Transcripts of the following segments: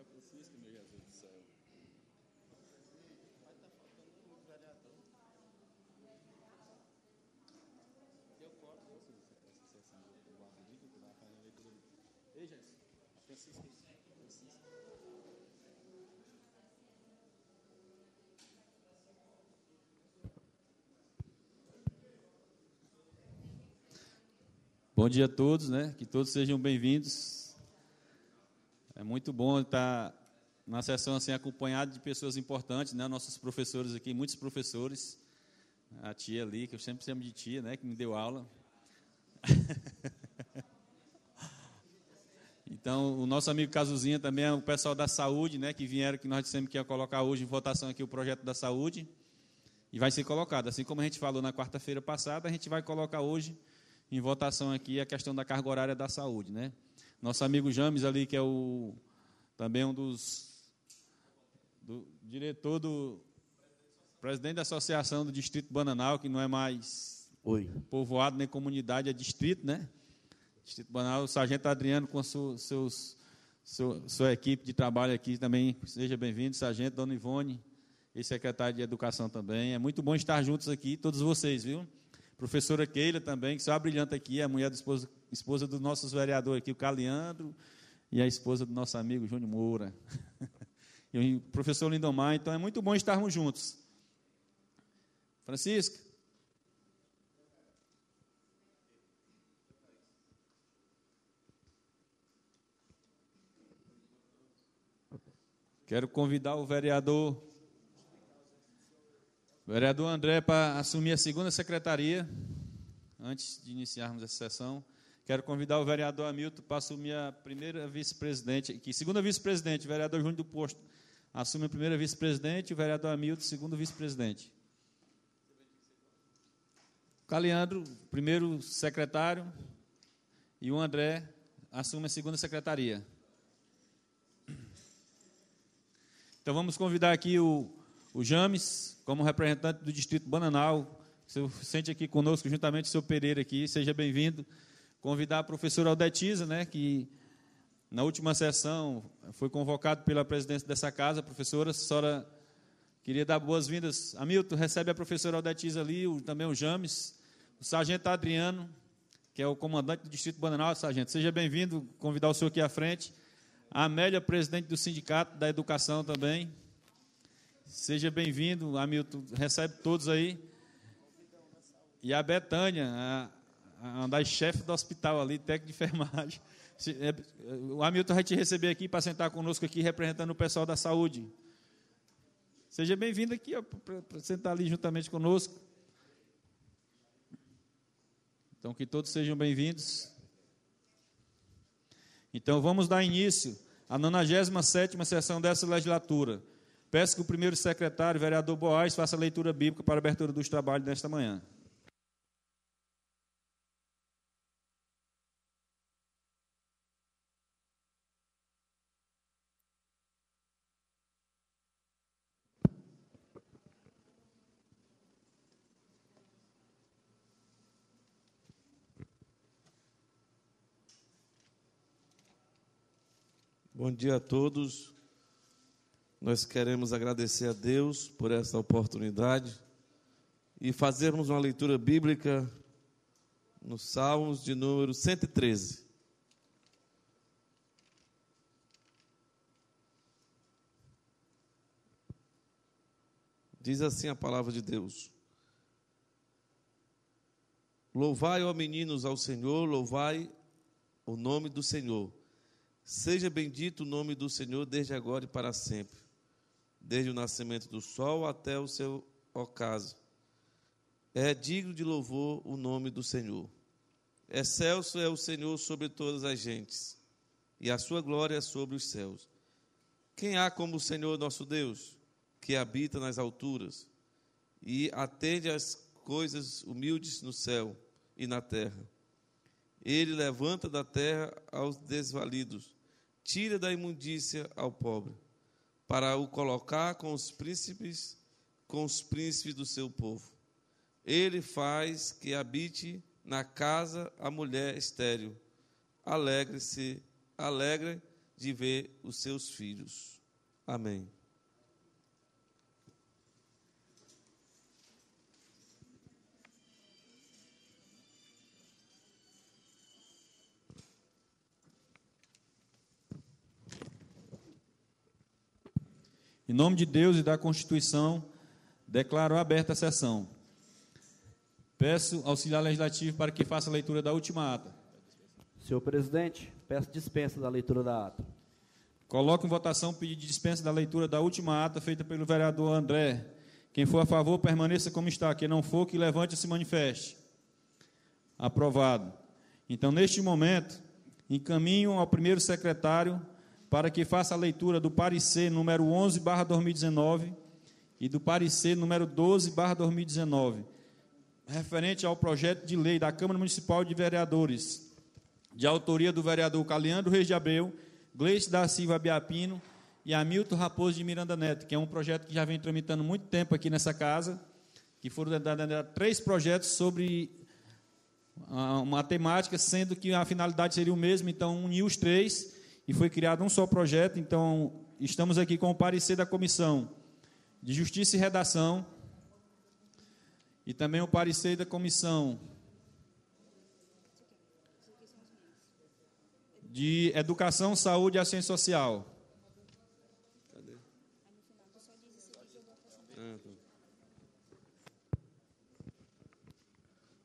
Cadê a Francisca, meu Jesus do céu? Vai estar faltando um vereador. Eu corto você, essa sessão do guarda que vai fazer a leitura. Ei, Jéssica, a Francisca. Francisca. Bom dia a todos, né? Que todos sejam bem-vindos. É muito bom estar na sessão assim acompanhado de pessoas importantes, né? Nossos professores aqui, muitos professores. A tia ali, que eu sempre chamo de tia, né? Que me deu aula. então, o nosso amigo Casuzinha também é o pessoal da saúde, né? Que vieram, que nós dissemos que ia colocar hoje em votação aqui o projeto da saúde. E vai ser colocado. Assim como a gente falou na quarta-feira passada, a gente vai colocar hoje em votação aqui a questão da carga horária da saúde, né? Nosso amigo James ali, que é o também um dos do diretor do presidente da associação do distrito Bananal, que não é mais Oi. povoado nem comunidade, é distrito, né? Distrito Bananal, o sargento Adriano com su, seus sua, sua equipe de trabalho aqui também, seja bem-vindo, sargento Dona Ivone e secretário de Educação também. É muito bom estar juntos aqui, todos vocês, viu? Professora Keila também, que só brilhante aqui, a mulher da esposa, esposa do nosso vereador aqui, o Caliandro, e a esposa do nosso amigo Júnior Moura. e o professor Lindomar, então é muito bom estarmos juntos. Francisca. Quero convidar o vereador vereador André para assumir a segunda secretaria, antes de iniciarmos essa sessão. Quero convidar o vereador Hamilton para assumir a primeira vice-presidente, que segunda vice-presidente, vereador Júnior do Posto assume a primeira vice-presidente, o vereador Hamilton, segundo vice-presidente. Caliandro, primeiro secretário, e o André assume a segunda secretaria. Então vamos convidar aqui o, o James, como representante do Distrito Bananal, se sente aqui conosco, juntamente com o seu Pereira aqui, seja bem-vindo. Convidar a professora Aldetiza, né, que na última sessão foi convocado pela presidência dessa casa, professora, a senhora queria dar boas-vindas. Hamilton, recebe a professora Aldetiza ali, o, também o James, o sargento Adriano, que é o comandante do Distrito Bananal, sargento, seja bem-vindo, convidar o senhor aqui à frente. A Amélia, presidente do Sindicato da Educação também. Seja bem-vindo, Hamilton, recebe todos aí. E a Betânia, a, a das chefe do hospital ali, técnico de enfermagem. É, o Hamilton vai te receber aqui para sentar conosco aqui, representando o pessoal da saúde. Seja bem-vindo aqui, para sentar ali juntamente conosco. Então, que todos sejam bem-vindos. Então, vamos dar início à 97ª sessão dessa legislatura. Peço que o primeiro secretário, vereador Boaz, faça a leitura bíblica para a abertura dos trabalhos nesta manhã. Bom dia a todos. Nós queremos agradecer a Deus por essa oportunidade e fazermos uma leitura bíblica nos Salmos de número 113. Diz assim a palavra de Deus: Louvai, ó meninos, ao Senhor, louvai o nome do Senhor. Seja bendito o nome do Senhor desde agora e para sempre desde o nascimento do sol até o seu ocaso. É digno de louvor o nome do Senhor. Excelso é o Senhor sobre todas as gentes, e a sua glória é sobre os céus. Quem há como o Senhor nosso Deus, que habita nas alturas e atende às coisas humildes no céu e na terra? Ele levanta da terra aos desvalidos, tira da imundícia ao pobre para o colocar com os príncipes, com os príncipes do seu povo. Ele faz que habite na casa a mulher estéril. Alegre-se, alegre de ver os seus filhos. Amém. Em nome de Deus e da Constituição, declaro aberta a sessão. Peço auxiliar legislativo para que faça a leitura da última ata. Senhor presidente, peço dispensa da leitura da ata. Coloco em votação o pedido de dispensa da leitura da última ata feita pelo vereador André. Quem for a favor, permaneça como está. Quem não for, que levante e se manifeste. Aprovado. Então, neste momento, encaminho ao primeiro secretário para que faça a leitura do parecer número 11, barra 2019 e do parecer número 12, barra 2019, referente ao projeto de lei da Câmara Municipal de Vereadores, de autoria do vereador Caliandro Reis de Abreu, Gleice da Silva Biapino e Hamilton Raposo de Miranda Neto, que é um projeto que já vem tramitando muito tempo aqui nessa casa, que foram dados três projetos sobre ah, uma temática, sendo que a finalidade seria o mesmo, então unir os três e foi criado um só projeto. Então, estamos aqui com o parecer da Comissão de Justiça e Redação e também o parecer da Comissão de Educação, Saúde e Assistência Social.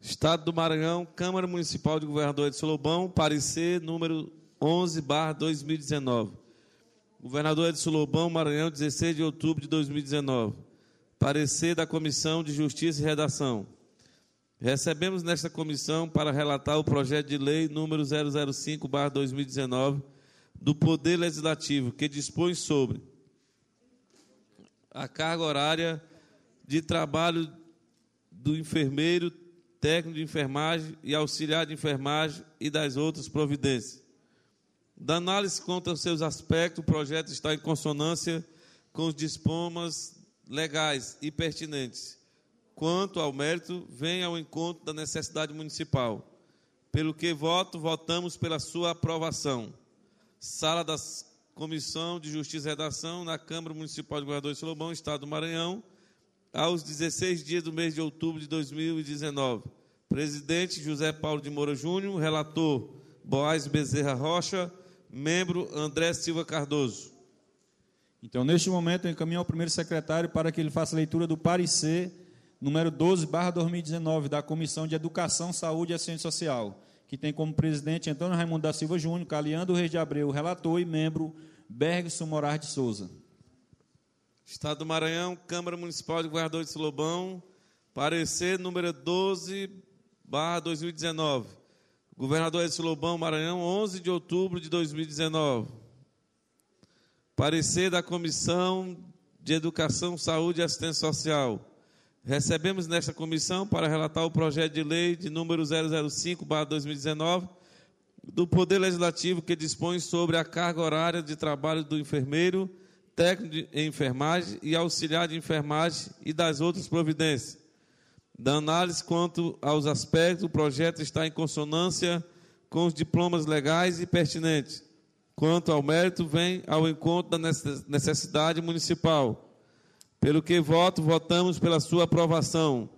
Estado do Maranhão, Câmara Municipal de Governador de Solobão, parecer número 11, barra 2019. Governador Edson Lobão, Maranhão, 16 de outubro de 2019. Parecer da Comissão de Justiça e Redação. Recebemos nesta comissão para relatar o projeto de lei número 005, barra 2019, do Poder Legislativo, que dispõe sobre a carga horária de trabalho do enfermeiro, técnico de enfermagem e auxiliar de enfermagem e das outras providências da análise contra os seus aspectos, o projeto está em consonância com os diplomas legais e pertinentes. Quanto ao mérito, vem ao encontro da necessidade municipal. Pelo que voto, votamos pela sua aprovação. Sala da Comissão de Justiça e Redação, na Câmara Municipal de Governador de Solomão, Estado do Maranhão, aos 16 dias do mês de outubro de 2019. Presidente José Paulo de Moura Júnior, relator Boaz Bezerra Rocha, membro André Silva Cardoso. Então, neste momento, eu encaminho ao primeiro secretário para que ele faça a leitura do parecer número 12, barra 2019, da Comissão de Educação, Saúde e Assistência Social, que tem como presidente Antônio Raimundo da Silva Júnior, Caliando Reis de Abreu, relator e membro Bergson Moraes de Souza. Estado do Maranhão, Câmara Municipal de Governador de Silobão, parecer número 12, barra 2019 Governador Edson Lobão, Maranhão, 11 de outubro de 2019. Parecer da Comissão de Educação, Saúde e Assistência Social. Recebemos nesta comissão para relatar o projeto de lei de número 005/2019 do Poder Legislativo que dispõe sobre a carga horária de trabalho do enfermeiro, técnico de enfermagem e auxiliar de enfermagem e das outras providências da análise quanto aos aspectos, o projeto está em consonância com os diplomas legais e pertinentes. Quanto ao mérito, vem ao encontro da necessidade municipal. Pelo que voto, votamos pela sua aprovação.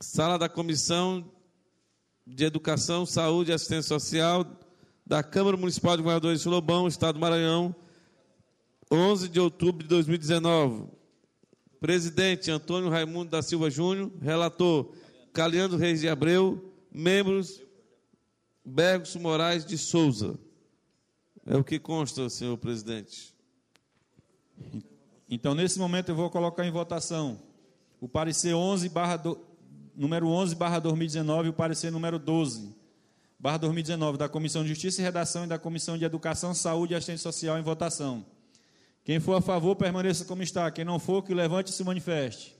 Sala da Comissão de Educação, Saúde e Assistência Social da Câmara Municipal de Governadores de Solobão, Estado do Maranhão, 11 de outubro de 2019. Presidente Antônio Raimundo da Silva Júnior. Relator Caliando Reis de Abreu. Membros Bergos Moraes de Souza. É o que consta, senhor presidente. Então, nesse momento, eu vou colocar em votação o parecer 11 barra do, número 11 barra 2019 e o parecer número 12 barra 2019 da Comissão de Justiça e Redação e da Comissão de Educação, Saúde e Assistência Social em votação. Quem for a favor, permaneça como está. Quem não for, que levante e se manifeste.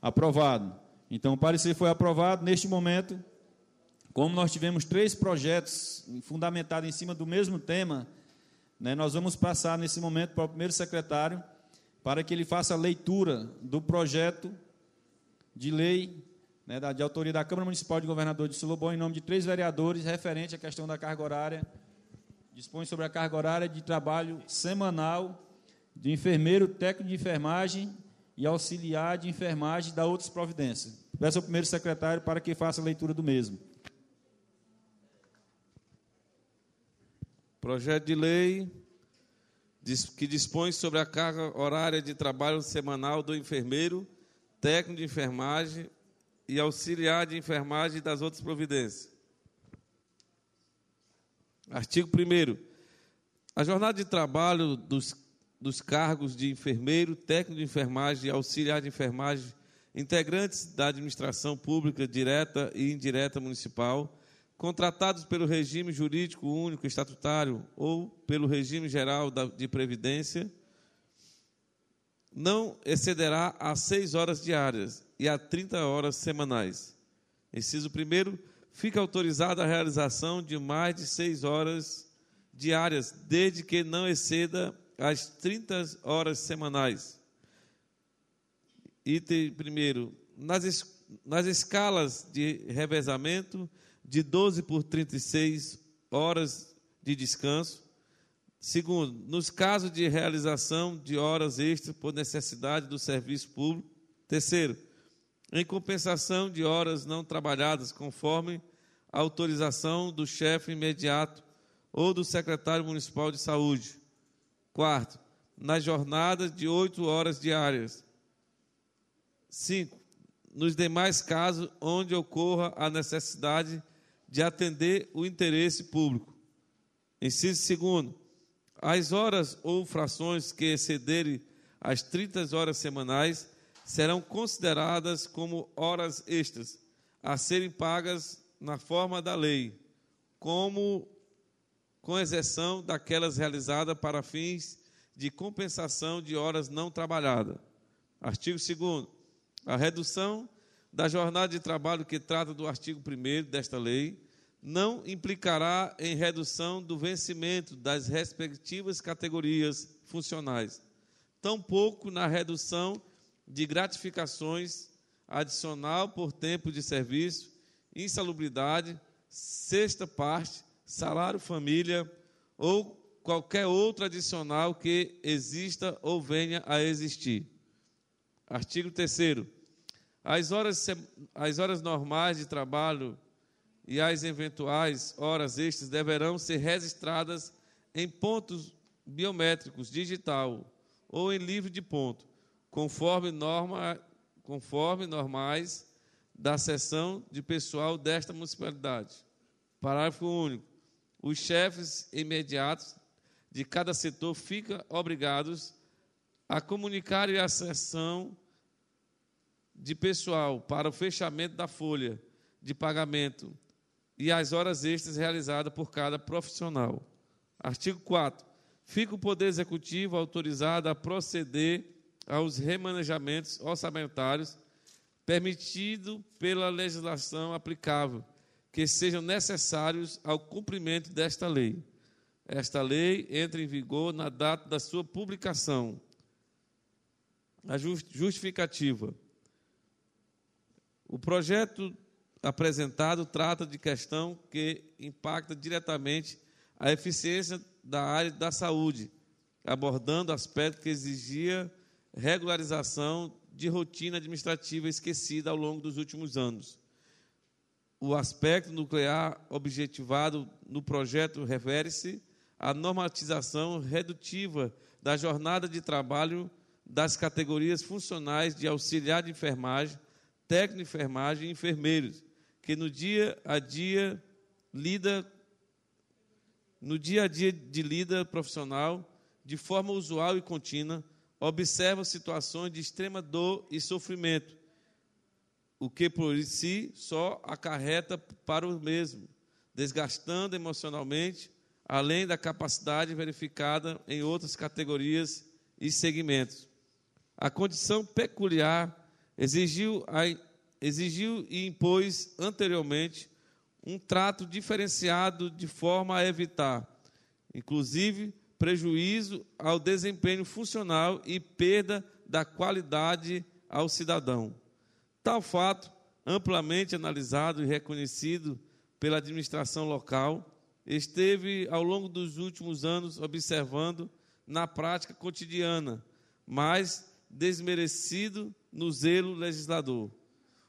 Aprovado. Então, o parecer foi aprovado. Neste momento, como nós tivemos três projetos fundamentados em cima do mesmo tema, né, nós vamos passar nesse momento para o primeiro secretário, para que ele faça a leitura do projeto de lei né, de autoria da Câmara Municipal de Governador de Silobó, em nome de três vereadores, referente à questão da carga horária dispõe sobre a carga horária de trabalho semanal do enfermeiro, técnico de enfermagem e auxiliar de enfermagem da outras providências. Peço ao primeiro secretário para que faça a leitura do mesmo. Projeto de lei que dispõe sobre a carga horária de trabalho semanal do enfermeiro, técnico de enfermagem e auxiliar de enfermagem das outras providências. Artigo 1. A jornada de trabalho dos, dos cargos de enfermeiro, técnico de enfermagem e auxiliar de enfermagem, integrantes da administração pública direta e indireta municipal, contratados pelo regime jurídico único estatutário ou pelo regime geral de previdência, não excederá a seis horas diárias e a 30 horas semanais. Inciso primeiro, fica autorizada a realização de mais de seis horas diárias, desde que não exceda as 30 horas semanais. Item primeiro, nas, es, nas escalas de revezamento de 12 por 36 horas de descanso. Segundo, nos casos de realização de horas extras por necessidade do serviço público. Terceiro, em compensação de horas não trabalhadas, conforme a autorização do chefe imediato ou do secretário municipal de saúde. Quarto, nas jornadas de oito horas diárias. Cinco, nos demais casos onde ocorra a necessidade de atender o interesse público. Inciso segundo, as horas ou frações que excederem as 30 horas semanais serão consideradas como horas extras a serem pagas na forma da lei, como com exceção daquelas realizadas para fins de compensação de horas não trabalhadas. Artigo 2 A redução da jornada de trabalho que trata do artigo 1 desta lei não implicará em redução do vencimento das respectivas categorias funcionais, tampouco na redução de gratificações adicional por tempo de serviço, insalubridade, sexta parte, salário família ou qualquer outro adicional que exista ou venha a existir. Artigo 3 as horas, as horas normais de trabalho e as eventuais horas extras deverão ser registradas em pontos biométricos digital ou em livro de ponto, conforme, norma, conforme normais da seção de pessoal desta municipalidade. Parágrafo único. Os chefes imediatos de cada setor ficam obrigados a comunicar a seção de pessoal para o fechamento da folha de pagamento e as horas extras realizadas por cada profissional. Artigo 4. Fica o Poder Executivo autorizado a proceder aos remanejamentos orçamentários permitido pela legislação aplicável, que sejam necessários ao cumprimento desta lei. Esta lei entra em vigor na data da sua publicação. A justificativa. O projeto apresentado trata de questão que impacta diretamente a eficiência da área da saúde, abordando aspecto que exigia regularização de rotina administrativa esquecida ao longo dos últimos anos. O aspecto nuclear objetivado no projeto refere-se à normatização redutiva da jornada de trabalho das categorias funcionais de auxiliar de enfermagem, técnico de enfermagem e enfermeiros, que no dia a dia lida no dia a dia de lida profissional, de forma usual e contínua, observa situações de extrema dor e sofrimento, o que por si só acarreta para o mesmo, desgastando emocionalmente, além da capacidade verificada em outras categorias e segmentos. A condição peculiar exigiu, a, exigiu e impôs anteriormente um trato diferenciado de forma a evitar, inclusive, prejuízo ao desempenho funcional e perda da qualidade ao cidadão. Tal fato, amplamente analisado e reconhecido pela administração local, esteve ao longo dos últimos anos observando na prática cotidiana, mas desmerecido no zelo legislador.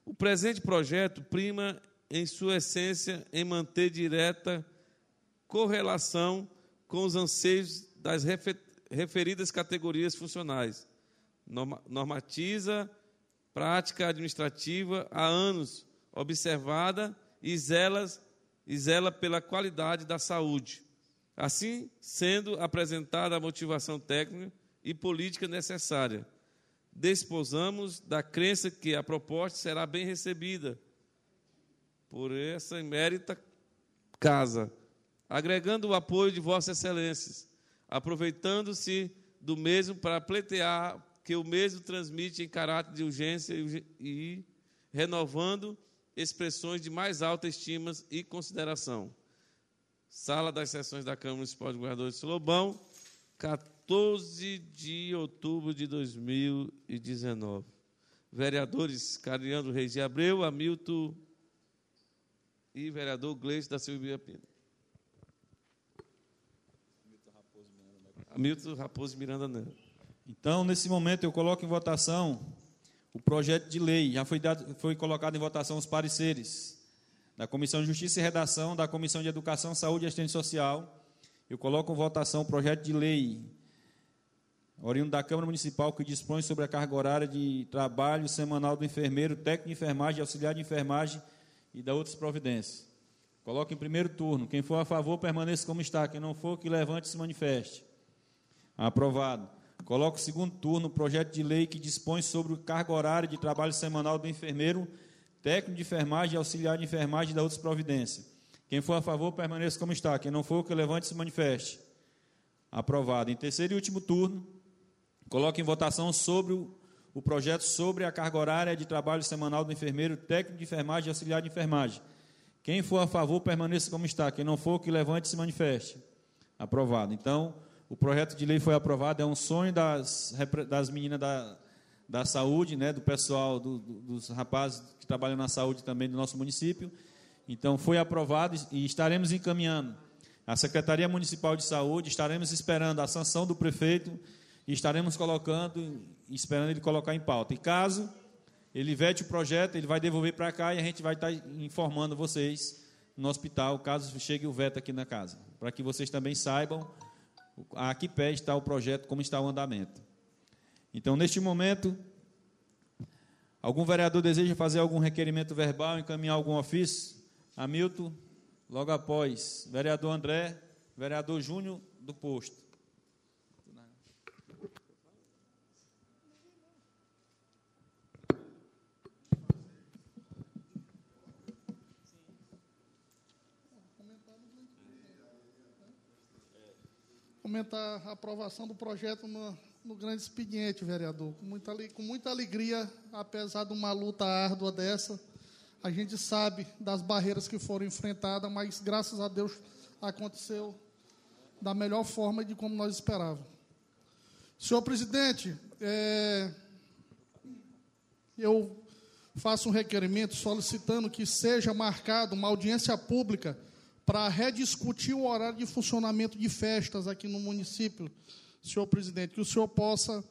O presente projeto prima em sua essência em manter direta correlação com os anseios das referidas categorias funcionais. Normatiza prática administrativa há anos observada e zela, e zela pela qualidade da saúde. Assim, sendo apresentada a motivação técnica e política necessária, desposamos da crença que a proposta será bem recebida por essa emérita casa, agregando o apoio de Vossas Excelências, aproveitando-se do mesmo para pleitear que o mesmo transmite em caráter de urgência e renovando expressões de mais alta estima e consideração. Sala das Sessões da Câmara Municipal de Governadores de Silobão, 14 de outubro de 2019. Vereadores Cariano Reis de Abreu, Hamilton e vereador Gleice da Silva Pina. Hamilton Raposo Miranda Neto. Então, nesse momento, eu coloco em votação o projeto de lei. Já foi, dado, foi colocado em votação os pareceres da Comissão de Justiça e Redação, da Comissão de Educação, Saúde e Assistência Social. Eu coloco em votação o projeto de lei oriundo da Câmara Municipal que dispõe sobre a carga horária de trabalho semanal do enfermeiro, técnico de enfermagem, auxiliar de enfermagem e da outras providências. Coloque em primeiro turno. Quem for a favor, permaneça como está. Quem não for, que levante e se manifeste. Aprovado. Coloque em segundo turno o projeto de lei que dispõe sobre o carga horária de trabalho semanal do enfermeiro, técnico de enfermagem, auxiliar de enfermagem e da outras providências. Quem for a favor, permaneça como está. Quem não for, que levante e se manifeste. Aprovado. Em terceiro e último turno, coloque em votação sobre o o projeto sobre a carga horária de trabalho semanal do enfermeiro, técnico de enfermagem e auxiliar de enfermagem. Quem for a favor, permaneça como está. Quem não for, que levante e se manifeste. Aprovado. Então, o projeto de lei foi aprovado. É um sonho das, das meninas da, da saúde, né, do pessoal, do, dos rapazes que trabalham na saúde também do nosso município. Então, foi aprovado e estaremos encaminhando a Secretaria Municipal de Saúde, estaremos esperando a sanção do prefeito e estaremos colocando, esperando ele colocar em pauta. E caso ele vete o projeto, ele vai devolver para cá e a gente vai estar informando vocês no hospital, caso chegue o veto aqui na casa, para que vocês também saibam a que pé está o projeto, como está o andamento. Então, neste momento, algum vereador deseja fazer algum requerimento verbal, encaminhar algum ofício? Hamilton, logo após, vereador André, vereador Júnior do posto. Comentar a aprovação do projeto no, no grande expediente, vereador. Com muita, com muita alegria, apesar de uma luta árdua dessa, a gente sabe das barreiras que foram enfrentadas, mas graças a Deus aconteceu da melhor forma de como nós esperávamos. Senhor presidente, é, eu faço um requerimento solicitando que seja marcada uma audiência pública para rediscutir o horário de funcionamento de festas aqui no município, senhor presidente, que o senhor possa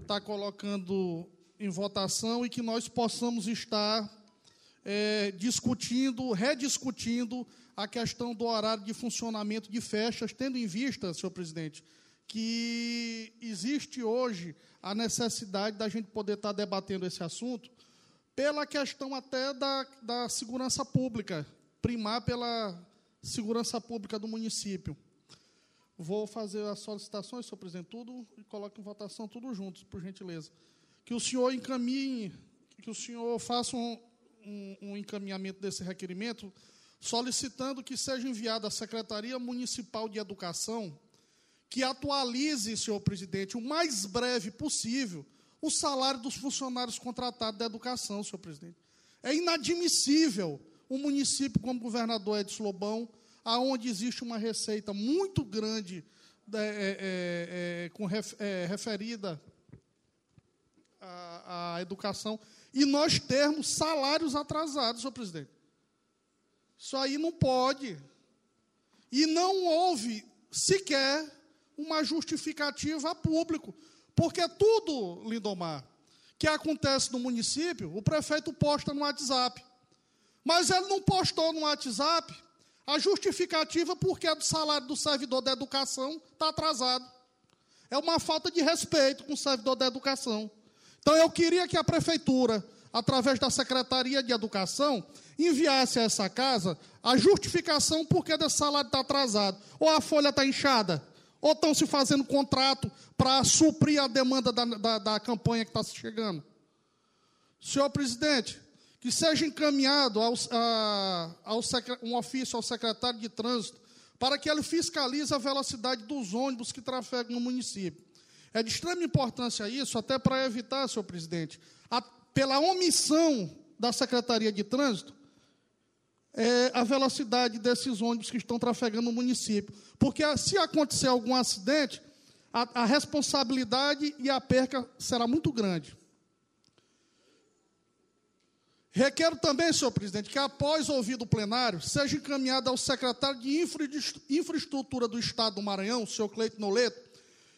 estar colocando em votação e que nós possamos estar é, discutindo, rediscutindo a questão do horário de funcionamento de festas, tendo em vista, senhor presidente, que existe hoje a necessidade da gente poder estar debatendo esse assunto pela questão até da, da segurança pública, primar pela segurança pública do município. Vou fazer as solicitações, senhor presidente, tudo e coloque em votação tudo juntos, por gentileza. Que o senhor encaminhe, que o senhor faça um, um, um encaminhamento desse requerimento, solicitando que seja enviado à Secretaria Municipal de Educação que atualize, senhor presidente, o mais breve possível o salário dos funcionários contratados da educação, senhor presidente. É inadmissível um município como o governador Edson Lobão, aonde existe uma receita muito grande é, é, é, é com, é, referida à, à, educação, e nós termos salários atrasados, senhor presidente. Isso aí não pode. E não houve sequer uma justificativa a público. Porque tudo, Lindomar, que acontece no município, o prefeito posta no WhatsApp. Mas ele não postou no WhatsApp a justificativa porque o salário do servidor da educação está atrasado. É uma falta de respeito com o servidor da educação. Então eu queria que a prefeitura, através da Secretaria de Educação, enviasse a essa casa a justificação porque desse salário está atrasado. Ou a folha está inchada, ou estão se fazendo contrato para suprir a demanda da, da, da campanha que está chegando. Senhor presidente, que seja encaminhado ao, a, ao, um ofício ao secretário de trânsito para que ele fiscalize a velocidade dos ônibus que trafegam no município. É de extrema importância isso, até para evitar, senhor presidente, a, pela omissão da Secretaria de Trânsito, é, a velocidade desses ônibus que estão trafegando no município. Porque se acontecer algum acidente, a, a responsabilidade e a perca será muito grande. Requero também, senhor presidente, que após ouvido o plenário, seja encaminhado ao secretário de Infraestrutura do Estado do Maranhão, senhor Cleito Noleto,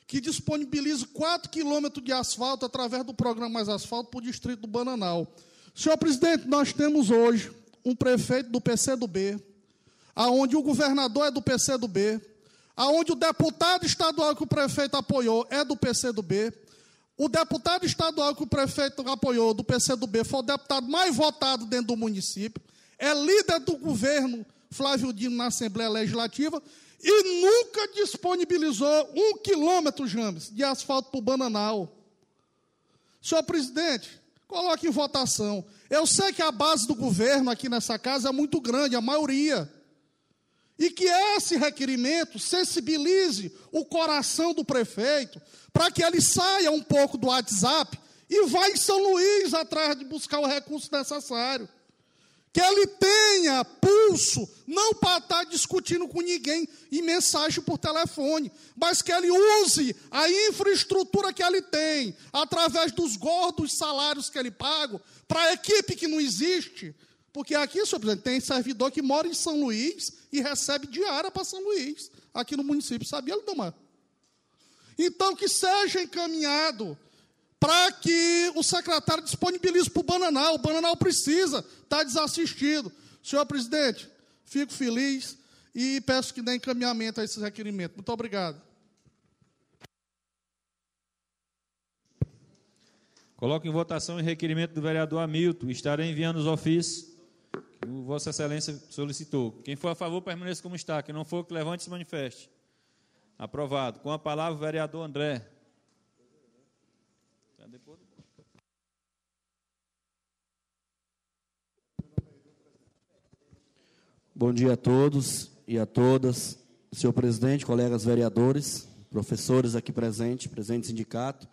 que disponibilize 4 quilômetros de asfalto através do programa Mais Asfalto para o distrito do Bananal. Senhor presidente, nós temos hoje um prefeito do PCdoB, aonde o governador é do PCdoB, aonde o deputado estadual que o prefeito apoiou é do PCdoB, o deputado estadual que o prefeito apoiou do PCdoB foi o deputado mais votado dentro do município, é líder do governo Flávio Dino na Assembleia Legislativa e nunca disponibilizou um quilômetro, James, de asfalto para o Bananal. Senhor presidente, coloque em votação. Eu sei que a base do governo aqui nessa casa é muito grande, a maioria. E que esse requerimento sensibilize o coração do prefeito para que ele saia um pouco do WhatsApp e vá em São Luís atrás de buscar o recurso necessário. Que ele tenha pulso, não para estar discutindo com ninguém em mensagem por telefone, mas que ele use a infraestrutura que ele tem, através dos gordos salários que ele paga, para a equipe que não existe. Porque aqui, senhor presidente, tem servidor que mora em São Luís e recebe diária para São Luís, aqui no município. Sabia, Lindomar? Então, que seja encaminhado para que o secretário disponibilize para o Bananal. O Bananal precisa, está desassistido. Senhor presidente, fico feliz e peço que dê encaminhamento a esse requerimento. Muito obrigado. Coloco em votação o requerimento do vereador Hamilton. Estarei enviando os ofícios que Vossa Excelência solicitou. Quem for a favor, permaneça como está. Quem não for, que levante e se manifeste. Aprovado. Com a palavra, o vereador André. Bom dia a todos e a todas. Senhor presidente, colegas vereadores, professores aqui presentes, presente sindicato,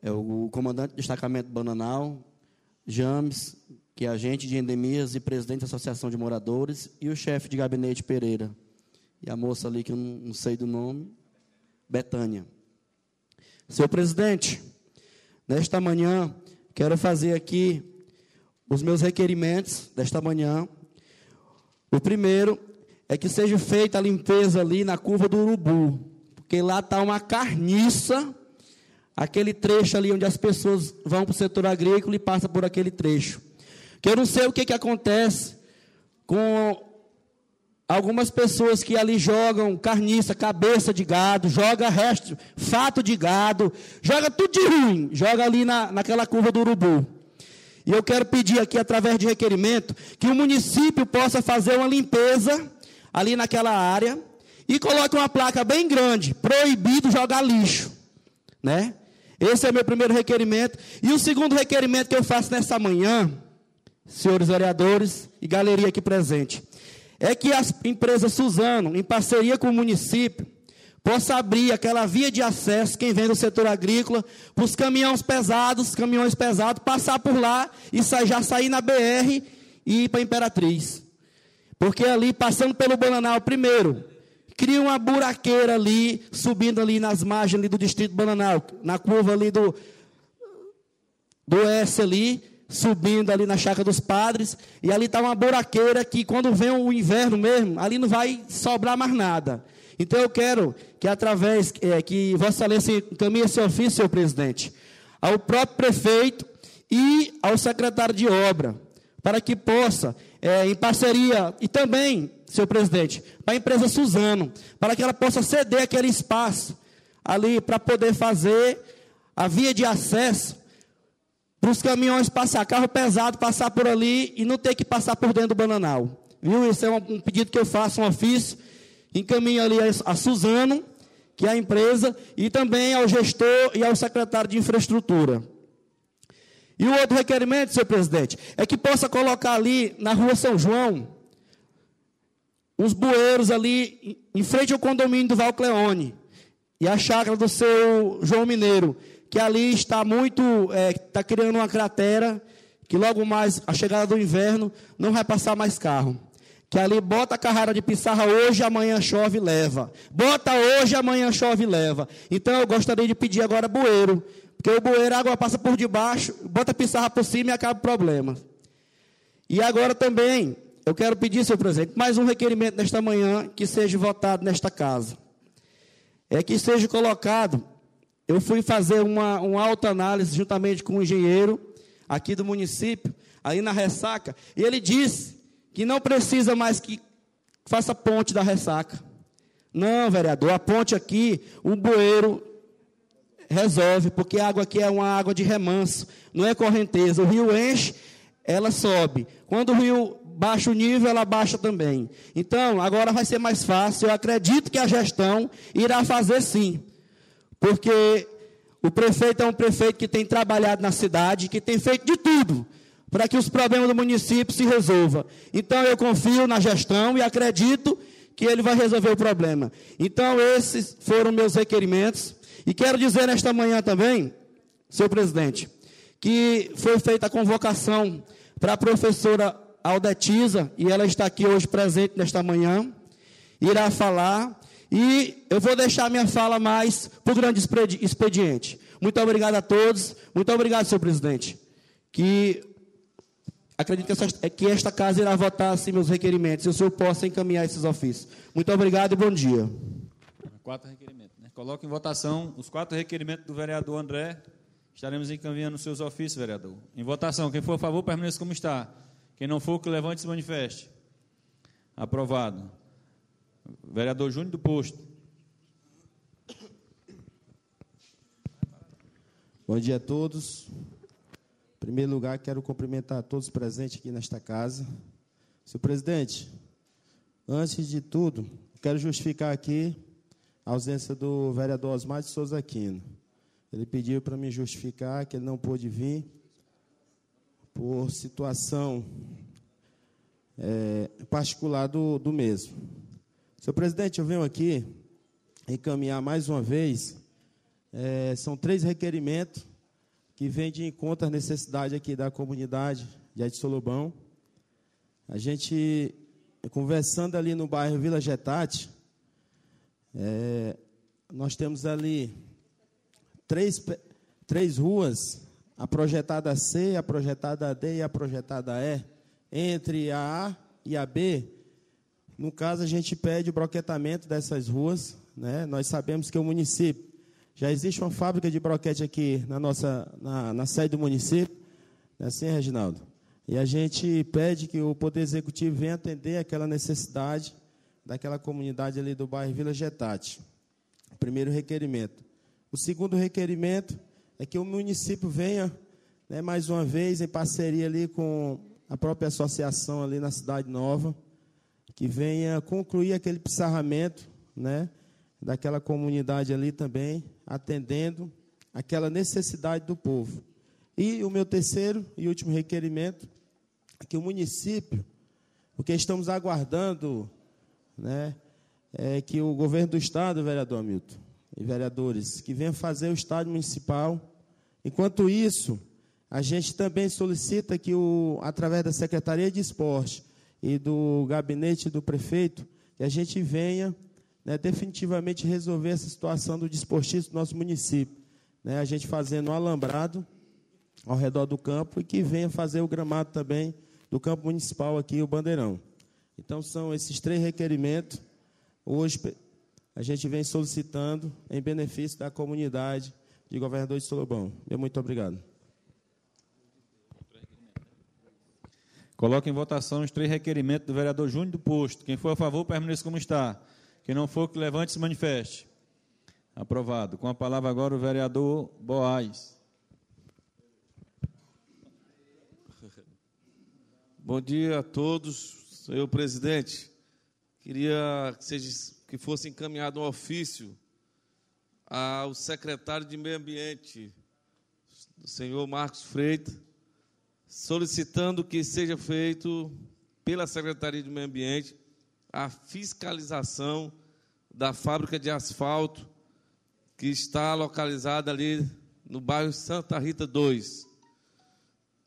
é o comandante do destacamento Bananal, James, que é agente de endemias e presidente da Associação de Moradores, e o chefe de gabinete Pereira e a moça ali que eu não, sei do nome, Betânia. Senhor presidente, nesta manhã, quero fazer aqui os meus requerimentos desta manhã. O primeiro é que seja feita a limpeza ali na curva do Urubu, porque lá está uma carniça, aquele trecho ali onde as pessoas vão para o setor agrícola e passam por aquele trecho. Que eu não sei o que, que acontece com Algumas pessoas que ali jogam carniça, cabeça de gado, joga resto, fato de gado, joga tudo de ruim, joga ali na, naquela curva do urubu. E eu quero pedir aqui, através de requerimento, que o município possa fazer uma limpeza ali naquela área e coloque uma placa bem grande, proibido jogar lixo. Né? Esse é o meu primeiro requerimento. E o segundo requerimento que eu faço nessa manhã, senhores vereadores e galeria aqui presente é que as empresas Suzano, em parceria com o município, possa abrir aquela via de acesso, quem vem do setor agrícola, para os caminhões pesados, caminhões pesados, passar por lá e já sair na BR e ir para a Imperatriz. Porque ali, passando pelo Bananal primeiro, cria uma buraqueira ali, subindo ali nas margens ali do distrito Bananal, na curva ali do, do S ali, subindo ali na chácara dos padres, e ali está uma buraqueira que quando vem o inverno mesmo, ali não vai sobrar mais nada. Então eu quero que através, é, que Vossa Excelência encaminhe esse ofício, senhor presidente, ao próprio prefeito e ao secretário de obra, para que possa, é, em parceria, e também, senhor presidente, para a empresa Suzano, para que ela possa ceder aquele espaço ali para poder fazer a via de acesso para os caminhões passar, carro pesado passar por ali e não ter que passar por dentro do bananal. Viu? Esse é um, pedido que eu faço, um ofício, encaminho ali a, a Suzano, que é a empresa, e também ao gestor e ao secretário de infraestrutura. E o outro requerimento, senhor presidente, é que possa colocar ali na rua São João uns bueiros ali em frente ao condomínio do Valcleone e a chácara do seu João Mineiro, que ali está muito, é, está criando uma cratera, que logo mais, a chegada do inverno, não vai passar mais carro. Que ali bota a carrara de pissarra hoje, amanhã chove e leva. Bota hoje, amanhã chove e leva. Então eu gostaria de pedir agora bueiro. Porque o bueiro, a água passa por debaixo, bota a pissarra por cima e acaba o problema. E agora também, eu quero pedir, senhor presidente, mais um requerimento nesta manhã que seja votado nesta casa é que seja colocado. Eu fui fazer uma, uma autoanálise juntamente com um engenheiro aqui do município, aí na ressaca, e ele disse que não precisa mais que faça ponte da ressaca. Não, vereador, a ponte aqui, um bueiro resolve, porque a água aqui é uma água de remanso, não é correnteza. O rio enche, ela sobe. Quando o rio baixa o nível, ela baixa também. Então, agora vai ser mais fácil. Eu acredito que a gestão irá fazer sim. Porque o prefeito é um prefeito que tem trabalhado na cidade, que tem feito de tudo para que os problemas do município se resolvam. Então, eu confio na gestão e acredito que ele vai resolver o problema. Então, esses foram meus requerimentos. E quero dizer nesta manhã também, senhor presidente, que foi feita a convocação para a professora Aldetiza, e ela está aqui hoje presente nesta manhã, irá falar, e eu vou deixar minha fala mais para o grande expediente. Muito obrigado a todos, muito obrigado, senhor presidente, que acredito que, essa, que esta casa irá votar assim meus requerimentos, e o senhor possa encaminhar esses ofícios. Muito obrigado e bom dia. Quatro requerimentos. Né? Coloque em votação os quatro requerimentos do vereador André. Estaremos encaminhando os seus ofícios, vereador. Em votação, quem for a favor, permaneça como está. Quem não for, que levante e se manifeste. Aprovado. Vereador Júnior do Posto. Bom dia a todos. Em primeiro lugar, quero cumprimentar todos presentes aqui nesta casa. Senhor presidente, antes de tudo, quero justificar aqui a ausência do vereador Osmar de Souza Aquino. Ele pediu para me justificar que ele não pôde vir por situação é, particular do, do mesmo. Senhor presidente, eu venho aqui encaminhar mais uma vez, é, são três requerimentos que vêm de encontro à necessidade aqui da comunidade de Adi Solobão. A gente, conversando ali no bairro Vila Getate, é, nós temos ali três, três ruas a projetada C, a projetada D e a projetada E, entre a A e a B, no caso a gente pede o broquetamento dessas ruas, né? Nós sabemos que o município já existe uma fábrica de broquete aqui na nossa na, na sede do município, não é assim, Reginaldo? E a gente pede que o Poder Executivo venha atender aquela necessidade daquela comunidade ali do bairro Vila Getate. Primeiro requerimento. O segundo requerimento é que o município venha, né, mais uma vez, em parceria ali com a própria associação ali na Cidade Nova, que venha concluir aquele pissarramento, né, daquela comunidade ali também, atendendo aquela necessidade do povo. E o meu terceiro e último requerimento é que o município, porque estamos aguardando, né, é que o governo do estado, vereador Hamilton, e vereadores, que venham fazer o estádio municipal. Enquanto isso, a gente também solicita que, o, através da Secretaria de Esporte e do gabinete do prefeito, que a gente venha né, definitivamente resolver essa situação do desportista do nosso município. Né, a gente fazendo um alambrado ao redor do campo e que venha fazer o gramado também do campo municipal aqui, o Bandeirão. Então, são esses três requerimentos. Hoje, a gente vem solicitando em benefício da comunidade de Governador de Solobão. Muito obrigado. Coloque em votação os três requerimentos do vereador Júnior do Posto. Quem for a favor, permaneça como está. Quem não for, que levante e se manifeste. Aprovado. Com a palavra agora o vereador Boaz. Bom dia a todos, senhor presidente. Queria que, seja, que fosse encaminhado um ofício ao secretário de Meio Ambiente, senhor Marcos Freitas, solicitando que seja feito pela Secretaria de Meio Ambiente a fiscalização da fábrica de asfalto que está localizada ali no bairro Santa Rita 2.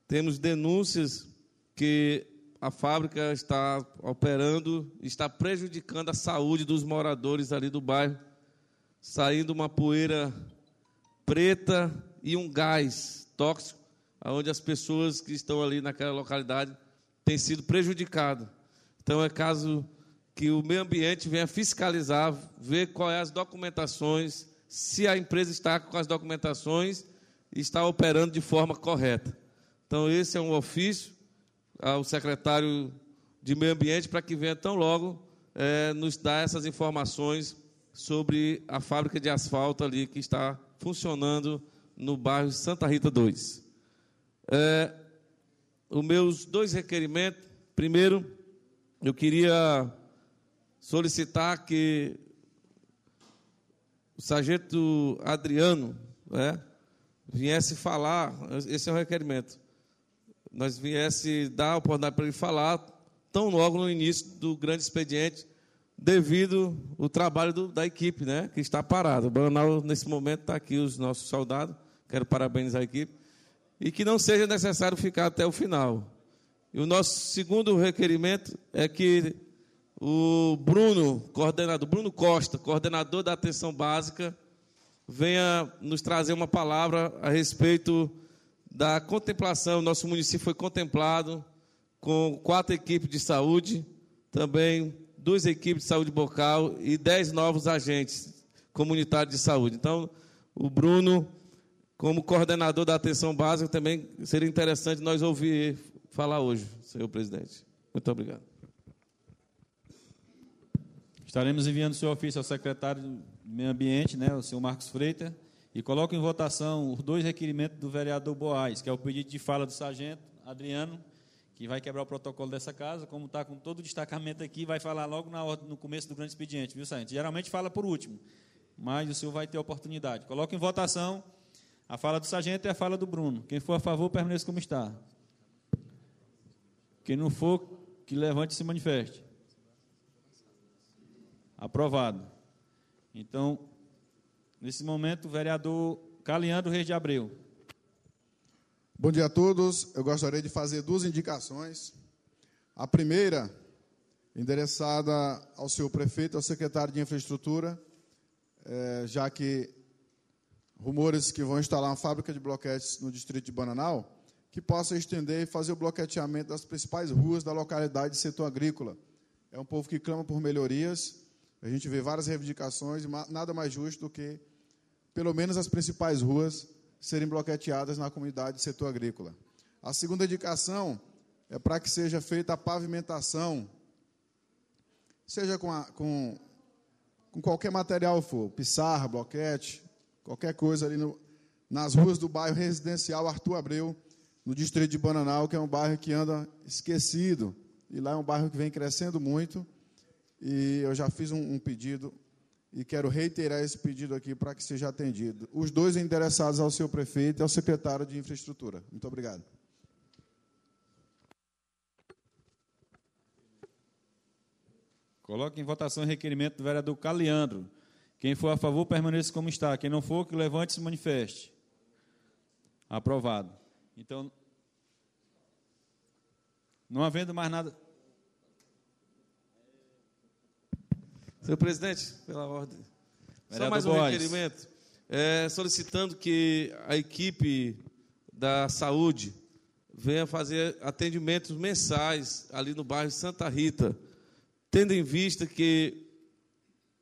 Temos denúncias que a fábrica está operando, está prejudicando a saúde dos moradores ali do bairro, saindo uma poeira preta e um gás tóxico, onde as pessoas que estão ali naquela localidade têm sido prejudicadas. Então é caso que o meio ambiente venha fiscalizar, ver quais as documentações, se a empresa está com as documentações e está operando de forma correta. Então esse é um ofício ao secretário de Meio Ambiente para que venha tão logo é, nos dar essas informações sobre a fábrica de asfalto ali que está funcionando no bairro Santa Rita 2. É, os meus dois requerimentos. Primeiro, eu queria solicitar que o sargento Adriano né, viesse falar, esse é o requerimento, nós viesse dar a oportunidade para ele falar tão logo no início do grande expediente, devido ao trabalho do, da equipe, né, que está parado. O Banal, nesse momento, está aqui os nossos soldados, quero parabenizar a equipe, e que não seja necessário ficar até o final. E o nosso segundo requerimento é que o Bruno, coordenador, Bruno Costa, coordenador da atenção básica, venha nos trazer uma palavra a respeito da contemplação, nosso município foi contemplado com quatro equipes de saúde, também duas equipes de saúde bucal e dez novos agentes comunitários de saúde. Então, o Bruno, como coordenador da atenção básica, também seria interessante nós ouvir falar hoje, senhor presidente. Muito obrigado. Estaremos enviando seu ofício ao secretário do Meio Ambiente, né, o senhor Marcos Freitas, e coloco em votação os dois requerimentos do vereador Boaz, que é o pedido de fala do sargento Adriano, que vai quebrar o protocolo dessa casa, como está com todo o destacamento aqui, vai falar logo na ordem, no começo do grande expediente, viu, sargento? Geralmente fala por último, mas o senhor vai ter oportunidade. Coloco em votação a fala do sargento e a fala do Bruno. Quem for a favor, permaneça como está. Quem não for, que levante e se manifeste. Aprovado. Então, Nesse momento, o vereador Caliandro Reis de Abreu. Bom dia a todos. Eu gostaria de fazer duas indicações. A primeira, endereçada ao senhor prefeito, ao secretário de infraestrutura, é, já que rumores que vão instalar uma fábrica de bloquetes no distrito de Bananal, que possa estender e fazer o bloqueteamento das principais ruas da localidade de setor agrícola. É um povo que clama por melhorias a gente vê várias reivindicações e nada mais justo do que, pelo menos, as principais ruas serem bloqueteadas na comunidade do setor agrícola. A segunda indicação é para que seja feita a pavimentação, seja com, a, com, com qualquer material for, pissarra, bloquete, qualquer coisa ali no, nas ruas do bairro residencial Arthur Abreu, no distrito de Bananal, que é um bairro que anda esquecido. E lá é um bairro que vem crescendo muito e eu já fiz um, um pedido e quero reiterar esse pedido aqui para que seja atendido. Os dois endereçados ao seu prefeito e ao secretário de infraestrutura. Muito obrigado. Coloque em votação o requerimento do vereador Caliandro. Quem for a favor, permaneça como está. Quem não for, que levante e se manifeste. Aprovado. Então, não havendo mais nada. Senhor presidente, pela ordem. Só mais um Boaz. requerimento. É, solicitando que a equipe da Saúde venha fazer atendimentos mensais ali no bairro Santa Rita, tendo em vista que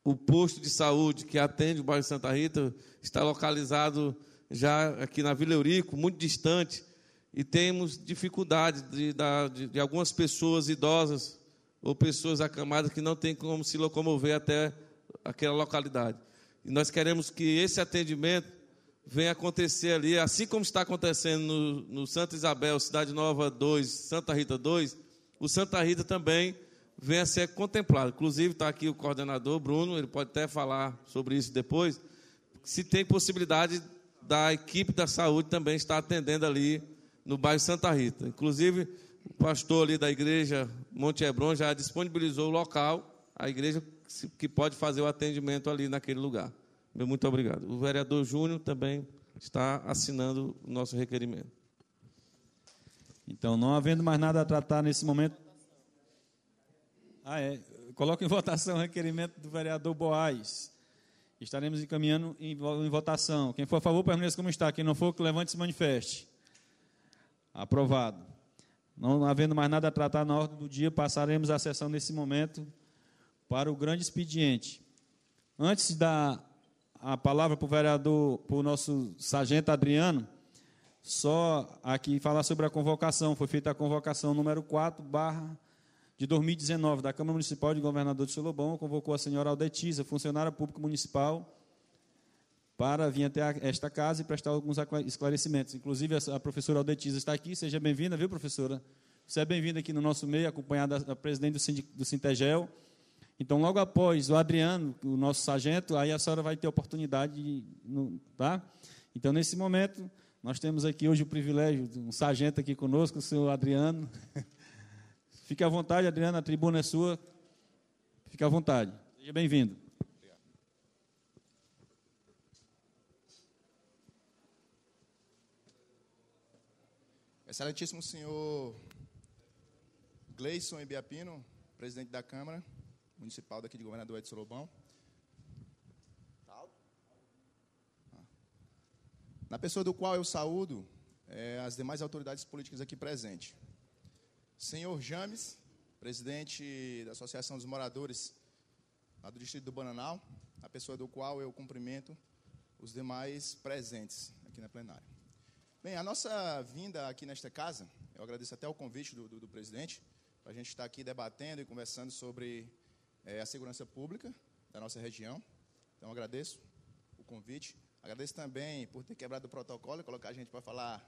o posto de saúde que atende o bairro Santa Rita está localizado já aqui na Vila Eurico, muito distante, e temos dificuldade de, de, de algumas pessoas idosas ou pessoas acamadas que não têm como se locomover até aquela localidade. E nós queremos que esse atendimento venha acontecer ali, assim como está acontecendo no, no Santa Isabel, Cidade Nova 2, Santa Rita 2, o Santa Rita também venha a ser contemplado. Inclusive, está aqui o coordenador, Bruno, ele pode até falar sobre isso depois, se tem possibilidade da equipe da saúde também estar atendendo ali no bairro Santa Rita. Inclusive, o pastor ali da igreja Monte Hebron já disponibilizou o local, a igreja que pode fazer o atendimento ali naquele lugar. Muito obrigado. O vereador Júnior também está assinando o nosso requerimento. Então, não havendo mais nada a tratar nesse momento. Ah, é. Coloco em votação o requerimento do vereador Boaz. Estaremos encaminhando em, em votação. Quem for a favor, permaneça como está. Quem não for, que levante e se manifeste. Aprovado. Não havendo mais nada a tratar na ordem do dia, passaremos a sessão nesse momento para o grande expediente. Antes da a palavra para o vereador, para o nosso sargento Adriano, só aqui falar sobre a convocação. Foi feita a convocação número 4, barra de 2019, da Câmara Municipal de Governador de Solobão, convocou a senhora Aldetiza, funcionária pública municipal, para vir até esta casa e prestar alguns esclarecimentos. Inclusive, a professora Aldetiza está aqui. Seja bem-vinda, viu, professora? Você é bem-vinda aqui no nosso meio, acompanhada da presidente do Sintegel, então, logo após o Adriano, o nosso sargento, aí a senhora vai ter oportunidade, de, tá? Então, nesse momento, nós temos aqui hoje o privilégio de um sargento aqui conosco, o senhor Adriano. Fique à vontade, Adriano, a tribuna é sua. Fique à vontade. Seja bem-vindo. Excelentíssimo senhor Gleison Ibiapino, presidente da Câmara, municipal daqui de Governador Edson Lobão. Na pessoa do qual eu saúdo é, as demais autoridades políticas aqui presentes. Senhor James, presidente da Associação dos Moradores lá do Distrito do Bananal, a pessoa do qual eu cumprimento os demais presentes aqui na plenária. Bem, a nossa vinda aqui nesta casa, eu agradeço até o convite do, do, do presidente, para a gente estar aqui debatendo e conversando sobre é, a segurança pública da nossa região. Então, agradeço o convite. Agradeço também por ter quebrado o protocolo e colocar a gente para falar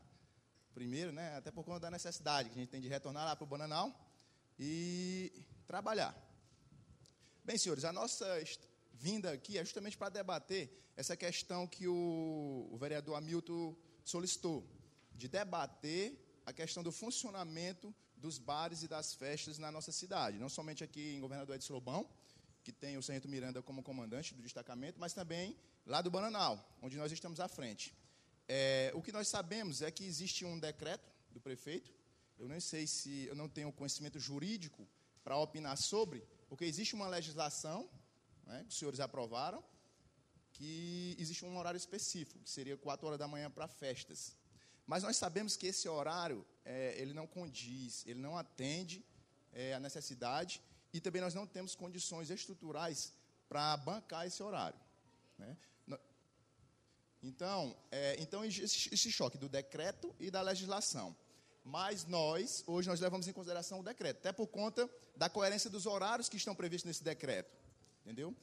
primeiro, né? até por conta da necessidade que a gente tem de retornar lá para o Bananal e trabalhar. Bem, senhores, a nossa vinda aqui é justamente para debater essa questão que o, o vereador Hamilton solicitou, de debater a questão do funcionamento dos bares e das festas na nossa cidade, não somente aqui em Governador Edson Lobão, que tem o Sargento Miranda como comandante do destacamento, mas também lá do Bananal, onde nós estamos à frente. É, o que nós sabemos é que existe um decreto do prefeito, eu nem sei se eu não tenho conhecimento jurídico para opinar sobre, porque existe uma legislação né, que os senhores aprovaram, que existe um horário específico, que seria 4 horas da manhã para festas. Mas nós sabemos que esse horário é, ele não condiz, ele não atende é, a necessidade e também nós não temos condições estruturais para bancar esse horário. Né? Então, é, então esse, esse choque do decreto e da legislação. Mas nós, hoje, nós levamos em consideração o decreto, até por conta da coerência dos horários que estão previstos nesse decreto. Entendeu?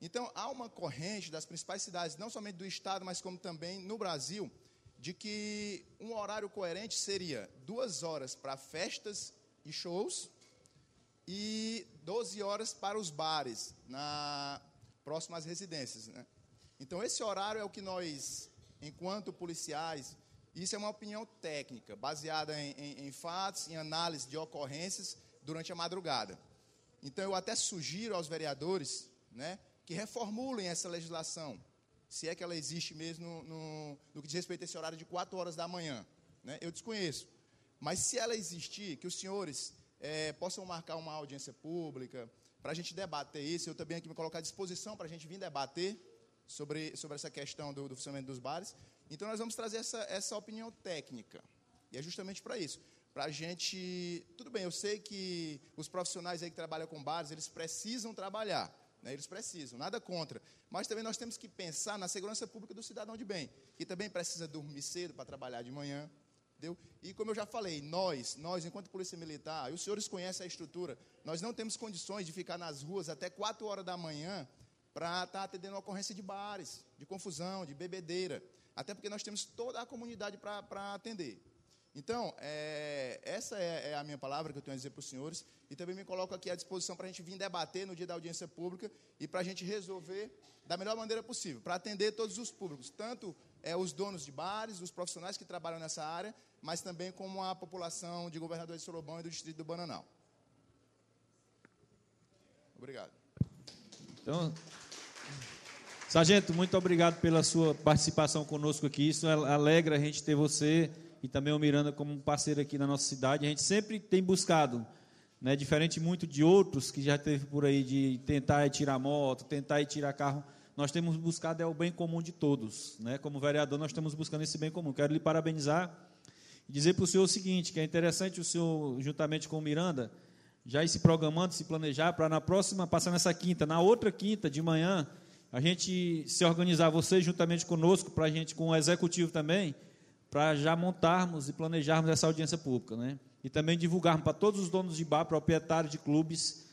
Então, há uma corrente das principais cidades, não somente do Estado, mas como também no Brasil, de que um horário coerente seria duas horas para festas e shows e 12 horas para os bares, na próximas residências. Né? Então, esse horário é o que nós, enquanto policiais, isso é uma opinião técnica, baseada em, em, em fatos, em análise de ocorrências durante a madrugada. Então, eu até sugiro aos vereadores né, que reformulem essa legislação, se é que ela existe mesmo no, no, no que diz respeito a esse horário de 4 horas da manhã. Né? Eu desconheço. Mas se ela existir, que os senhores é, possam marcar uma audiência pública para a gente debater isso. Eu também aqui me colocar à disposição para a gente vir debater sobre, sobre essa questão do, do funcionamento dos bares. Então, nós vamos trazer essa, essa opinião técnica. E é justamente para isso. Para a gente. Tudo bem, eu sei que os profissionais aí que trabalham com bares, eles precisam trabalhar. Né, eles precisam, nada contra. Mas também nós temos que pensar na segurança pública do cidadão de bem, que também precisa dormir cedo para trabalhar de manhã. Entendeu? E como eu já falei, nós, nós, enquanto Polícia Militar, e os senhores conhecem a estrutura, nós não temos condições de ficar nas ruas até 4 horas da manhã para estar tá atendendo uma ocorrência de bares, de confusão, de bebedeira. Até porque nós temos toda a comunidade para atender. Então, é, essa é, é, a minha palavra que eu tenho a dizer para os senhores. E também me coloco aqui à disposição para a gente vir debater no dia da audiência pública e para a gente resolver da melhor maneira possível, para atender todos os públicos, tanto é, os donos de bares, os profissionais que trabalham nessa área, mas também como a população de Governador de Sorobão e do Distrito do Bananal. Obrigado. Então, Sargento, muito obrigado pela sua participação conosco aqui. Isso alegra a gente ter você e também o Miranda como parceiro aqui na nossa cidade. A gente sempre tem buscado, né, diferente muito de outros que já teve por aí de tentar ir tirar moto, tentar ir tirar carro. Nós temos buscado é o bem comum de todos, né? Como vereador, nós estamos buscando esse bem comum. Quero lhe parabenizar e dizer para o senhor o seguinte, que é interessante o senhor, juntamente com o Miranda, já ir se programando, se planejar para na próxima, passar nessa quinta, na outra quinta de manhã, a gente se organizar, você juntamente conosco, para a gente, com o executivo também, para já montarmos e planejarmos essa audiência pública, né? E também divulgarmos para todos os donos de bar, proprietários de clubes.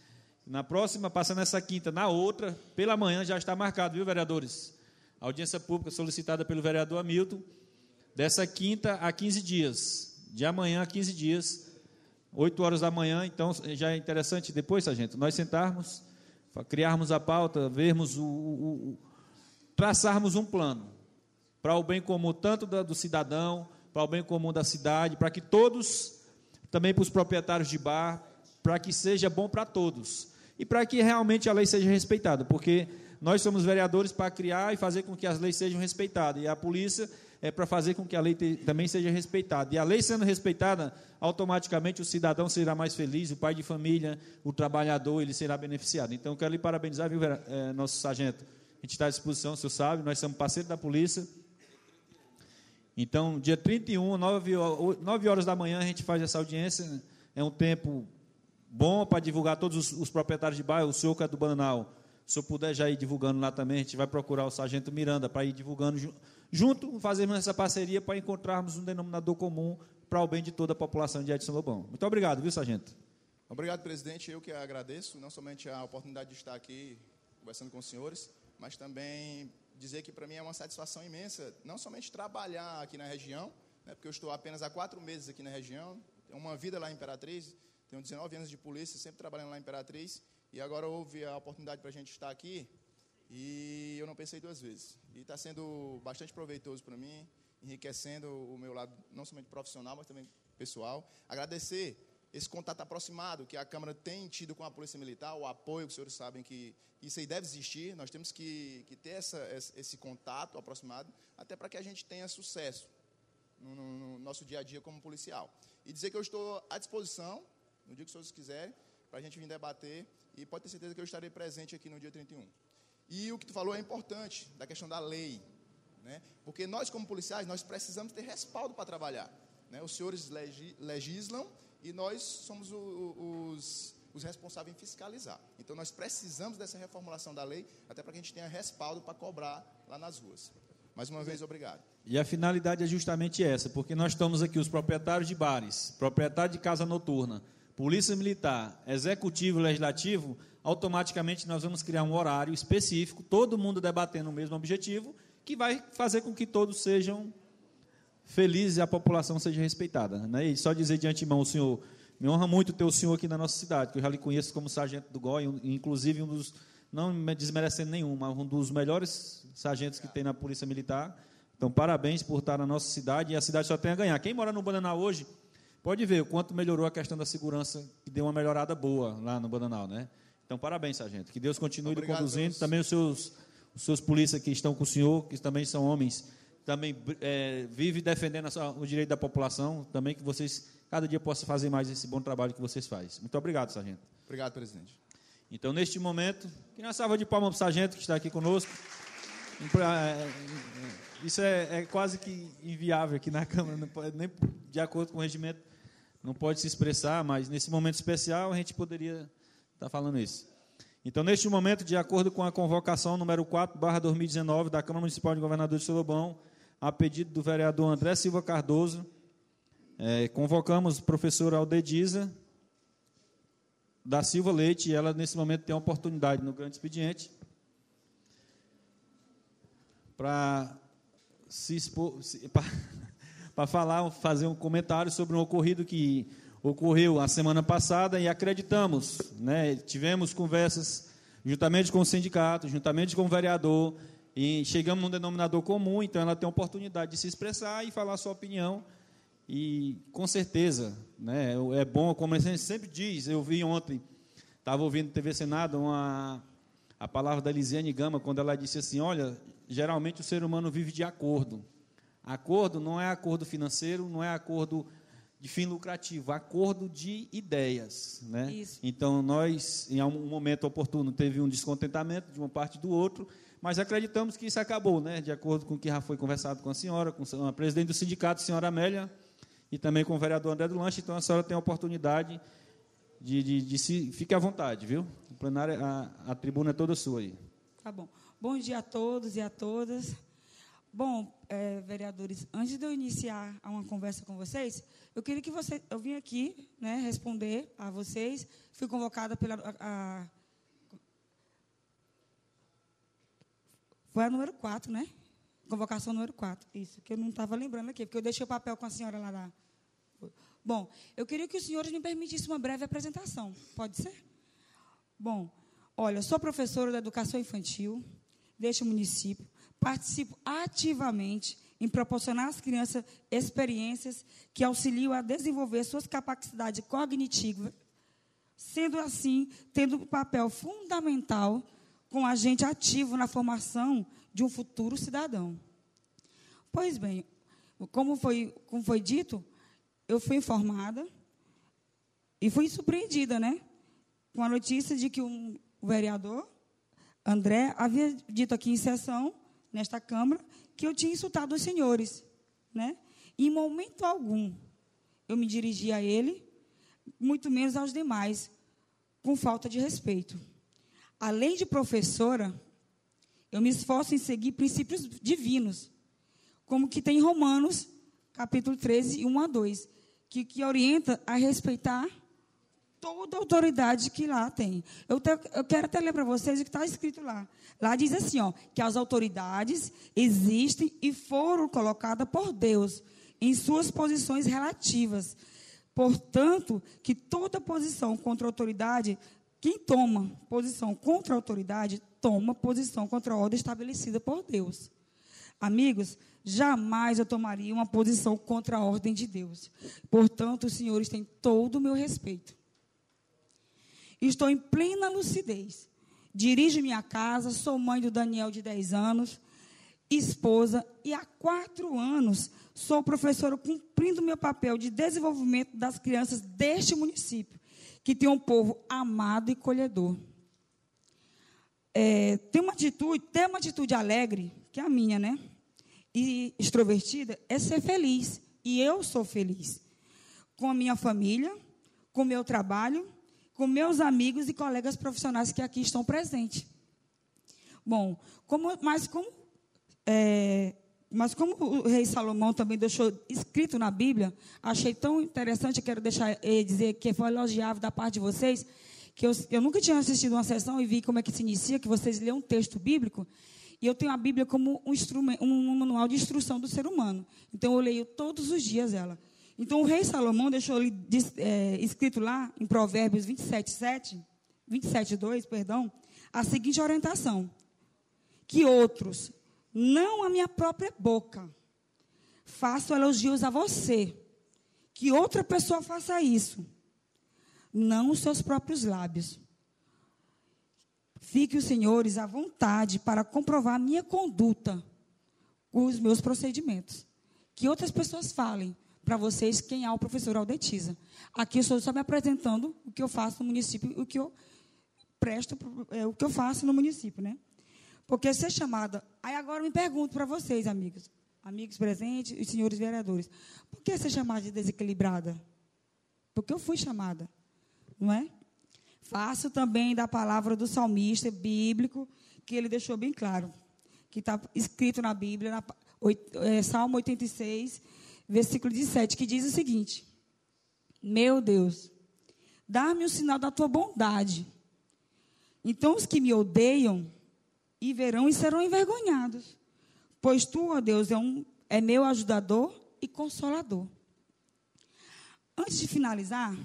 Na próxima, passa nessa quinta, na outra, pela manhã já está marcado, viu, vereadores? A audiência pública solicitada pelo vereador Hamilton, dessa quinta a 15 dias. De amanhã a 15 dias, 8 horas da manhã, então já é interessante depois, sargento, nós sentarmos criarmos a pauta, vermos o, o, o traçarmos um plano para o bem comum tanto do cidadão, para o bem comum da cidade, para que todos, também para os proprietários de bar, para que seja bom para todos. E para que realmente a lei seja respeitada, porque nós somos vereadores para criar e fazer com que as leis sejam respeitadas. E a polícia é para fazer com que a lei te, também seja respeitada. E a lei sendo respeitada, automaticamente o cidadão será mais feliz, o pai de família, o trabalhador, ele será beneficiado. Então, quero lhe parabenizar, viu, é, nosso sargento? A gente está à disposição, o senhor sabe, nós somos parceiros da polícia. Então, dia 31, 9, 9 horas da manhã, a gente faz essa audiência. É um tempo bom para divulgar todos os, os proprietários de bairro, o senhor que é do Bananal. Se eu puder já ir divulgando lá também, a gente vai procurar o sargento Miranda para ir divulgando junto fazemos essa parceria para encontrarmos um denominador comum para o bem de toda a população de Edson Lobão. Muito obrigado, viu, sargento? Obrigado, presidente. Eu que agradeço, não somente a oportunidade de estar aqui conversando com os senhores, mas também dizer que para mim é uma satisfação imensa, não somente trabalhar aqui na região, né, porque eu estou apenas há quatro meses aqui na região, tenho uma vida lá em Imperatriz, tenho 19 anos de polícia, sempre trabalhando lá em Imperatriz, e agora houve a oportunidade para a gente estar aqui, e eu não pensei duas vezes. E está sendo bastante proveitoso para mim, enriquecendo o meu lado, não somente profissional, mas também pessoal. Agradecer esse contato aproximado que a Câmara tem tido com a Polícia Militar, o apoio que os senhores sabem que isso aí deve existir. Nós temos que, que ter essa, esse contato aproximado, até para que a gente tenha sucesso no, no, nosso dia a dia como policial. E dizer que eu estou à disposição, no dia que os senhores quiserem, para a gente vir debater. E pode ter certeza que eu estarei presente aqui no dia 31. E o que tu falou é importante, da questão da lei. Né? Porque nós, como policiais, nós precisamos ter respaldo para trabalhar. Né? Os senhores legislam e nós somos o, os, os responsáveis em fiscalizar. Então, nós precisamos dessa reformulação da lei, até para que a gente tenha respaldo para cobrar lá nas ruas. Mais uma vez, obrigado. E a finalidade é justamente essa, porque nós estamos aqui, os proprietários de bares, proprietários de casa noturna, polícia militar, executivo, legislativo, automaticamente nós vamos criar um horário específico, todo mundo debatendo o mesmo objetivo, que vai fazer com que todos sejam felizes e a população seja respeitada. Né? E só dizer de antemão, o senhor, me honra muito ter o senhor aqui na nossa cidade, que eu já lhe conheço como sargento do GOI, inclusive um dos, não me desmerecendo nenhum, mas um dos melhores sargentos que tem na Polícia Militar. Então, parabéns por estar na nossa cidade, e a cidade só tem a ganhar. Quem mora no Bananal hoje, pode ver o quanto melhorou a questão da segurança, que deu uma melhorada boa lá no Bananal, né? Então, parabéns, sargento. Que Deus continue Obrigado, conduzindo. Deus. Também os seus, os seus polícias que estão com o senhor, que também são homens, também é, vive defendendo sua, o direito da população. Também que vocês, cada dia, possam fazer mais esse bom trabalho que vocês fazem. Muito obrigado, sargento. Obrigado, presidente. Então, neste momento, que uma salva de palmas para o sargento que está aqui conosco. É, isso é, é, quase que inviável aqui na Câmara, nem de acordo com o regimento, não pode se expressar, mas nesse momento especial a gente poderia estar tá falando isso. Então, neste momento, de acordo com a convocação número 4, barra 2019, da Câmara Municipal de Governador de Solobão, a pedido do vereador André Silva Cardoso, é, convocamos o professor Aldediza da Silva Leite, e ela, nesse momento, tem a oportunidade no grande expediente para se expor, para falar, fazer um comentário sobre um ocorrido que ocorreu a semana passada e acreditamos, né, tivemos conversas juntamente com o sindicato, juntamente com o vereador, e chegamos num denominador comum, então ela tem a oportunidade de se expressar e falar a sua opinião. E com certeza, né, é bom, como a gente sempre diz, eu vi ontem, estava ouvindo TV Senado uma, a palavra da Lisiane Gama, quando ela disse assim: Olha, geralmente o ser humano vive de acordo. Acordo não é acordo financeiro, não é acordo de fim lucrativo, acordo de ideias. Né? Isso. Então, nós, em um momento oportuno, teve um descontentamento de uma parte do outro, mas acreditamos que isso acabou, né? de acordo com o que já foi conversado com a senhora, com a presidente do sindicato, a senhora Amélia, e também com o vereador André do Lanche, então a senhora tem a oportunidade de, de, de se. Fique à vontade, viu? O plenário, a, a tribuna é toda sua aí. Tá bom. Bom dia a todos e a todas. Bom, é, vereadores, antes de eu iniciar uma conversa com vocês, eu queria que você, eu vim aqui, né, responder a vocês. Fui convocada pela a, a, foi a número 4, né? Convocação número 4. Isso, que eu não estava lembrando aqui, porque eu deixei o papel com a senhora lá. lá. Bom, eu queria que os senhores me permitissem uma breve apresentação. Pode ser? Bom, olha, sou professora da educação infantil, deste município, participo ativamente em proporcionar às crianças experiências que auxiliam a desenvolver suas capacidades cognitivas, sendo assim, tendo um papel fundamental com agente ativo na formação de um futuro cidadão. Pois bem, como foi, como foi dito, eu fui informada e fui surpreendida, né? Com a notícia de que um vereador André havia dito aqui em sessão, nesta Câmara, que eu tinha insultado os senhores. Né? Em momento algum eu me dirigi a ele, muito menos aos demais, com falta de respeito. Além de professora, eu me esforço em seguir princípios divinos, como que tem em Romanos, capítulo 13, 1 a 2, que, que orienta a respeitar toda a autoridade que lá tem. Eu, te, eu quero até ler para vocês o que está escrito lá. Lá diz assim, ó, que as autoridades existem e foram colocadas por Deus em suas posições relativas. Portanto, que toda posição contra a autoridade, quem toma posição contra a autoridade, toma posição contra a ordem estabelecida por Deus. Amigos, jamais eu tomaria uma posição contra a ordem de Deus. Portanto, os senhores têm todo o meu respeito. Estou em plena lucidez. Dirijo minha casa, sou mãe do Daniel de 10 anos, esposa, e há quatro anos sou professora cumprindo meu papel de desenvolvimento das crianças deste município, que tem um povo amado e colhedor. É, tem uma atitude, ter uma atitude alegre, que é a minha, né? E extrovertida, é ser feliz. E eu sou feliz. Com a minha família, com o meu trabalho com meus amigos e colegas profissionais que aqui estão presentes. Bom, como, mas como é, mas como o rei Salomão também deixou escrito na Bíblia, achei tão interessante, quero deixar eh, dizer que foi elogiável da parte de vocês, que eu, eu, nunca tinha assistido uma sessão e vi como é que se inicia, que vocês lêem um texto bíblico, e eu tenho a Bíblia como um, um manual de instrução do ser humano. Então eu leio todos os dias ela. Então o rei Salomão deixou ali é, escrito lá em Provérbios 27, 7, 27, 2, perdão, a seguinte orientação: que outros, não a minha própria boca, façam elogios a você, que outra pessoa faça isso, não os seus próprios lábios. Fiquem os senhores à vontade para comprovar minha conduta, os meus procedimentos. Que outras pessoas falem, para vocês quem é o professor Aldetiza. Aqui eu estou só me apresentando o que eu faço no município, o que eu presto, é, o que eu faço no município, né? Porque ser chamada. Aí agora eu me pergunto para vocês, amigos, amigos presentes e senhores vereadores, por que ser chamada de desequilibrada? Porque eu fui chamada, não é? Faço também da palavra do salmista bíblico, que ele deixou bem claro, que está escrito na Bíblia, na, é, Salmo 86, versículo 17, que diz o seguinte: Meu Deus, dá-me o sinal da tua bondade. Então os que me odeiam e verão e serão envergonhados. Pois tu, ó Deus, é, um, é meu ajudador e consolador. Antes de finalizar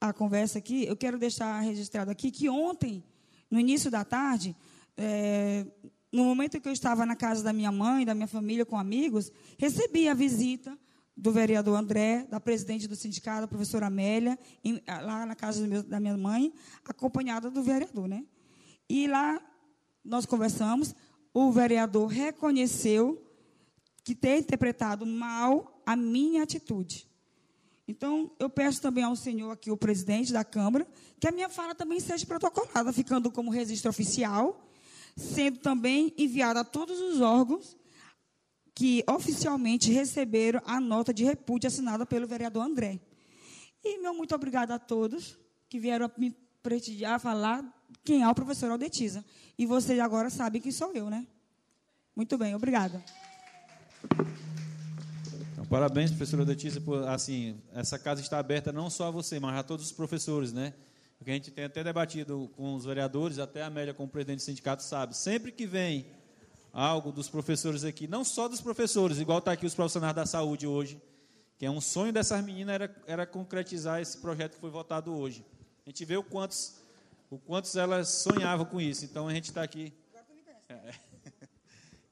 a conversa aqui, eu quero deixar registrado aqui que ontem, no início da tarde, é, no momento que eu estava na casa da minha mãe, da minha família, com amigos, recebi a visita do vereador André, da presidente do sindicato, a professora Amélia, em, lá na casa meu, da minha mãe, acompanhada do vereador. Né? E lá nós conversamos, o vereador reconheceu que ter interpretado mal a minha atitude. Então, eu peço também ao senhor aqui, o presidente da Câmara, que a minha fala também seja protocolada, ficando como registro oficial, sendo também enviada a todos os órgãos que oficialmente receberam a nota de repúdio assinada pelo vereador André. E meu muito obrigado a todos que vieram me prestigiar, falar quem é o professor Aldetiza. E vocês agora sabem quem sou eu, né? Muito bem, obrigada. Então, parabéns, professora Aldetiza, por assim, essa casa está aberta não só a você, mas a todos os professores, né? Porque a gente tem até debatido com os vereadores, até a Amélia, como presidente do sindicato, sabe. Sempre que vem algo dos professores aqui, não só dos professores, igual está aqui os profissionais da saúde hoje, que é um sonho dessas meninas era, era concretizar esse projeto que foi votado hoje. A gente vê o quantos, o quantos elas sonhavam com isso. Então a gente está aqui. É.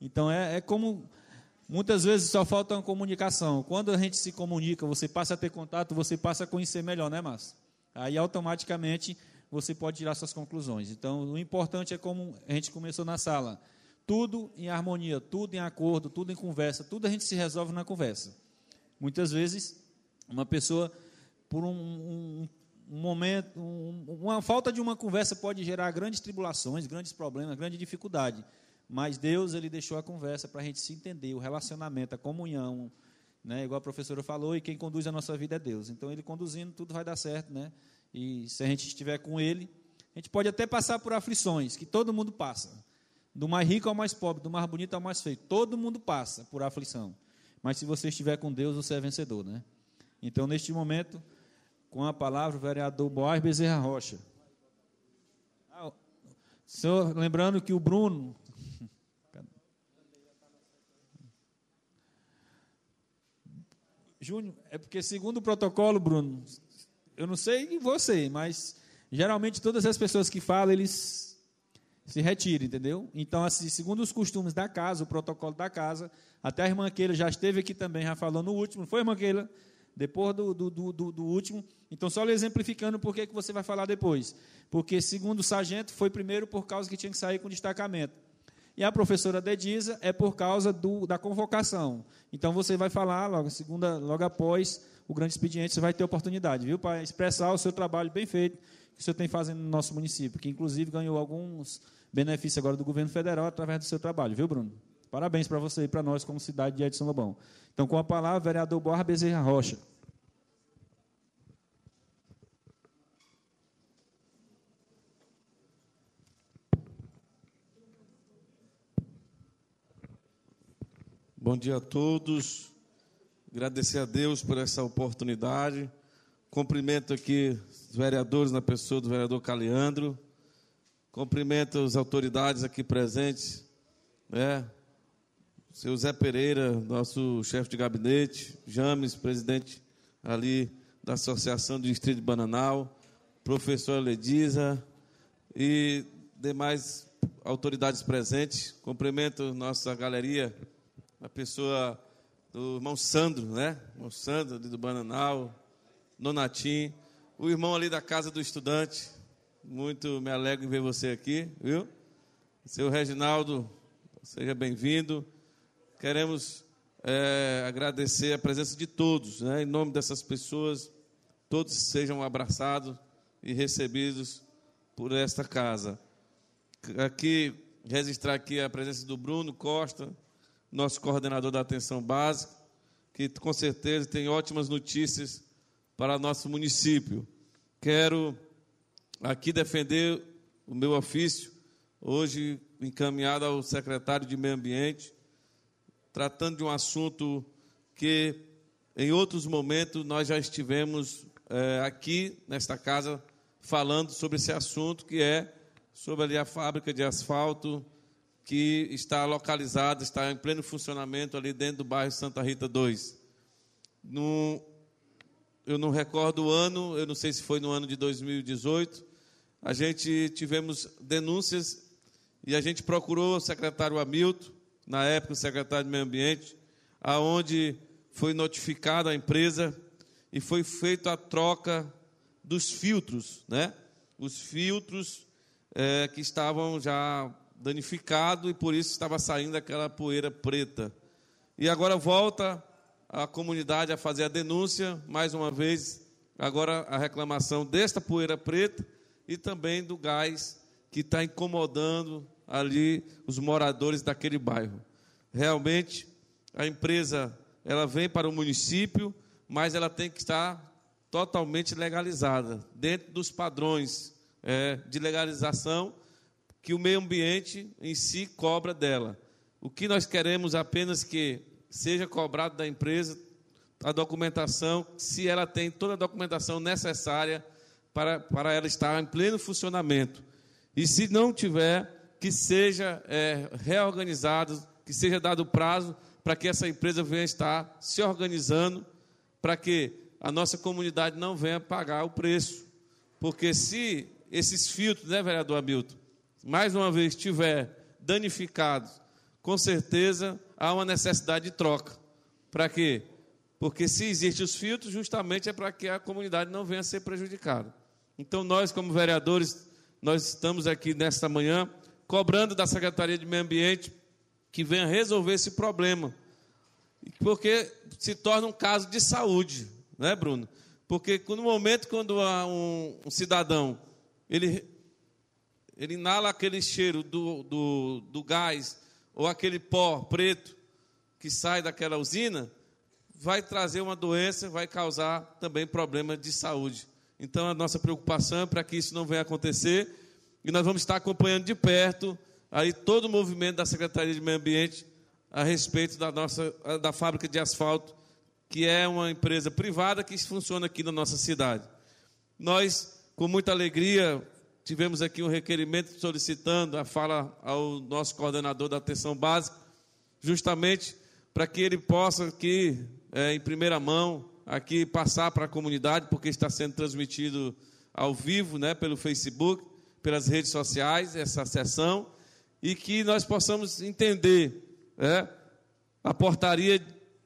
Então é, é como muitas vezes só falta uma comunicação. Quando a gente se comunica, você passa a ter contato, você passa a conhecer melhor, né, Márcio? Aí automaticamente você pode tirar suas conclusões. Então, o importante é como a gente começou na sala. Tudo em harmonia, tudo em acordo, tudo em conversa, tudo a gente se resolve na conversa. Muitas vezes, uma pessoa, por um, um, um momento, um, uma falta de uma conversa pode gerar grandes tribulações, grandes problemas, grande dificuldade. Mas Deus, Ele deixou a conversa para a gente se entender, o relacionamento, a comunhão, né? Igual a professora falou, e quem conduz a nossa vida é Deus. Então, Ele conduzindo, tudo vai dar certo, né? E se a gente estiver com Ele, a gente pode até passar por aflições, que todo mundo passa. Do mais rico ao mais pobre, do mais bonito ao mais feio. Todo mundo passa por aflição. Mas se você estiver com Deus, você é vencedor, né? Então, neste momento, com a palavra, o vereador Boaz Bezerra Rocha. Ah, senhor, lembrando que o Bruno. Júnior, é porque segundo o protocolo, Bruno, eu não sei você, mas geralmente todas as pessoas que falam, eles se retiram, entendeu? Então, assim, segundo os costumes da casa, o protocolo da casa, até a irmã Keila já esteve aqui também, já falou no último, foi, irmã Keila? Depois do, do, do, do último. Então, só exemplificando por que você vai falar depois. Porque, segundo o sargento, foi primeiro por causa que tinha que sair com destacamento. E a professora Dediza é por causa do, da convocação. Então, você vai falar logo, segunda, logo após o grande expediente, você vai ter oportunidade, viu? Para expressar o seu trabalho bem feito que o senhor tem fazendo no nosso município, que inclusive ganhou alguns benefícios agora do governo federal através do seu trabalho, viu, Bruno? Parabéns para você e para nós como cidade de Edson Lobão. Então, com a palavra, vereador Borra Bezerra Rocha. Bom dia a todos. Agradecer a Deus por essa oportunidade. Cumprimento aqui os vereadores na pessoa do vereador Caleandro. Cumprimento as autoridades aqui presentes, né? Seu Zé Pereira, nosso chefe de gabinete, James, presidente ali da Associação do Distrito de Bananal, professora Lediza e demais autoridades presentes. Cumprimento nossa galeria, a pessoa do irmão Sandro, né? Irmão Sandro, do Bananal, Nonatim, o irmão ali da Casa do Estudante. Muito me alegro em ver você aqui, viu? Seu Reginaldo, seja bem-vindo. Queremos é, agradecer a presença de todos, né? em nome dessas pessoas, todos sejam abraçados e recebidos por esta casa. Aqui, registrar aqui a presença do Bruno Costa, nosso coordenador da atenção básica, que com certeza tem ótimas notícias para nosso município. Quero aqui defender o meu ofício, hoje encaminhado ao secretário de Meio Ambiente, tratando de um assunto que em outros momentos nós já estivemos é, aqui nesta casa falando sobre esse assunto, que é sobre a fábrica de asfalto que está localizada, está em pleno funcionamento ali dentro do bairro Santa Rita 2. No, eu não recordo o ano, eu não sei se foi no ano de 2018, a gente tivemos denúncias e a gente procurou o secretário Hamilton, na época o secretário de Meio Ambiente, aonde foi notificada a empresa e foi feita a troca dos filtros, né? Os filtros é, que estavam já danificados e por isso estava saindo aquela poeira preta. E agora volta a comunidade a fazer a denúncia, mais uma vez, agora a reclamação desta poeira preta e também do gás que está incomodando ali os moradores daquele bairro. Realmente, a empresa ela vem para o município, mas ela tem que estar totalmente legalizada, dentro dos padrões é, de legalização que o meio ambiente em si cobra dela. O que nós queremos apenas que seja cobrado da empresa a documentação, se ela tem toda a documentação necessária para, para ela estar em pleno funcionamento. E se não tiver, que seja é, reorganizado, que seja dado prazo para que essa empresa venha estar se organizando, para que a nossa comunidade não venha pagar o preço. Porque se esses filtros, né, vereador Hamilton, mais uma vez estiver danificados, com certeza há uma necessidade de troca. Para quê? Porque se existem os filtros, justamente é para que a comunidade não venha a ser prejudicada. Então, nós, como vereadores, nós estamos aqui nesta manhã cobrando da Secretaria de Meio Ambiente que venha resolver esse problema. Porque se torna um caso de saúde, né, Bruno? Porque no momento quando um, um cidadão ele, ele inala aquele cheiro do, do, do gás ou aquele pó preto que sai daquela usina, vai trazer uma doença, vai causar também problemas de saúde. Então, a nossa preocupação é para que isso não venha acontecer e nós vamos estar acompanhando de perto aí todo o movimento da Secretaria de Meio Ambiente a respeito da nossa da fábrica de asfalto, que é uma empresa privada que funciona aqui na nossa cidade. Nós, com muita alegria, tivemos aqui um requerimento solicitando a fala ao nosso coordenador da atenção básica, justamente para que ele possa aqui, é, em primeira mão, aqui passar para a comunidade, porque está sendo transmitido ao vivo, né, pelo Facebook, pelas redes sociais, essa sessão, e que nós possamos entender é, a portaria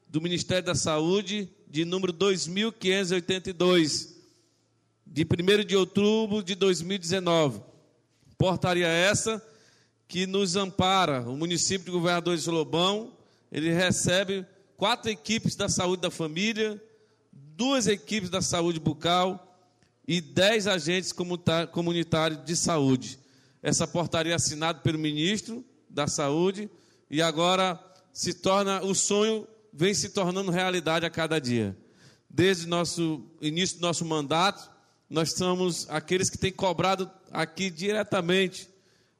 do Ministério da Saúde de número 2582, de 1 de outubro de 2019. Portaria essa que nos ampara, o município de Governador de Solobão, ele recebe quatro equipes da saúde da família, duas equipes da saúde bucal e dez agentes comunitários de saúde. Essa portaria é assinada pelo ministro da Saúde e agora se torna o sonho vem se tornando realidade a cada dia. Desde nosso início do nosso mandato, nós somos aqueles que têm cobrado aqui diretamente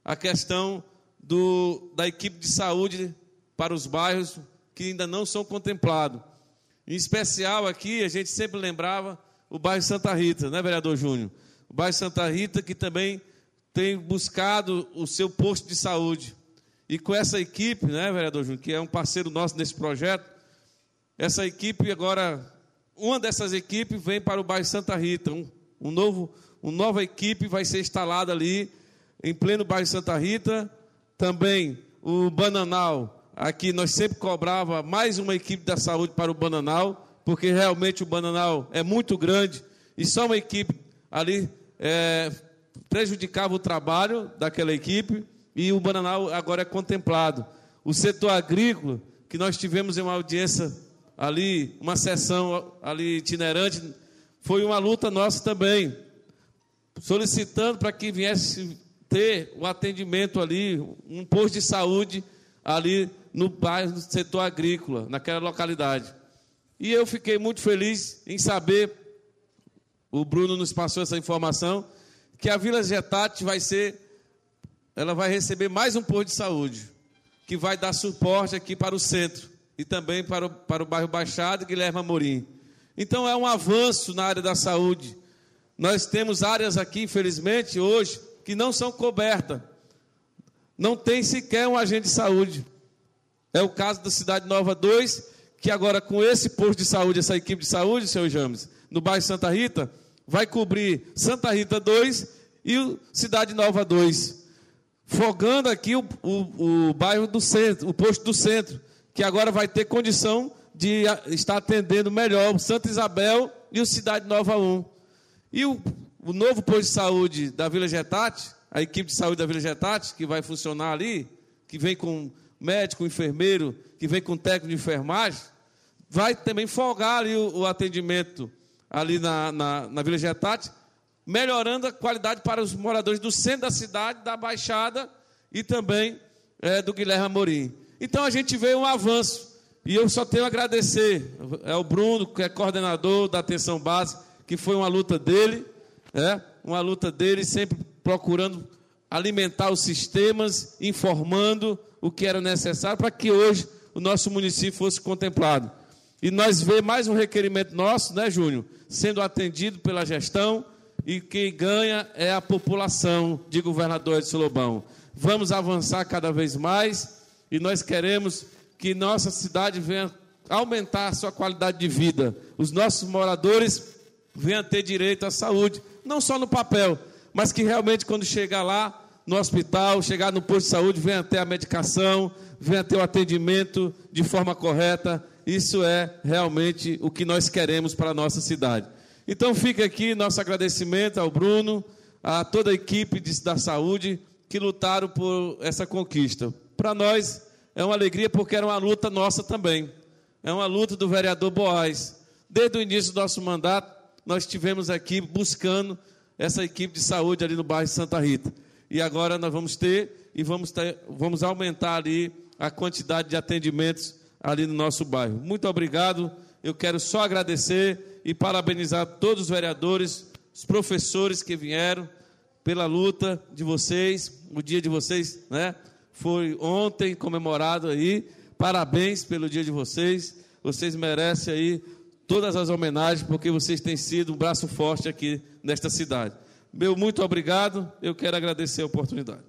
a questão do, da equipe de saúde para os bairros que ainda não são contemplados. Em especial aqui, a gente sempre lembrava o bairro Santa Rita, né, vereador Júnior? O bairro Santa Rita que também tem buscado o seu posto de saúde. E com essa equipe, né, vereador Júnior, que é um parceiro nosso nesse projeto, essa equipe agora, uma dessas equipes vem para o bairro Santa Rita. Um, um novo, uma nova equipe vai ser instalada ali, em pleno bairro Santa Rita. Também o Bananal, Aqui nós sempre cobrava mais uma equipe da saúde para o Bananal, porque realmente o Bananal é muito grande e só uma equipe ali é, prejudicava o trabalho daquela equipe e o Bananal agora é contemplado. O setor agrícola, que nós tivemos em uma audiência ali, uma sessão ali itinerante, foi uma luta nossa também, solicitando para que viesse ter o atendimento ali, um posto de saúde ali no bairro, no setor agrícola, naquela localidade. E eu fiquei muito feliz em saber, o Bruno nos passou essa informação, que a Vila Getati vai ser, ela vai receber mais um posto de saúde, que vai dar suporte aqui para o centro e também para o, para o bairro Baixado e Guilherme Amorim. Então é um avanço na área da saúde. Nós temos áreas aqui, infelizmente, hoje, que não são cobertas. Não tem sequer um agente de saúde. É o caso da Cidade Nova 2, que agora com esse posto de saúde, essa equipe de saúde, senhor James, no bairro Santa Rita, vai cobrir Santa Rita 2 e Cidade Nova 2. Fogando aqui o, o, o bairro do centro, o posto do centro, que agora vai ter condição de estar atendendo melhor o Santa Isabel e o Cidade Nova 1. E o, o novo posto de saúde da Vila Getate, a equipe de saúde da Vila Getate, que vai funcionar ali, que vem com médico, enfermeiro, que vem com técnico de enfermagem, vai também folgar ali o, o atendimento ali na, na, na Vila Getate, melhorando a qualidade para os moradores do centro da cidade, da Baixada e também é, do Guilherme Amorim. Então a gente vê um avanço. E eu só tenho a agradecer é o Bruno, que é coordenador da atenção básica, que foi uma luta dele, é, uma luta dele, sempre procurando alimentar os sistemas, informando o que era necessário para que hoje o nosso município fosse contemplado. E nós vemos mais um requerimento nosso, né, Júnior, sendo atendido pela gestão e quem ganha é a população, de governador Edson Lobão. Vamos avançar cada vez mais e nós queremos que nossa cidade venha aumentar a sua qualidade de vida. Os nossos moradores venham ter direito à saúde, não só no papel, mas que realmente quando chegar lá no hospital, chegar no posto de saúde, venha ter a medicação, venha ter o atendimento de forma correta. Isso é realmente o que nós queremos para a nossa cidade. Então fica aqui nosso agradecimento ao Bruno, a toda a equipe da saúde que lutaram por essa conquista. Para nós é uma alegria porque era uma luta nossa também. É uma luta do vereador Boaz. Desde o início do nosso mandato, nós estivemos aqui buscando essa equipe de saúde ali no bairro Santa Rita. E agora nós vamos ter e vamos, ter, vamos aumentar ali a quantidade de atendimentos ali no nosso bairro. Muito obrigado. Eu quero só agradecer e parabenizar todos os vereadores, os professores que vieram pela luta de vocês, o dia de vocês, né? Foi ontem comemorado aí. Parabéns pelo dia de vocês. Vocês merecem aí todas as homenagens, porque vocês têm sido um braço forte aqui nesta cidade. Meu muito obrigado, eu quero agradecer a oportunidade.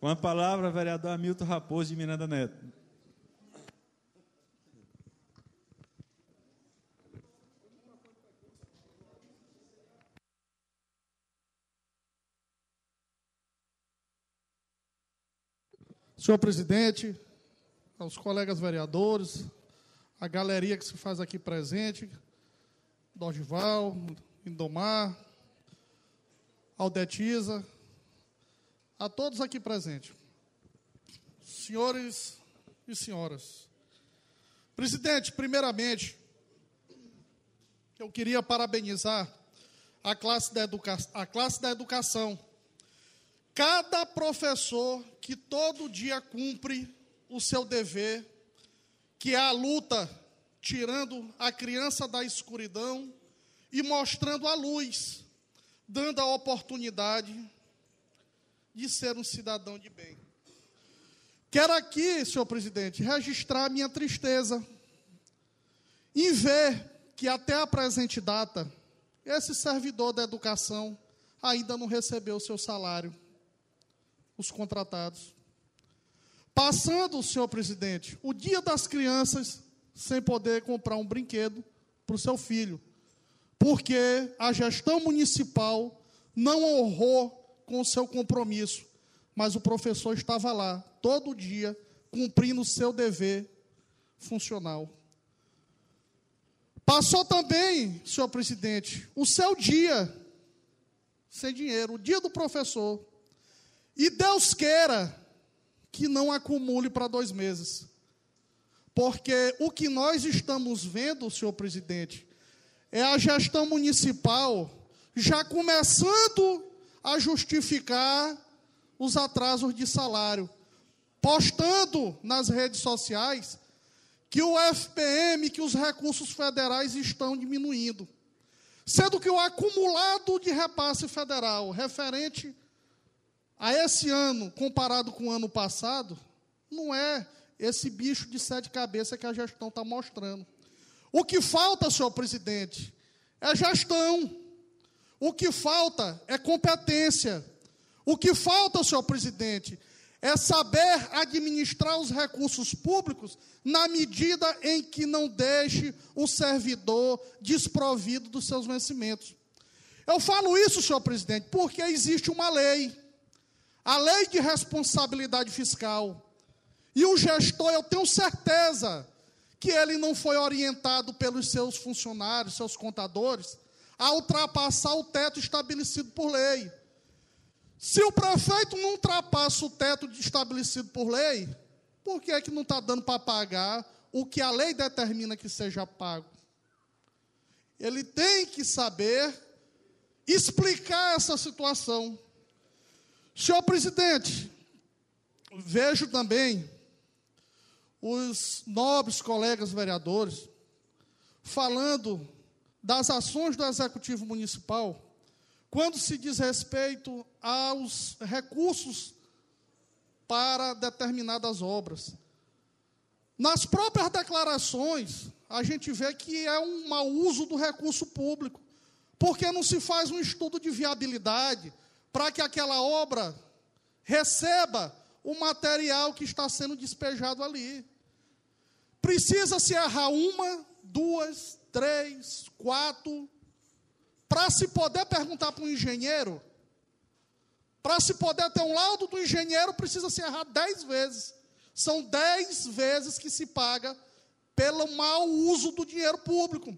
Com a palavra, vereador Hamilton Raposo de Miranda Neto. Senhor presidente, aos colegas vereadores, a galeria que se faz aqui presente, Dorgival, Indomar, Aldetiza, a todos aqui presentes, senhores e senhoras. Presidente, primeiramente, eu queria parabenizar a classe da, educa a classe da educação Cada professor que todo dia cumpre o seu dever, que é a luta tirando a criança da escuridão e mostrando a luz, dando a oportunidade de ser um cidadão de bem. Quero aqui, senhor presidente, registrar minha tristeza em ver que até a presente data, esse servidor da educação ainda não recebeu o seu salário os contratados. Passando, senhor presidente, o dia das crianças sem poder comprar um brinquedo para o seu filho, porque a gestão municipal não honrou com o seu compromisso, mas o professor estava lá todo dia cumprindo o seu dever funcional. Passou também, senhor presidente, o seu dia sem dinheiro, o dia do professor. E Deus queira que não acumule para dois meses. Porque o que nós estamos vendo, senhor presidente, é a gestão municipal já começando a justificar os atrasos de salário, postando nas redes sociais que o FPM, que os recursos federais estão diminuindo. Sendo que o acumulado de repasse federal referente a esse ano, comparado com o ano passado, não é esse bicho de sete cabeças que a gestão está mostrando. O que falta, senhor presidente, é gestão. O que falta é competência. O que falta, senhor presidente, é saber administrar os recursos públicos na medida em que não deixe o servidor desprovido dos seus vencimentos. Eu falo isso, senhor presidente, porque existe uma lei, a lei de responsabilidade fiscal. E o gestor, eu tenho certeza que ele não foi orientado pelos seus funcionários, seus contadores, a ultrapassar o teto estabelecido por lei. Se o prefeito não ultrapassa o teto estabelecido por lei, por que, é que não está dando para pagar o que a lei determina que seja pago? Ele tem que saber explicar essa situação. Senhor presidente, vejo também os nobres colegas vereadores falando das ações do executivo municipal quando se diz respeito aos recursos para determinadas obras. Nas próprias declarações, a gente vê que é um mau uso do recurso público, porque não se faz um estudo de viabilidade para que aquela obra receba o material que está sendo despejado ali. Precisa se errar uma, duas, três, quatro, para se poder perguntar para um engenheiro, para se poder ter um laudo do engenheiro, precisa se errar dez vezes. São dez vezes que se paga pelo mau uso do dinheiro público.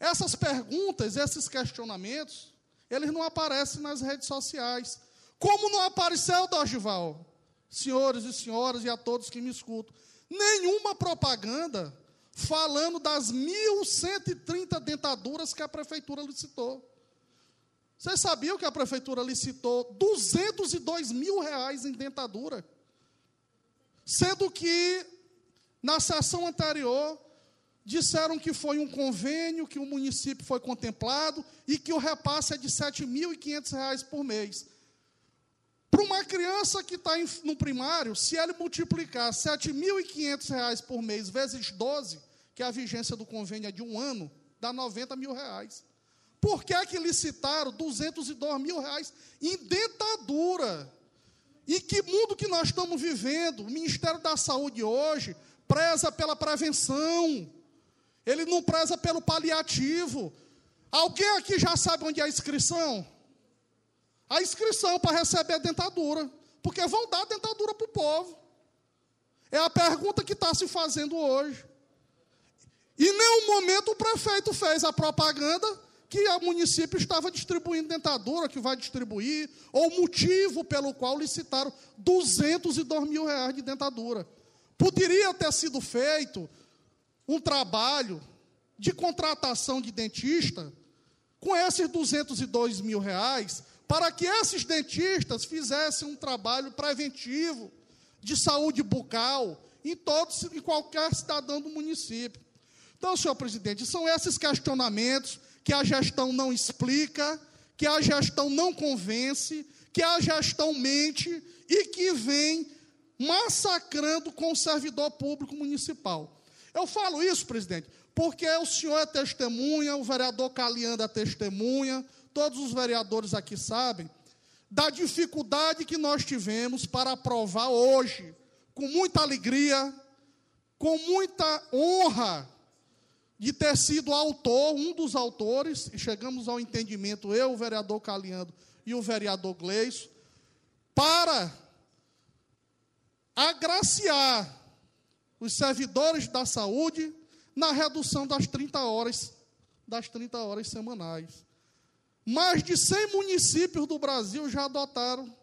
Essas perguntas, esses questionamentos, eles não aparecem nas redes sociais. Como não apareceu, Dorgival? Senhores e senhoras e a todos que me escutam. Nenhuma propaganda falando das 1.130 dentaduras que a prefeitura licitou. Vocês sabiam que a prefeitura licitou 202 mil reais em dentadura? Sendo que, na sessão anterior, disseram que foi um convênio, que o município foi contemplado e que o repasse é de R$ 7.500 por mês. Para uma criança que está no primário, se ele multiplicar R$ 7.500 por mês vezes 12, que a vigência do convênio é de um ano, dá 90 mil reais. Por que, que licitaram 202 mil reais em dentadura? E que mundo que nós estamos vivendo? O Ministério da Saúde hoje preza pela prevenção, ele não preza pelo paliativo. Alguém aqui já sabe onde é a inscrição? a inscrição para receber a dentadura, porque vão dar dentadura para o povo. É a pergunta que está se fazendo hoje. Em nenhum momento o prefeito fez a propaganda que o município estava distribuindo dentadura, que vai distribuir, ou o motivo pelo qual licitaram 202 mil reais de dentadura. Poderia ter sido feito um trabalho de contratação de dentista com esses 202 mil reais para que esses dentistas fizessem um trabalho preventivo de saúde bucal em todos e qualquer cidadão do município. Então, senhor presidente, são esses questionamentos que a gestão não explica, que a gestão não convence, que a gestão mente e que vem massacrando com o servidor público municipal. Eu falo isso, presidente, porque o senhor é testemunha, o vereador Calianda é testemunha, todos os vereadores aqui sabem, da dificuldade que nós tivemos para aprovar hoje, com muita alegria, com muita honra de ter sido autor, um dos autores, e chegamos ao entendimento, eu, o vereador Caliando e o vereador Gleison, para agraciar os servidores da saúde na redução das 30 horas, das 30 horas semanais. Mais de 100 municípios do Brasil já adotaram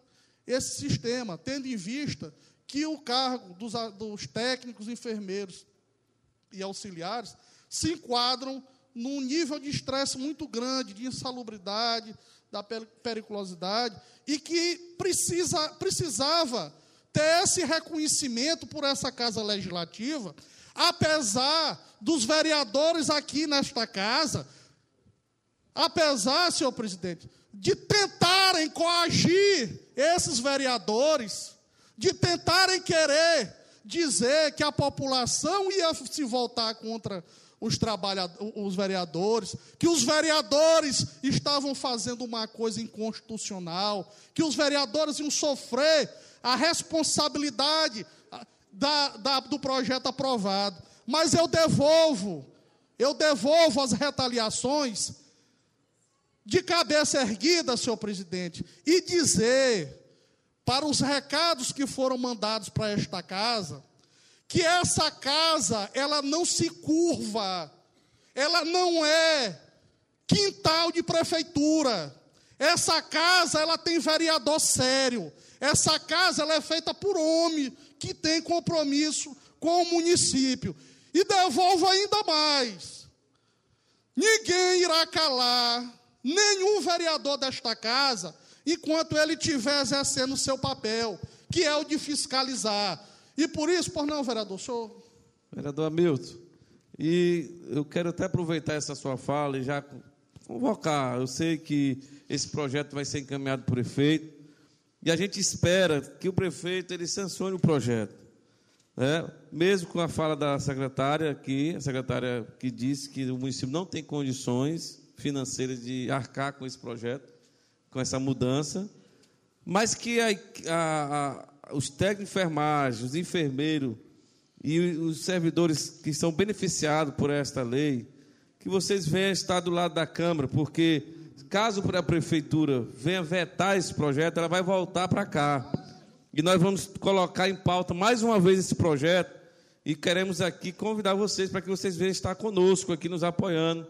esse sistema, tendo em vista que o cargo dos, dos técnicos, enfermeiros e auxiliares se enquadram num nível de estresse muito grande, de insalubridade, da periculosidade, e que precisa, precisava ter esse reconhecimento por essa casa legislativa, apesar dos vereadores aqui nesta casa, apesar, senhor presidente, de tentarem coagir esses vereadores, de tentarem querer dizer que a população ia se voltar contra os, os vereadores, que os vereadores estavam fazendo uma coisa inconstitucional, que os vereadores iam sofrer a responsabilidade da, da, do projeto aprovado. Mas eu devolvo, eu devolvo as retaliações de cabeça erguida, senhor presidente, e dizer para os recados que foram mandados para esta casa, que essa casa, ela não se curva, ela não é quintal de prefeitura. Essa casa, ela tem vereador sério. Essa casa, ela é feita por homem que tem compromisso com o município. E devolvo ainda mais. Ninguém irá calar nenhum vereador desta casa enquanto ele estiver exercendo o seu papel, que é o de fiscalizar. E por isso, por não, vereador, senhor. Vereador Hamilton, e eu quero até aproveitar essa sua fala e já convocar. Eu sei que esse projeto vai ser encaminhado para o prefeito, e a gente espera que o prefeito ele sancione o projeto. Né? Mesmo com a fala da secretária aqui, a secretária que disse que o município não tem condições financeiras de arcar com esse projeto, com essa mudança, mas que a, a, os técnicos de enfermagem, os enfermeiros e os servidores que são beneficiados por esta lei, que vocês venham estar do lado da Câmara, porque caso a prefeitura venha vetar esse projeto, ela vai voltar para cá. E nós vamos colocar em pauta mais uma vez esse projeto e queremos aqui convidar vocês para que vocês venham estar conosco aqui nos apoiando,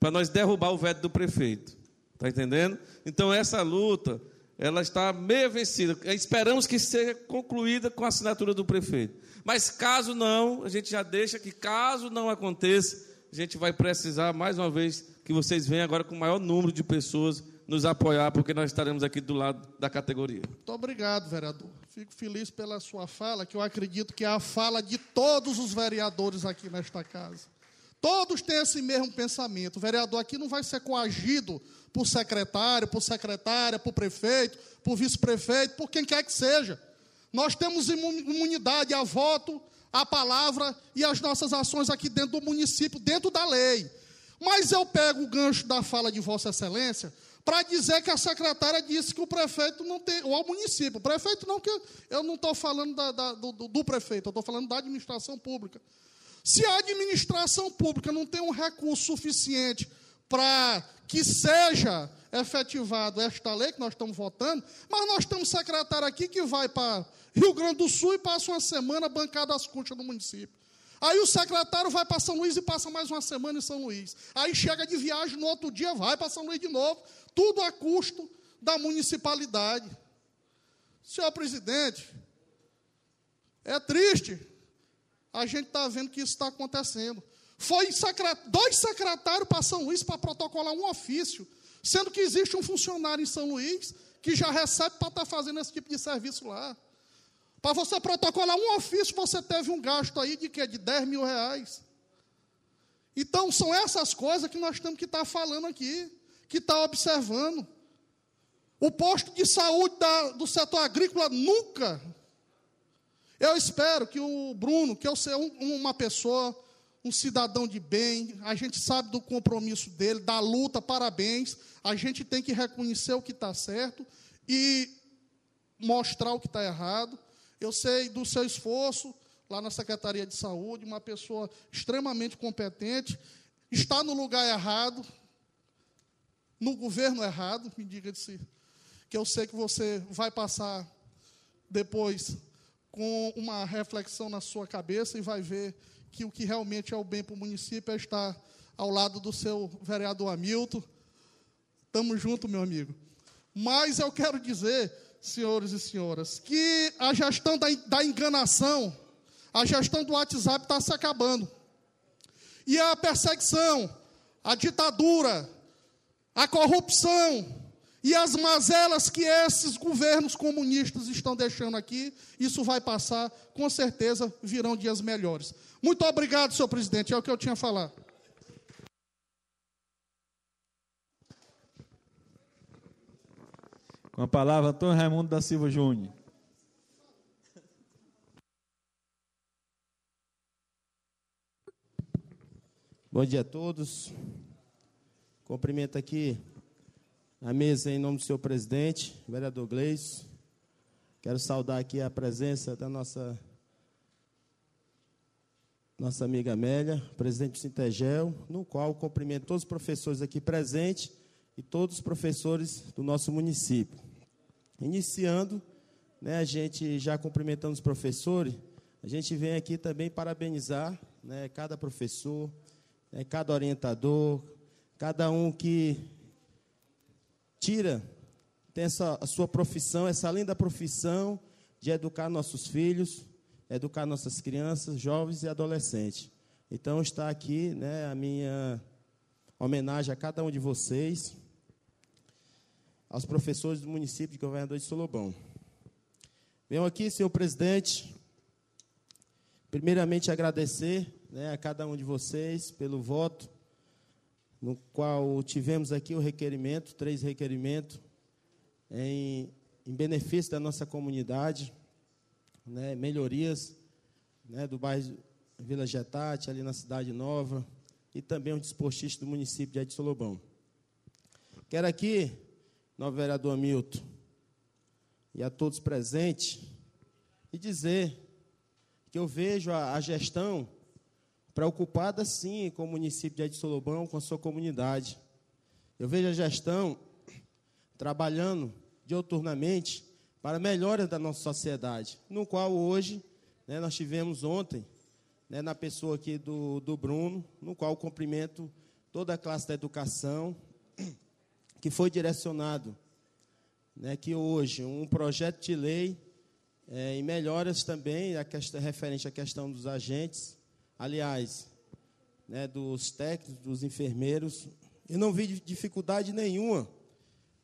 para nós derrubar o veto do prefeito. Está entendendo? Então essa luta ela está meio vencida. Esperamos que seja concluída com a assinatura do prefeito. Mas caso não, a gente já deixa que caso não aconteça, a gente vai precisar mais uma vez que vocês venham agora com o maior número de pessoas nos apoiar, porque nós estaremos aqui do lado da categoria. Muito obrigado, vereador. Fico feliz pela sua fala, que eu acredito que é a fala de todos os vereadores aqui nesta casa. Todos têm esse mesmo pensamento. O vereador aqui não vai ser coagido por secretário, por secretária, por prefeito, por vice-prefeito, por quem quer que seja. Nós temos imunidade a voto, a palavra e as nossas ações aqui dentro do município, dentro da lei. Mas eu pego o gancho da fala de Vossa Excelência para dizer que a secretária disse que o prefeito não tem, ou ao município, o prefeito não, que eu não estou falando da, da, do, do prefeito, eu estou falando da administração pública. Se a administração pública não tem um recurso suficiente para que seja efetivado esta lei que nós estamos votando, mas nós temos secretário aqui que vai para Rio Grande do Sul e passa uma semana bancada as custas do município. Aí o secretário vai para São Luís e passa mais uma semana em São Luís. Aí chega de viagem no outro dia, vai para São Luís de novo, tudo a custo da municipalidade. Senhor presidente, é triste. A gente está vendo que isso está acontecendo. Foi dois secretários para São Luís para protocolar um ofício, sendo que existe um funcionário em São Luís que já recebe para estar tá fazendo esse tipo de serviço lá. Para você protocolar um ofício, você teve um gasto aí de quê? De 10 mil reais. Então, são essas coisas que nós temos que estar tá falando aqui, que está observando. O posto de saúde da, do setor agrícola nunca. Eu espero que o Bruno, que eu seja um, uma pessoa um cidadão de bem, a gente sabe do compromisso dele, da luta, parabéns. A gente tem que reconhecer o que está certo e mostrar o que está errado. Eu sei do seu esforço lá na Secretaria de Saúde, uma pessoa extremamente competente, está no lugar errado, no governo errado, me diga se que eu sei que você vai passar depois com uma reflexão na sua cabeça e vai ver que o que realmente é o bem para o município é estar ao lado do seu vereador Hamilton. Estamos juntos, meu amigo. Mas eu quero dizer, senhores e senhoras, que a gestão da, da enganação, a gestão do WhatsApp está se acabando. E a perseguição, a ditadura, a corrupção e as mazelas que esses governos comunistas estão deixando aqui, isso vai passar, com certeza virão dias melhores. Muito obrigado, senhor presidente, é o que eu tinha a falar. Com a palavra, Antônio Raimundo da Silva Júnior. Bom dia a todos. Cumprimento aqui a mesa em nome do senhor presidente, vereador Gleis. Quero saudar aqui a presença da nossa nossa amiga Amélia, presidente do Sintegel, no qual cumprimento todos os professores aqui presentes e todos os professores do nosso município. Iniciando, né, a gente já cumprimentando os professores, a gente vem aqui também parabenizar né, cada professor, né, cada orientador, cada um que tira, tem essa, a sua profissão, essa linda profissão de educar nossos filhos, educar nossas crianças, jovens e adolescentes. Então está aqui né, a minha homenagem a cada um de vocês, aos professores do município de Governador de Solobão. Venho aqui, senhor presidente, primeiramente agradecer né, a cada um de vocês pelo voto, no qual tivemos aqui o requerimento, três requerimentos, em, em benefício da nossa comunidade, né, melhorias né, do bairro Vila Getate, ali na Cidade Nova, e também um desportista do município de Ed Solobão. Quero aqui novo vereador Milton, e a todos presentes, e dizer que eu vejo a, a gestão preocupada, sim, com o município de Ed Solobão, com a sua comunidade. Eu vejo a gestão trabalhando dioturnamente para a melhora da nossa sociedade, no qual hoje, né, nós tivemos ontem, né, na pessoa aqui do, do Bruno, no qual cumprimento toda a classe da educação, que foi direcionado, né, que hoje um projeto de lei é, e melhoras também a questão, referente à questão dos agentes, aliás, né, dos técnicos, dos enfermeiros. Eu não vi dificuldade nenhuma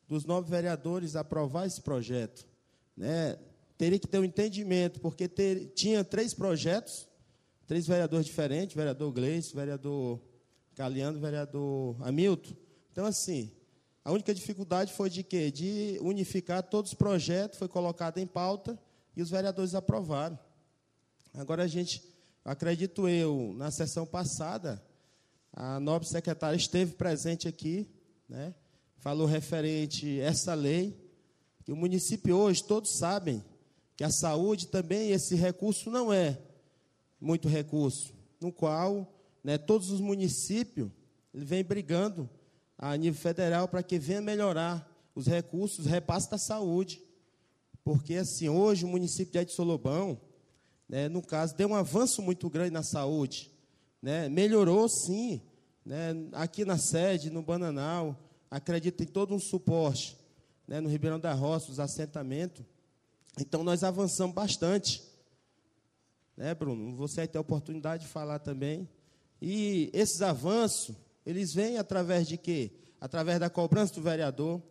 dos nove vereadores aprovar esse projeto. Né? Teria que ter um entendimento, porque ter, tinha três projetos, três vereadores diferentes, vereador Gleice, vereador Caliano, vereador Hamilton. Então, assim, a única dificuldade foi de quê? De unificar todos os projetos, foi colocado em pauta e os vereadores aprovaram. Agora a gente, acredito eu, na sessão passada, a nobre secretária esteve presente aqui, né? falou referente a essa lei, que o município hoje, todos sabem que a saúde também, esse recurso não é muito recurso, no qual né, todos os municípios vêm brigando a nível federal para que venha melhorar os recursos, repasse da saúde. Porque, assim, hoje o município de Ed Solobão, né, no caso, deu um avanço muito grande na saúde. Né, melhorou, sim. Né, aqui na sede, no Bananal, acredito em todo um suporte. Né, no Ribeirão da Roça, os assentamentos. Então, nós avançamos bastante. Né, Bruno? Você vai ter a oportunidade de falar também. E esses avanços eles vêm através de quê? Através da cobrança do vereador.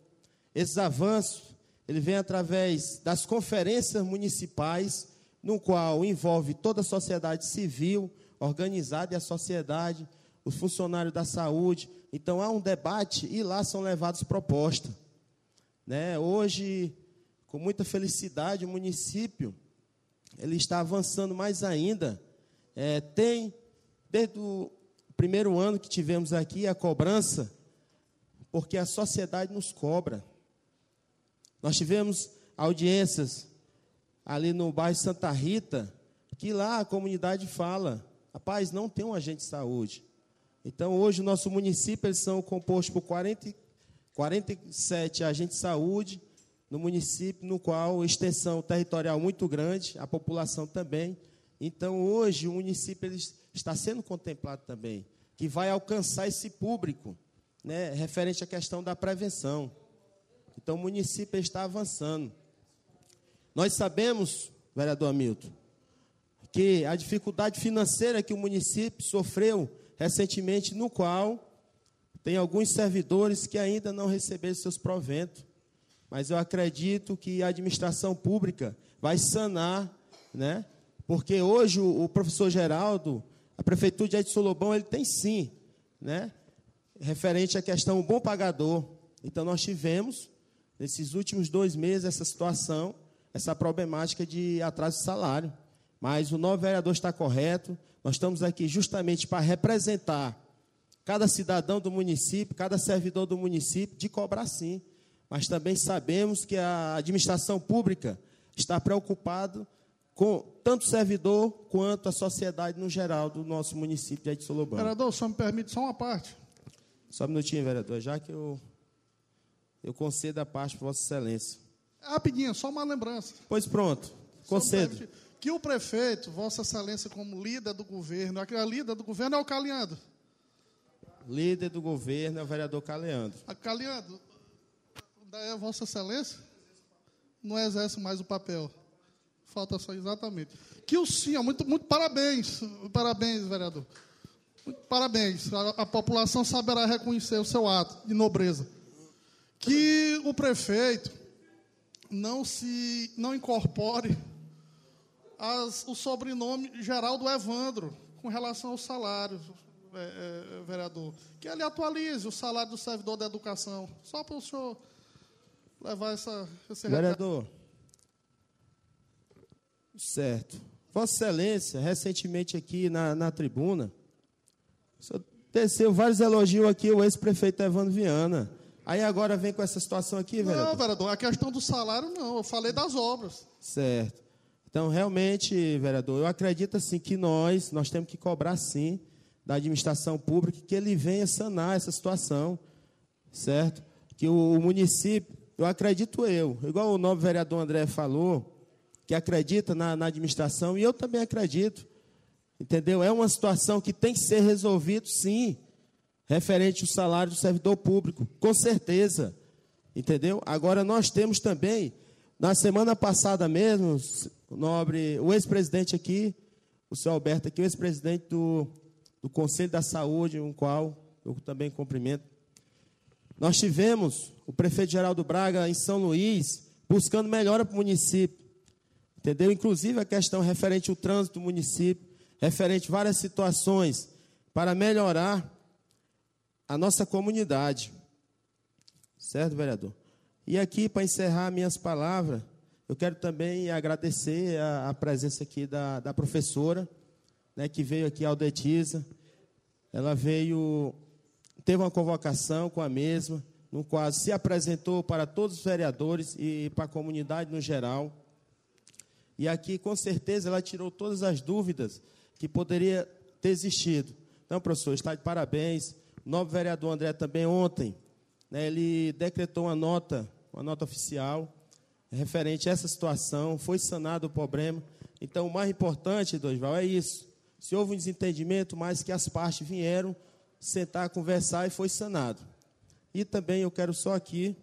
Esses avanços, ele vem através das conferências municipais, no qual envolve toda a sociedade civil, organizada e a sociedade, os funcionários da saúde. Então há um debate e lá são levadas propostas. Né? Hoje, com muita felicidade, o município ele está avançando mais ainda. É, tem, desde o primeiro ano que tivemos aqui a cobrança, porque a sociedade nos cobra. Nós tivemos audiências ali no bairro Santa Rita, que lá a comunidade fala: rapaz, não tem um agente de saúde. Então, hoje, o nosso município, eles são compostos por 40, 47 agentes de saúde, no município, no qual extensão territorial muito grande, a população também. Então, hoje, o município está sendo contemplado também que vai alcançar esse público, né, referente à questão da prevenção. Então, o município está avançando. Nós sabemos, vereador Hamilton, que a dificuldade financeira que o município sofreu recentemente, no qual tem alguns servidores que ainda não receberam seus proventos. Mas eu acredito que a administração pública vai sanar, né? Porque hoje o, o professor Geraldo, a prefeitura de Edson Lobão, ele tem sim, né? Referente à questão bom pagador. Então nós tivemos nesses últimos dois meses essa situação, essa problemática de atraso de salário. Mas o novo vereador está correto. Nós estamos aqui justamente para representar cada cidadão do município, cada servidor do município, de cobrar sim. Mas também sabemos que a administração pública está preocupada com tanto o servidor quanto a sociedade no geral do nosso município de Edson Lobão. Vereador, só me permite só uma parte. Só um minutinho, vereador, já que eu, eu concedo a parte para Vossa Excelência. Rapidinho, só uma lembrança. Pois pronto, concedo. Que o prefeito, Vossa Excelência, como líder do governo, a líder do governo é o Caliando. Líder do governo é o vereador Caleandro. A Caleandro, é Vossa Excelência? Não exerce mais o papel. Falta só exatamente. Que o senhor, muito, muito parabéns, parabéns, vereador. Muito parabéns. A, a população saberá reconhecer o seu ato de nobreza. Que o prefeito não se não incorpore as, o sobrenome geral do Evandro com relação ao salário, é, é, vereador. Que ele atualize o salário do servidor da educação. Só para o senhor levar essa, esse Vereador. Certo. Vossa Excelência, recentemente aqui na, na tribuna, desceu vários elogios aqui ao ex-prefeito Evandro Viana. Aí agora vem com essa situação aqui, vereador? Não, vereador, a questão do salário não, eu falei das obras. Certo. Então, realmente, vereador, eu acredito assim que nós, nós temos que cobrar sim da administração pública que ele venha sanar essa situação, certo? Que o, o município, eu acredito eu, igual o novo vereador André falou, que acredita na, na administração, e eu também acredito, entendeu? É uma situação que tem que ser resolvida, sim, referente ao salário do servidor público, com certeza, entendeu? Agora, nós temos também, na semana passada mesmo, nobre, o ex-presidente aqui, o senhor Alberto aqui, o ex-presidente do, do Conselho da Saúde, um qual eu também cumprimento. Nós tivemos o prefeito Geraldo Braga em São Luís, buscando melhora para o município. Entendeu? Inclusive a questão referente ao trânsito do município, referente a várias situações para melhorar a nossa comunidade. Certo, vereador? E aqui, para encerrar minhas palavras, eu quero também agradecer a, a presença aqui da, da professora, né, que veio aqui, Aldetiza. Ela veio, teve uma convocação com a mesma, no qual se apresentou para todos os vereadores e para a comunidade no geral. E aqui, com certeza, ela tirou todas as dúvidas que poderia ter existido. Então, professor, está de parabéns. O novo vereador André também ontem, né, ele decretou uma nota, uma nota oficial, referente a essa situação, foi sanado o problema. Então, o mais importante, Dosval, é isso. Se houve um desentendimento, mas que as partes vieram sentar, conversar e foi sanado. E também eu quero só aqui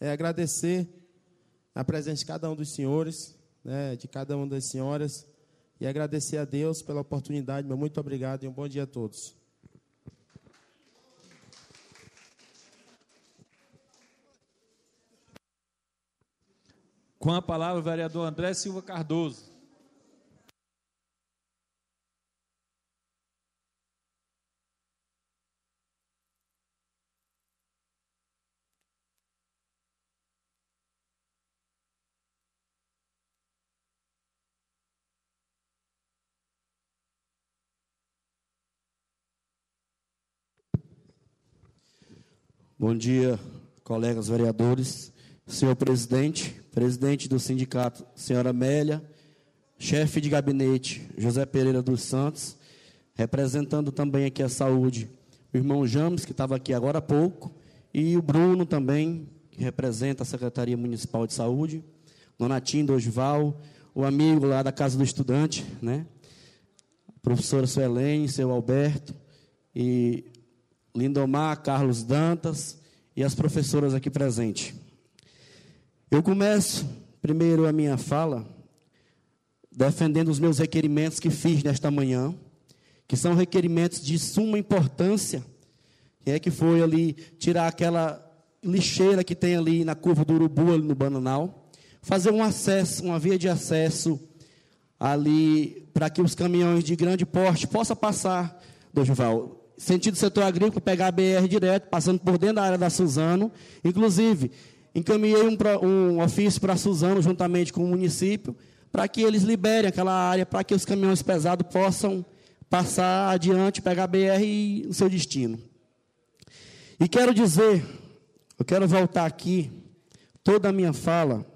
é, agradecer a presença de cada um dos senhores, né, de cada uma das senhoras, e agradecer a Deus pela oportunidade. Meu muito obrigado e um bom dia a todos. Com a palavra, o vereador André Silva Cardoso. Bom dia, colegas vereadores, senhor presidente, presidente do sindicato, senhora Amélia, chefe de gabinete, José Pereira dos Santos, representando também aqui a saúde, o irmão James, que estava aqui agora há pouco, e o Bruno também, que representa a Secretaria Municipal de Saúde, Donatinho Dosval, o amigo lá da Casa do Estudante, né? A professora Suelene, seu Alberto, e Lindomar, Carlos Dantas e as professoras aqui presentes. Eu começo primeiro a minha fala, defendendo os meus requerimentos que fiz nesta manhã, que são requerimentos de suma importância, que é que foi ali tirar aquela lixeira que tem ali na curva do Urubu, ali no Bananal, fazer um acesso, uma via de acesso ali para que os caminhões de grande porte possam passar, Dorival, sentido setor agrícola, pegar a BR direto, passando por dentro da área da Suzano. Inclusive, encaminhei um, um ofício para Suzano, juntamente com o município, para que eles liberem aquela área, para que os caminhões pesados possam passar adiante, pegar a BR e o seu destino. E quero dizer, eu quero voltar aqui, toda a minha fala,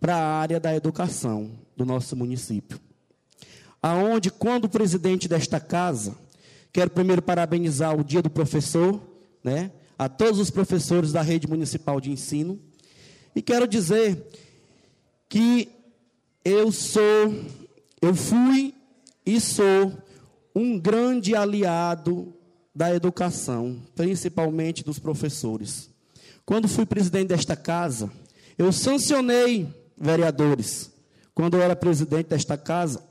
para a área da educação do nosso município. Aonde, quando o presidente desta casa, quero primeiro parabenizar o Dia do Professor, né, a todos os professores da rede municipal de ensino, e quero dizer que eu sou, eu fui e sou um grande aliado da educação, principalmente dos professores. Quando fui presidente desta casa, eu sancionei, vereadores, quando eu era presidente desta casa,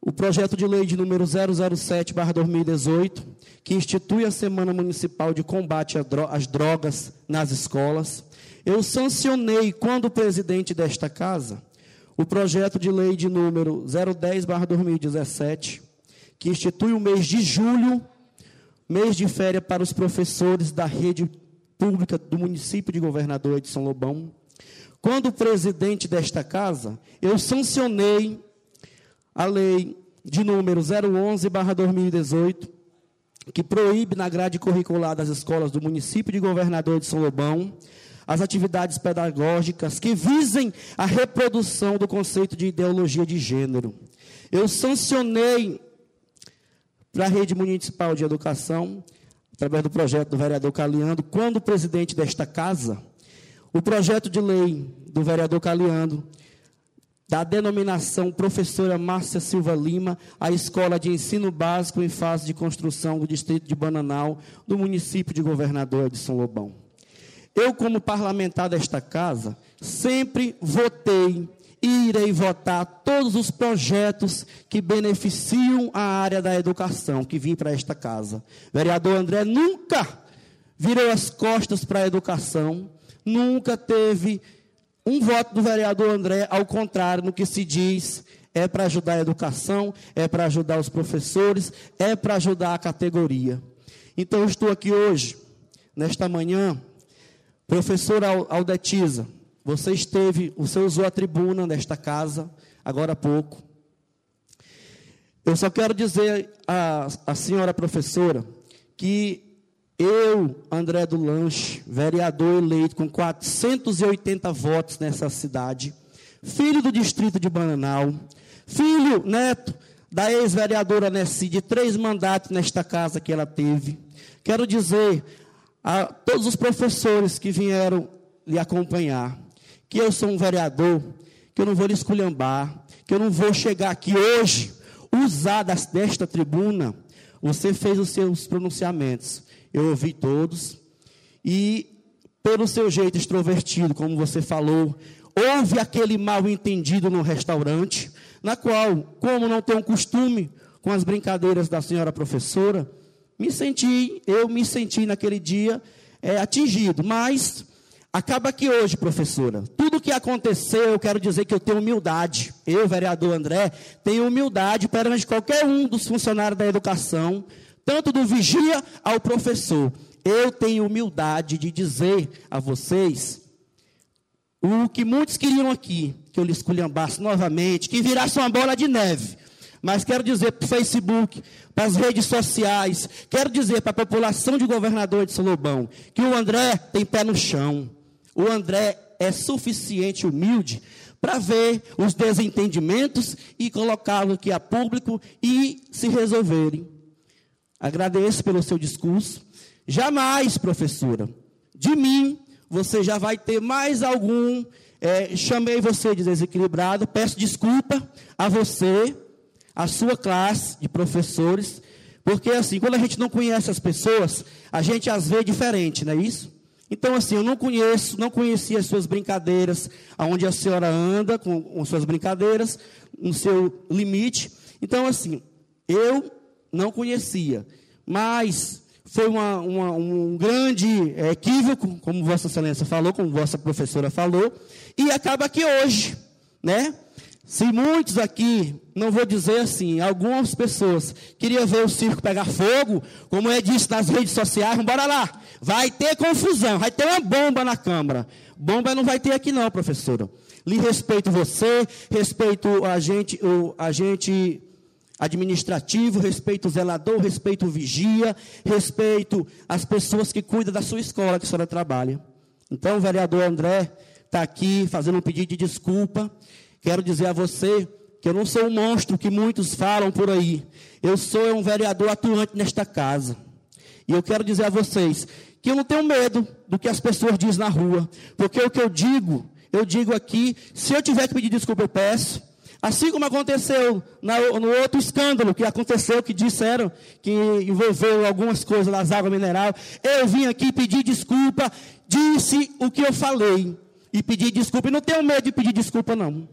o projeto de lei de número 007/2018, que institui a Semana Municipal de Combate às Drogas nas escolas. Eu sancionei, quando presidente desta casa, o projeto de lei de número 010/2017, que institui o mês de julho, mês de férias para os professores da rede pública do município de Governador São Lobão. Quando presidente desta casa, eu sancionei a lei de número 011/2018, que proíbe na grade curricular das escolas do município de Governador de São Lobão as atividades pedagógicas que visem a reprodução do conceito de ideologia de gênero. Eu sancionei para a rede municipal de educação, através do projeto do vereador Caliando, quando presidente desta casa, o projeto de lei do vereador Caliando da denominação professora Márcia Silva Lima, a Escola de Ensino Básico em Fase de Construção do Distrito de Bananal, do município de Governador de São Lobão. Eu, como parlamentar desta casa, sempre votei e irei votar todos os projetos que beneficiam a área da educação que vim para esta casa. Vereador André nunca virou as costas para a educação, nunca teve um voto do vereador André, ao contrário, no que se diz, é para ajudar a educação, é para ajudar os professores, é para ajudar a categoria. Então, eu estou aqui hoje, nesta manhã, professora Aldetiza, você esteve, você usou a tribuna nesta casa, agora há pouco. Eu só quero dizer à, à senhora professora que eu, André do Lanche, vereador eleito com 480 votos nessa cidade, filho do distrito de Bananal, filho, neto da ex-vereadora Nessi, de três mandatos nesta casa que ela teve. Quero dizer a todos os professores que vieram lhe acompanhar, que eu sou um vereador, que eu não vou lhe esculhambar, que eu não vou chegar aqui hoje, usar desta tribuna, você fez os seus pronunciamentos eu ouvi todos, e pelo seu jeito extrovertido, como você falou, houve aquele mal entendido no restaurante, na qual, como não tenho costume com as brincadeiras da senhora professora, me senti, eu me senti naquele dia é, atingido, mas acaba que hoje, professora, tudo que aconteceu, eu quero dizer que eu tenho humildade, eu, vereador André, tenho humildade perante qualquer um dos funcionários da educação, tanto do vigia ao professor. Eu tenho humildade de dizer a vocês o que muitos queriam aqui, que eu lhes esculhambasse novamente, que virasse uma bola de neve. Mas quero dizer para o Facebook, para as redes sociais, quero dizer para a população de governador de Solobão, que o André tem pé no chão. O André é suficiente humilde para ver os desentendimentos e colocá-lo aqui a público e se resolverem. Agradeço pelo seu discurso. Jamais, professora, de mim você já vai ter mais algum. É, chamei você de desequilibrado. Peço desculpa a você, a sua classe de professores, porque assim, quando a gente não conhece as pessoas, a gente as vê diferente, não é isso? Então, assim, eu não conheço, não conhecia as suas brincadeiras, aonde a senhora anda com, com suas brincadeiras, no seu limite. Então, assim, eu não conhecia, mas foi uma, uma, um grande equívoco, como Vossa Excelência falou, como Vossa professora falou, e acaba que hoje, né? Se muitos aqui, não vou dizer assim, algumas pessoas queriam ver o circo pegar fogo, como é disse nas redes sociais, bora lá, vai ter confusão, vai ter uma bomba na Câmara. Bomba não vai ter aqui não, professora. Lhe respeito você, respeito o agente, o agente administrativo, respeito zelador, respeito vigia, respeito as pessoas que cuidam da sua escola que a senhora trabalha. Então, o vereador André está aqui fazendo um pedido de desculpa. Quero dizer a você que eu não sou um monstro que muitos falam por aí. Eu sou um vereador atuante nesta casa. E eu quero dizer a vocês que eu não tenho medo do que as pessoas dizem na rua. Porque o que eu digo, eu digo aqui, se eu tiver que pedir desculpa, eu peço. Assim como aconteceu no outro escândalo que aconteceu, que disseram que envolveu algumas coisas das águas minerais. Eu vim aqui pedir desculpa, disse o que eu falei. E pedir desculpa. E não tenho medo de pedir desculpa, não.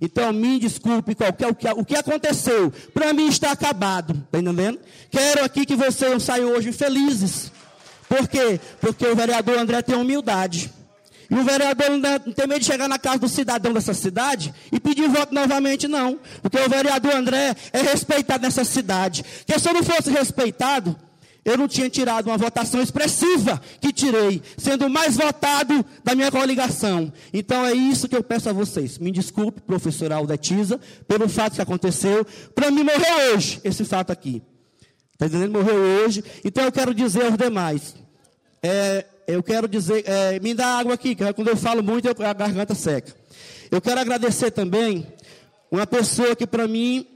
Então, me desculpe qualquer o que, o que aconteceu. Para mim está acabado. Está entendendo? Quero aqui que vocês saiam hoje felizes. Por quê? Porque o vereador André tem humildade. E o vereador não tem medo de chegar na casa do cidadão dessa cidade e pedir voto novamente, não. Porque o vereador André é respeitado nessa cidade. Que se eu não fosse respeitado, eu não tinha tirado uma votação expressiva que tirei, sendo o mais votado da minha coligação. Então é isso que eu peço a vocês. Me desculpe, professora Aldetiza, pelo fato que aconteceu. Para mim morreu hoje esse fato aqui. Está entendendo? Morreu hoje. Então eu quero dizer aos demais. É, eu quero dizer, é, me dá água aqui, que quando eu falo muito, a garganta seca. Eu quero agradecer também uma pessoa que para mim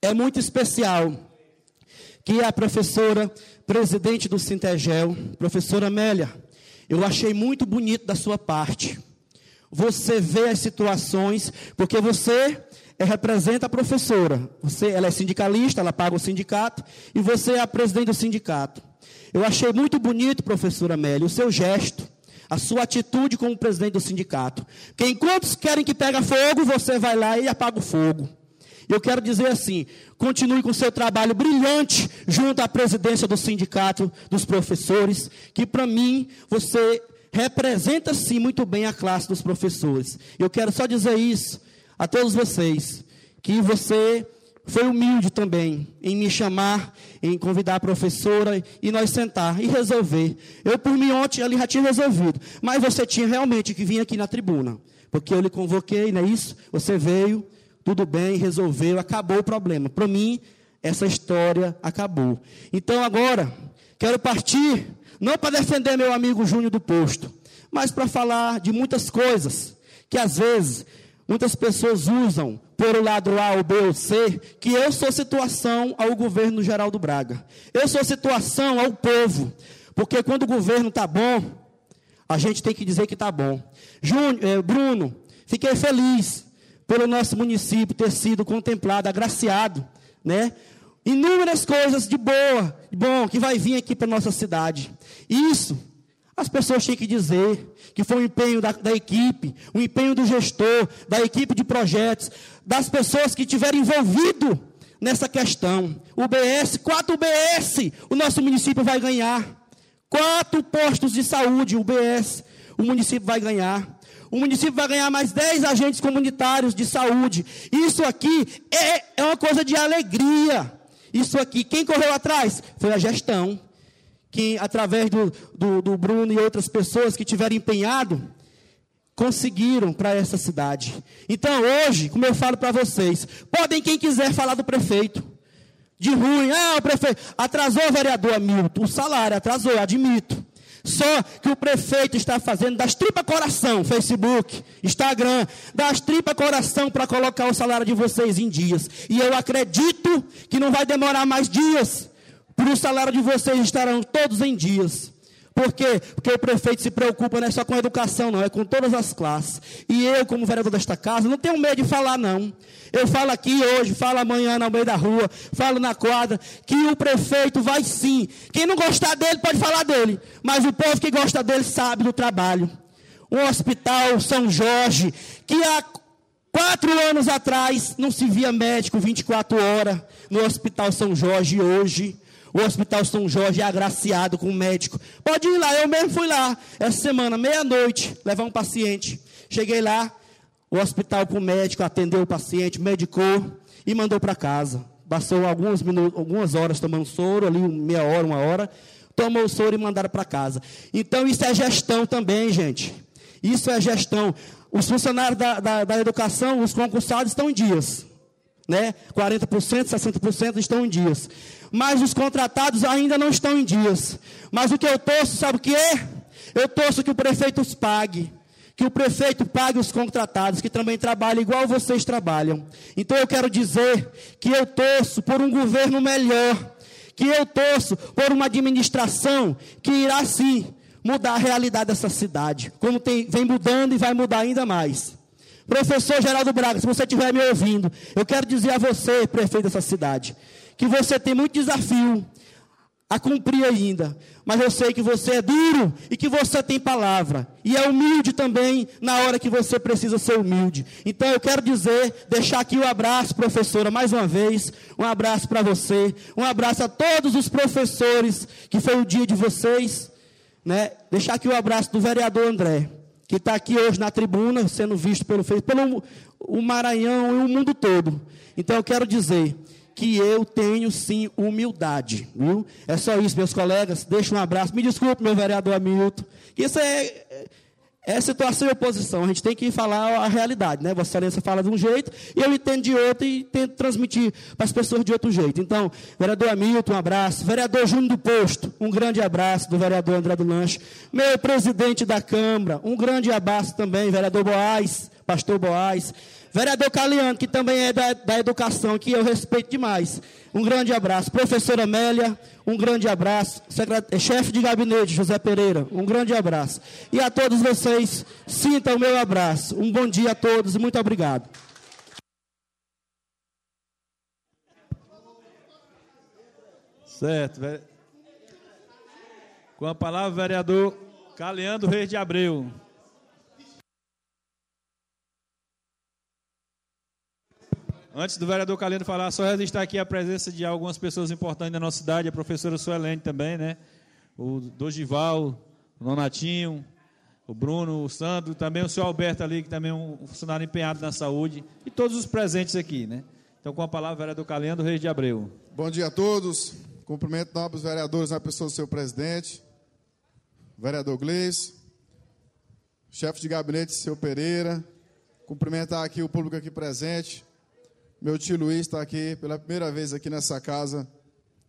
é muito especial, que é a professora presidente do Sintegel, professora Amélia. Eu achei muito bonito da sua parte. Você vê as situações, porque você representa a professora. Você, ela é sindicalista, ela paga o sindicato, e você é a presidente do sindicato. Eu achei muito bonito, professora Amélia, o seu gesto, a sua atitude como presidente do sindicato. Que enquanto querem que pegue fogo, você vai lá e apaga o fogo. Eu quero dizer assim: continue com seu trabalho brilhante junto à presidência do sindicato dos professores, que para mim você representa sim muito bem a classe dos professores. Eu quero só dizer isso a todos vocês, que você foi humilde também em me chamar, em convidar a professora e nós sentar e resolver. Eu, por mim, ontem ali já tinha resolvido, mas você tinha realmente que vir aqui na tribuna, porque eu lhe convoquei, não é isso? Você veio, tudo bem, resolveu, acabou o problema. Para mim, essa história acabou. Então agora, quero partir, não para defender meu amigo Júnior do Posto, mas para falar de muitas coisas que às vezes muitas pessoas usam por o lado A ou B ou C, que eu sou situação ao governo geral do Braga. Eu sou situação ao povo. Porque quando o governo está bom, a gente tem que dizer que está bom. Júnior, eh, Bruno, fiquei feliz pelo nosso município ter sido contemplado, agraciado, né? Inúmeras coisas de boa, de bom, que vai vir aqui para nossa cidade. Isso, as pessoas têm que dizer que foi um empenho da, da, equipe, um empenho do gestor, da equipe de projetos, das pessoas que tiveram envolvido nessa questão. O BS, quatro BS, o nosso município vai ganhar. Quatro postos de saúde, o BS, o município vai ganhar o município vai ganhar mais 10 agentes comunitários de saúde. Isso aqui é, é uma coisa de alegria. Isso aqui, quem correu atrás? Foi a gestão. Através do, do, do Bruno e outras pessoas que tiveram empenhado, conseguiram para essa cidade. Então, hoje, como eu falo para vocês, podem quem quiser falar do prefeito. De ruim, ah, o prefeito atrasou o vereador Hamilton, o salário atrasou, admito. Só que o prefeito está fazendo das tripas coração, Facebook, Instagram, das tripas coração para colocar o salário de vocês em dias. E eu acredito que não vai demorar mais dias, para o salário de vocês estarão todos em dias. Por quê? Porque o prefeito se preocupa não é só com a educação, não, é com todas as classes. E eu, como vereador desta casa, não tenho medo de falar, não. Eu falo aqui hoje, falo amanhã no meio da rua, falo na quadra, que o prefeito vai sim. Quem não gostar dele pode falar dele, mas o povo que gosta dele sabe do trabalho. Um hospital São Jorge, que há quatro anos atrás não se via médico 24 horas no Hospital São Jorge hoje. O Hospital São Jorge é agraciado com médico. Pode ir lá, eu mesmo fui lá essa semana, meia-noite, levar um paciente. Cheguei lá, o hospital com o médico atendeu o paciente, medicou e mandou para casa. Passou alguns minutos, algumas horas tomando soro, ali meia hora, uma hora, tomou o soro e mandaram para casa. Então isso é gestão também, gente. Isso é gestão. Os funcionários da, da, da educação, os concursados estão em dias. Né? 40%, 60% estão em dias. Mas os contratados ainda não estão em dias. Mas o que eu torço, sabe o que é? Eu torço que o prefeito os pague. Que o prefeito pague os contratados, que também trabalham igual vocês trabalham. Então eu quero dizer que eu torço por um governo melhor. Que eu torço por uma administração que irá sim mudar a realidade dessa cidade, como tem, vem mudando e vai mudar ainda mais. Professor Geraldo Braga, se você estiver me ouvindo, eu quero dizer a você, prefeito dessa cidade, que você tem muito desafio a cumprir ainda, mas eu sei que você é duro e que você tem palavra, e é humilde também na hora que você precisa ser humilde. Então eu quero dizer, deixar aqui o um abraço, professora, mais uma vez, um abraço para você, um abraço a todos os professores, que foi o dia de vocês né, deixar aqui o abraço do vereador André, que está aqui hoje na tribuna, sendo visto pelo, pelo o Maranhão e o mundo todo. Então eu quero dizer que eu tenho sim humildade, viu? É só isso, meus colegas. Deixa um abraço. Me desculpe, meu vereador Hamilton. Isso é, é situação e oposição. A gente tem que falar a realidade, né? Vossa Excelência fala de um jeito e eu entendo de outro e tento transmitir para as pessoas de outro jeito. Então, vereador Hamilton, um abraço. Vereador Júnior do Posto, um grande abraço do vereador André do Lanche. Meu presidente da Câmara, um grande abraço também, vereador Boaz, pastor Boaz. Vereador Caliano, que também é da, da educação, que eu respeito demais. Um grande abraço. Professora Amélia, um grande abraço. Eh, chefe de gabinete, José Pereira, um grande abraço. E a todos vocês, sintam o meu abraço. Um bom dia a todos e muito obrigado. Certo. Com a palavra, vereador Caleandro Reis de Abreu. Antes do vereador Calendo falar, só registrar aqui a presença de algumas pessoas importantes da nossa cidade, a professora Suelene também, né? O Dogival, o Nonatinho, o Bruno, o Sandro, também o senhor Alberto ali, que também é um funcionário empenhado na saúde, e todos os presentes aqui, né? Então, com a palavra, vereador Calendo, Reis de Abreu. Bom dia a todos. Cumprimento nobres vereadores na pessoa do seu presidente, vereador Gleice, chefe de gabinete, seu Pereira. Cumprimentar aqui o público aqui presente, meu tio Luiz está aqui pela primeira vez aqui nessa casa,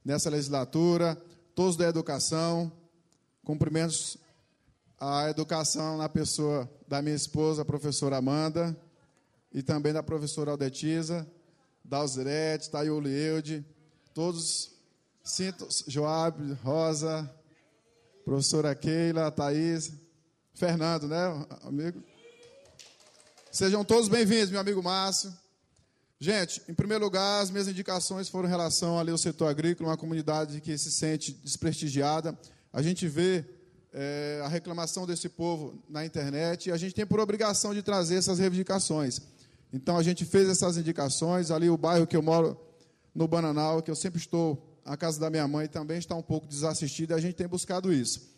nessa legislatura. Todos da educação. Cumprimentos a educação na pessoa da minha esposa, a professora Amanda, e também da professora Aldetiza, da Alzirete, Tayuli Eude, todos, sinto, Joab, Rosa, professora Keila, Thaís, Fernando, né, amigo? Sejam todos bem-vindos, meu amigo Márcio. Gente, em primeiro lugar, as minhas indicações foram em relação ali ao setor agrícola, uma comunidade que se sente desprestigiada. A gente vê é, a reclamação desse povo na internet e a gente tem por obrigação de trazer essas reivindicações. Então, a gente fez essas indicações. Ali, o bairro que eu moro, no Bananal, que eu sempre estou, a casa da minha mãe também está um pouco desassistida e a gente tem buscado isso.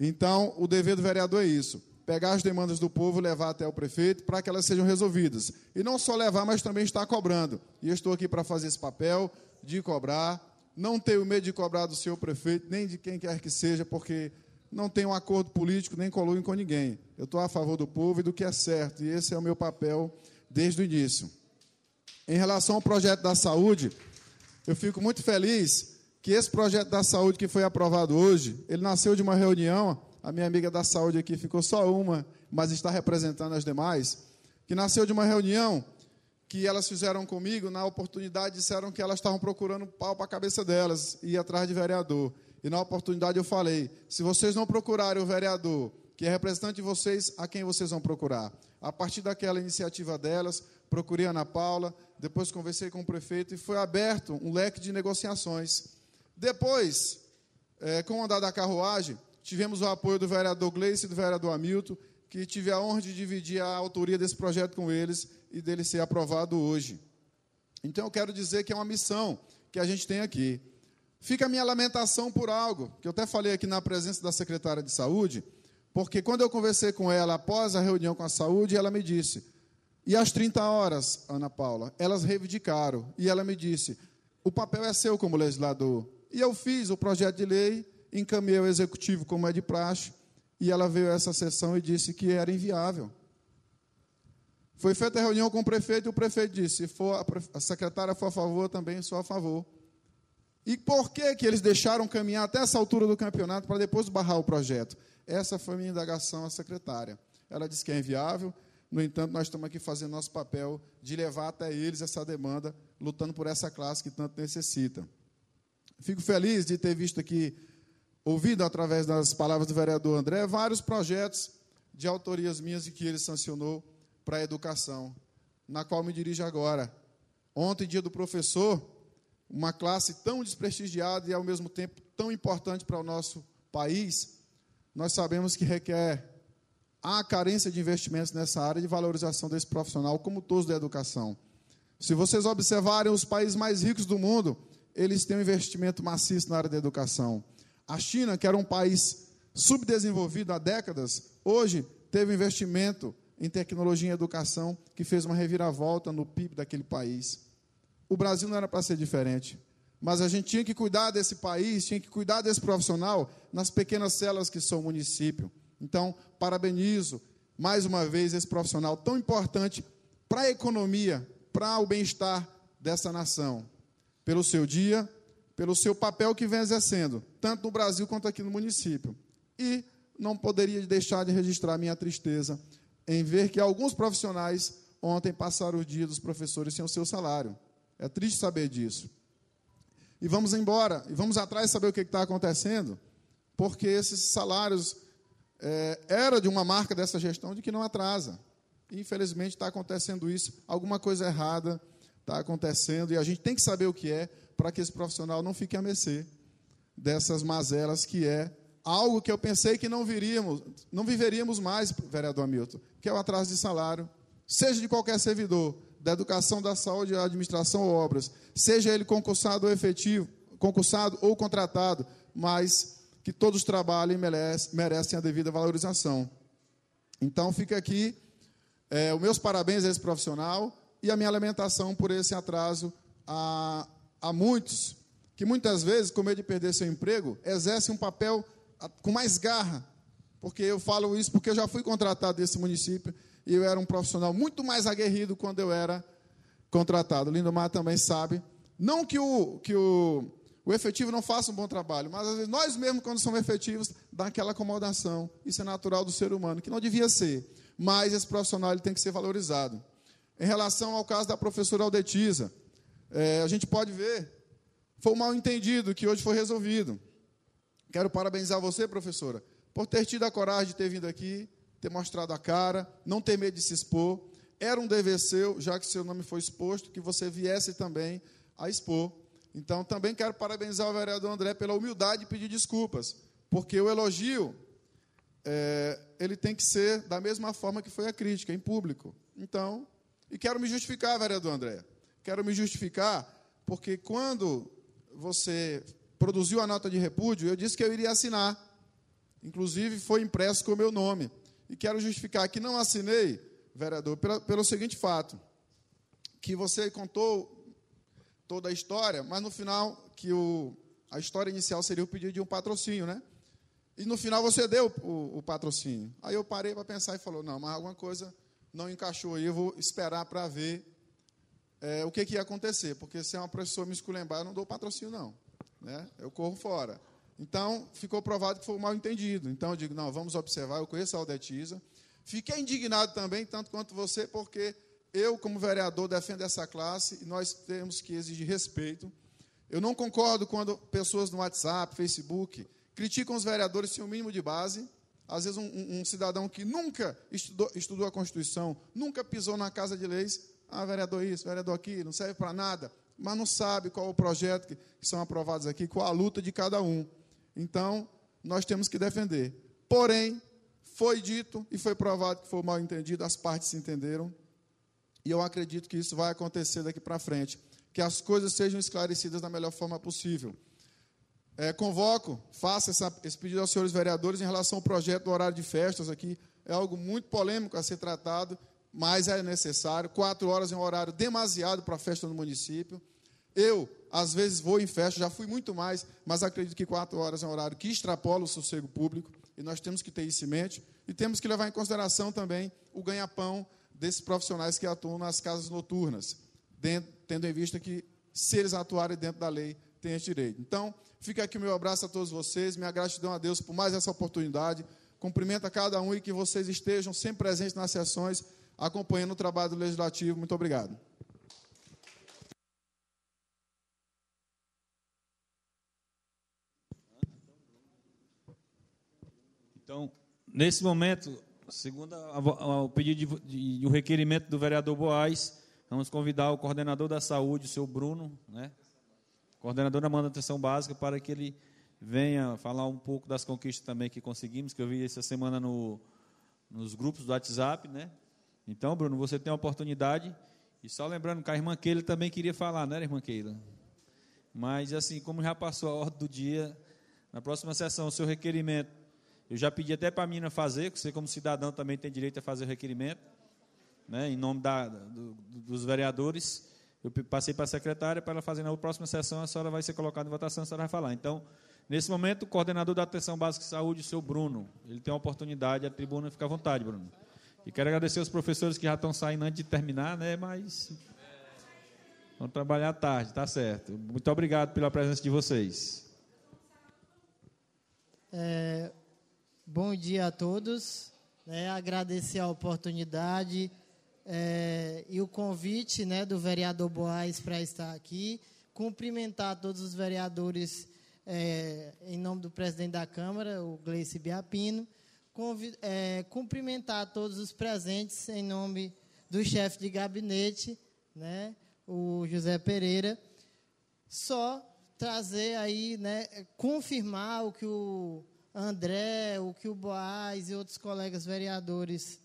Então, o dever do vereador é isso pegar as demandas do povo levar até o prefeito para que elas sejam resolvidas. E não só levar, mas também estar cobrando. E eu estou aqui para fazer esse papel de cobrar. Não tenho medo de cobrar do seu prefeito, nem de quem quer que seja, porque não tenho acordo político, nem coluio com ninguém. Eu estou a favor do povo e do que é certo, e esse é o meu papel desde o início. Em relação ao projeto da saúde, eu fico muito feliz que esse projeto da saúde que foi aprovado hoje, ele nasceu de uma reunião a minha amiga da saúde aqui ficou só uma, mas está representando as demais, que nasceu de uma reunião que elas fizeram comigo, na oportunidade disseram que elas estavam procurando pau para a cabeça delas, e atrás de vereador. E na oportunidade eu falei: se vocês não procurarem o vereador, que é representante de vocês, a quem vocês vão procurar? A partir daquela iniciativa delas, procurei a Ana Paula, depois conversei com o prefeito e foi aberto um leque de negociações. Depois, é, com o andar da carruagem, tivemos o apoio do vereador Gleice e do vereador Hamilton, que tive a honra de dividir a autoria desse projeto com eles e dele ser aprovado hoje. Então, eu quero dizer que é uma missão que a gente tem aqui. Fica a minha lamentação por algo, que eu até falei aqui na presença da secretária de saúde, porque quando eu conversei com ela após a reunião com a saúde, ela me disse: e às 30 horas, Ana Paula, elas reivindicaram. E ela me disse: o papel é seu como legislador. E eu fiz o projeto de lei, encaminhei ao executivo, como é de praxe, e ela veio a essa sessão e disse que era inviável. Foi feita a reunião com o prefeito e o prefeito disse: se for a secretária for a favor, também sou a favor. E por que, que eles deixaram caminhar até essa altura do campeonato para depois barrar o projeto? Essa foi minha indagação à secretária. Ela disse que é inviável, no entanto, nós estamos aqui fazendo nosso papel de levar até eles essa demanda, lutando por essa classe que tanto necessita. Fico feliz de ter visto aqui, ouvido através das palavras do vereador André, vários projetos de autorias minhas e que ele sancionou para a educação, na qual me dirijo agora. Ontem, dia do professor, uma classe tão desprestigiada e, ao mesmo tempo, tão importante para o nosso país, nós sabemos que requer há carência de investimentos nessa área de valorização desse profissional, como todos da educação. Se vocês observarem os países mais ricos do mundo, eles têm um investimento maciço na área da educação. A China, que era um país subdesenvolvido há décadas, hoje teve investimento em tecnologia e educação que fez uma reviravolta no PIB daquele país. O Brasil não era para ser diferente, mas a gente tinha que cuidar desse país, tinha que cuidar desse profissional nas pequenas células que são o município. Então, parabenizo mais uma vez esse profissional tão importante para a economia, para o bem-estar dessa nação, pelo seu dia, pelo seu papel que vem exercendo, tanto no Brasil quanto aqui no município. E não poderia deixar de registrar minha tristeza em ver que alguns profissionais ontem passaram o dia dos professores sem o seu salário. É triste saber disso. E vamos embora, e vamos atrás saber o que está acontecendo, porque esses salários é, era de uma marca dessa gestão de que não atrasa. Infelizmente está acontecendo isso, alguma coisa errada está acontecendo e a gente tem que saber o que é para que esse profissional não fique a mercê dessas mazelas que é algo que eu pensei que não viríamos, não viveríamos mais, vereador Hamilton, que é o atraso de salário, seja de qualquer servidor, da educação, da saúde, da administração ou obras, seja ele concursado ou efetivo, concursado ou contratado, mas que todos trabalhem e merecem, a devida valorização. Então, fica aqui é, os meus parabéns a esse profissional e a minha lamentação por esse atraso a, a muitos que muitas vezes, com medo de perder seu emprego, exercem um papel com mais garra. Porque eu falo isso porque eu já fui contratado desse município e eu era um profissional muito mais aguerrido quando eu era contratado. O Lindomar também sabe. Não que o, que o o efetivo não faça um bom trabalho, mas às vezes nós mesmos, quando somos efetivos, dá aquela acomodação. Isso é natural do ser humano, que não devia ser. Mas esse profissional ele tem que ser valorizado. Em relação ao caso da professora Aldetiza, é, a gente pode ver, foi um mal entendido que hoje foi resolvido. Quero parabenizar você, professora, por ter tido a coragem de ter vindo aqui, ter mostrado a cara, não ter medo de se expor. Era um dever seu, já que seu nome foi exposto, que você viesse também a expor. Então, também quero parabenizar o vereador André pela humildade de pedir desculpas, porque o elogio é, ele tem que ser da mesma forma que foi a crítica, em público. Então, e quero me justificar, vereador André. Quero me justificar, porque quando você produziu a nota de repúdio, eu disse que eu iria assinar. Inclusive, foi impresso com o meu nome. E quero justificar que não assinei, vereador, pelo, pelo seguinte fato: que você contou toda a história, mas no final, que o, a história inicial seria o pedido de um patrocínio, né? E no final você deu o, o patrocínio. Aí eu parei para pensar e falou, não, mas alguma coisa não encaixou aí, eu vou esperar para ver é, o que, que ia acontecer, porque se é uma pessoa me esculembar, eu não dou patrocínio, não. Né? Eu corro fora. Então, ficou provado que foi um mal entendido. Então, eu digo, não, vamos observar, eu conheço a Aldetiza. Fiquei indignado também, tanto quanto você, porque eu, como vereador, defendo essa classe e nós temos que exigir respeito. Eu não concordo quando pessoas no WhatsApp, Facebook, criticam os vereadores sem o mínimo de base. Às vezes, um, um, um cidadão que nunca estudou, estudou, a Constituição, nunca pisou na Casa de Leis, ah, vereador isso, vereador aquilo, não serve para nada, mas não sabe qual o projeto que, são aprovados aqui, qual a luta de cada um. Então, nós temos que defender. Porém, foi dito e foi provado que foi mal entendido, as partes se entenderam, e eu acredito que isso vai acontecer daqui para frente, que as coisas sejam esclarecidas da melhor forma possível. É, convoco, faço essa, esse pedido aos senhores vereadores em relação ao projeto do horário de festas aqui. É algo muito polêmico a ser tratado, mas é necessário. Quatro horas é um horário demasiado para a festa no município. Eu, às vezes, vou em festa, já fui muito mais, mas acredito que quatro horas é um horário que extrapola o sossego público, e nós temos que ter isso em mente. E temos que levar em consideração também o ganha-pão desses profissionais que atuam nas casas noturnas, tendo em vista que, se eles atuarem dentro da lei, têm esse direito. Então, fica aqui o meu abraço a todos vocês, minha gratidão a Deus por mais essa oportunidade. Cumprimento a cada um e que vocês estejam sempre presentes nas sessões, acompanhando o trabalho do Legislativo. Muito obrigado. Então, nesse momento, segundo o pedido e o requerimento do vereador Boaz, vamos convidar o coordenador da saúde, o seu Bruno, né? coordenador da manutenção básica, para que ele venha falar um pouco das conquistas também que conseguimos, que eu vi essa semana no, nos grupos do WhatsApp, né? Então, Bruno, você tem a oportunidade. E só lembrando que a irmã Keila também queria falar, né, irmã Keila? Mas, assim, como já passou a ordem do dia, na próxima sessão, o seu requerimento, eu já pedi até para a mina fazer, que você, como cidadão, também tem direito a fazer o requerimento, né, em nome da, do, dos vereadores. Eu passei para a secretária para ela fazer na próxima sessão, a senhora vai ser colocada em votação, a senhora vai falar. Então, nesse momento, o coordenador da Atenção Básica de Saúde, o seu Bruno, ele tem a oportunidade, a tribuna fica à vontade, Bruno. E quero agradecer aos professores que já estão saindo antes de terminar, né? Mas vão trabalhar tarde, tá certo. Muito obrigado pela presença de vocês. É, bom dia a todos. É, agradecer a oportunidade é, e o convite né, do vereador Boaz para estar aqui. Cumprimentar todos os vereadores é, em nome do presidente da Câmara, o Gleice Biapino. É, cumprimentar todos os presentes em nome do chefe de gabinete, né, o José Pereira. Só trazer aí, né, confirmar o que o André, o que o Boaz e outros colegas vereadores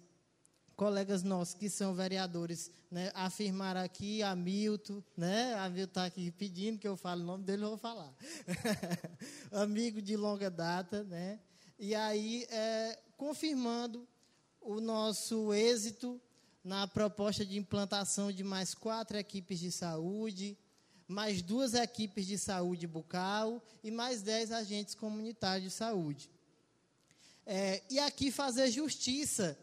colegas nossos que são vereadores né, afirmaram aqui, Hamilton, né? Hamilton está aqui pedindo que eu fale o nome dele, eu vou falar. Amigo de longa data, né? E aí, é, confirmando o nosso êxito na proposta de implantação de mais quatro equipes de saúde, mais duas equipes de saúde bucal e mais dez agentes comunitários de saúde. É, e aqui fazer justiça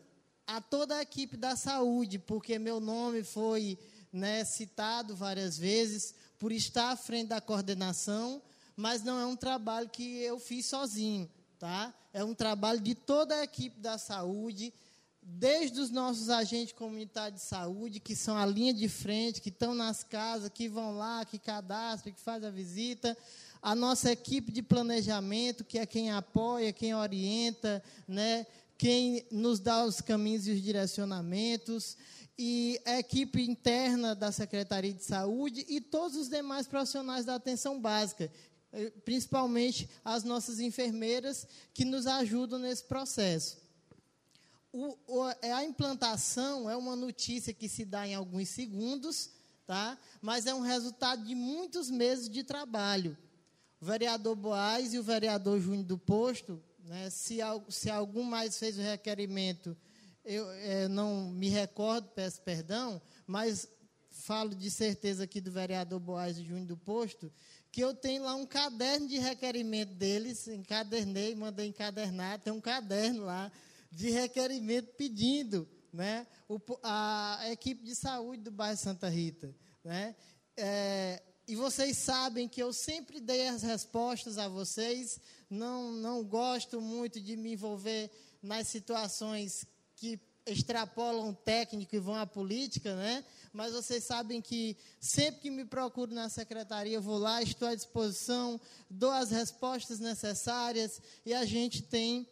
a toda a equipe da saúde, porque meu nome foi né, citado várias vezes por estar à frente da coordenação, mas não é um trabalho que eu fiz sozinho, tá? É um trabalho de toda a equipe da saúde, desde os nossos agentes comunitários de saúde, que são a linha de frente, que estão nas casas, que vão lá, que cadastram, que fazem a visita, a nossa equipe de planejamento, que é quem apoia, quem orienta, né, quem nos dá os caminhos e os direcionamentos, e a equipe interna da Secretaria de Saúde e todos os demais profissionais da atenção básica, principalmente as nossas enfermeiras que nos ajudam nesse processo. O, é, a implantação é uma notícia que se dá em alguns segundos, tá? mas é um resultado de muitos meses de trabalho. O vereador Boaz e o vereador Júnior do Posto né? Se, se algum mais fez o requerimento, eu é, não me recordo, peço perdão, mas falo de certeza aqui do vereador Boaz Júnior do Posto, que eu tenho lá um caderno de requerimento deles, encadernei, mandei encadernar, tem um caderno lá de requerimento pedindo né, a, equipe de saúde do bairro Santa Rita. Né, é, e vocês sabem que eu sempre dei as respostas a vocês, não, não gosto muito de me envolver nas situações que extrapolam o técnico e vão à política, né? Mas vocês sabem que sempre que me procuro na secretaria, vou lá, estou à disposição, dou as respostas necessárias e a gente tem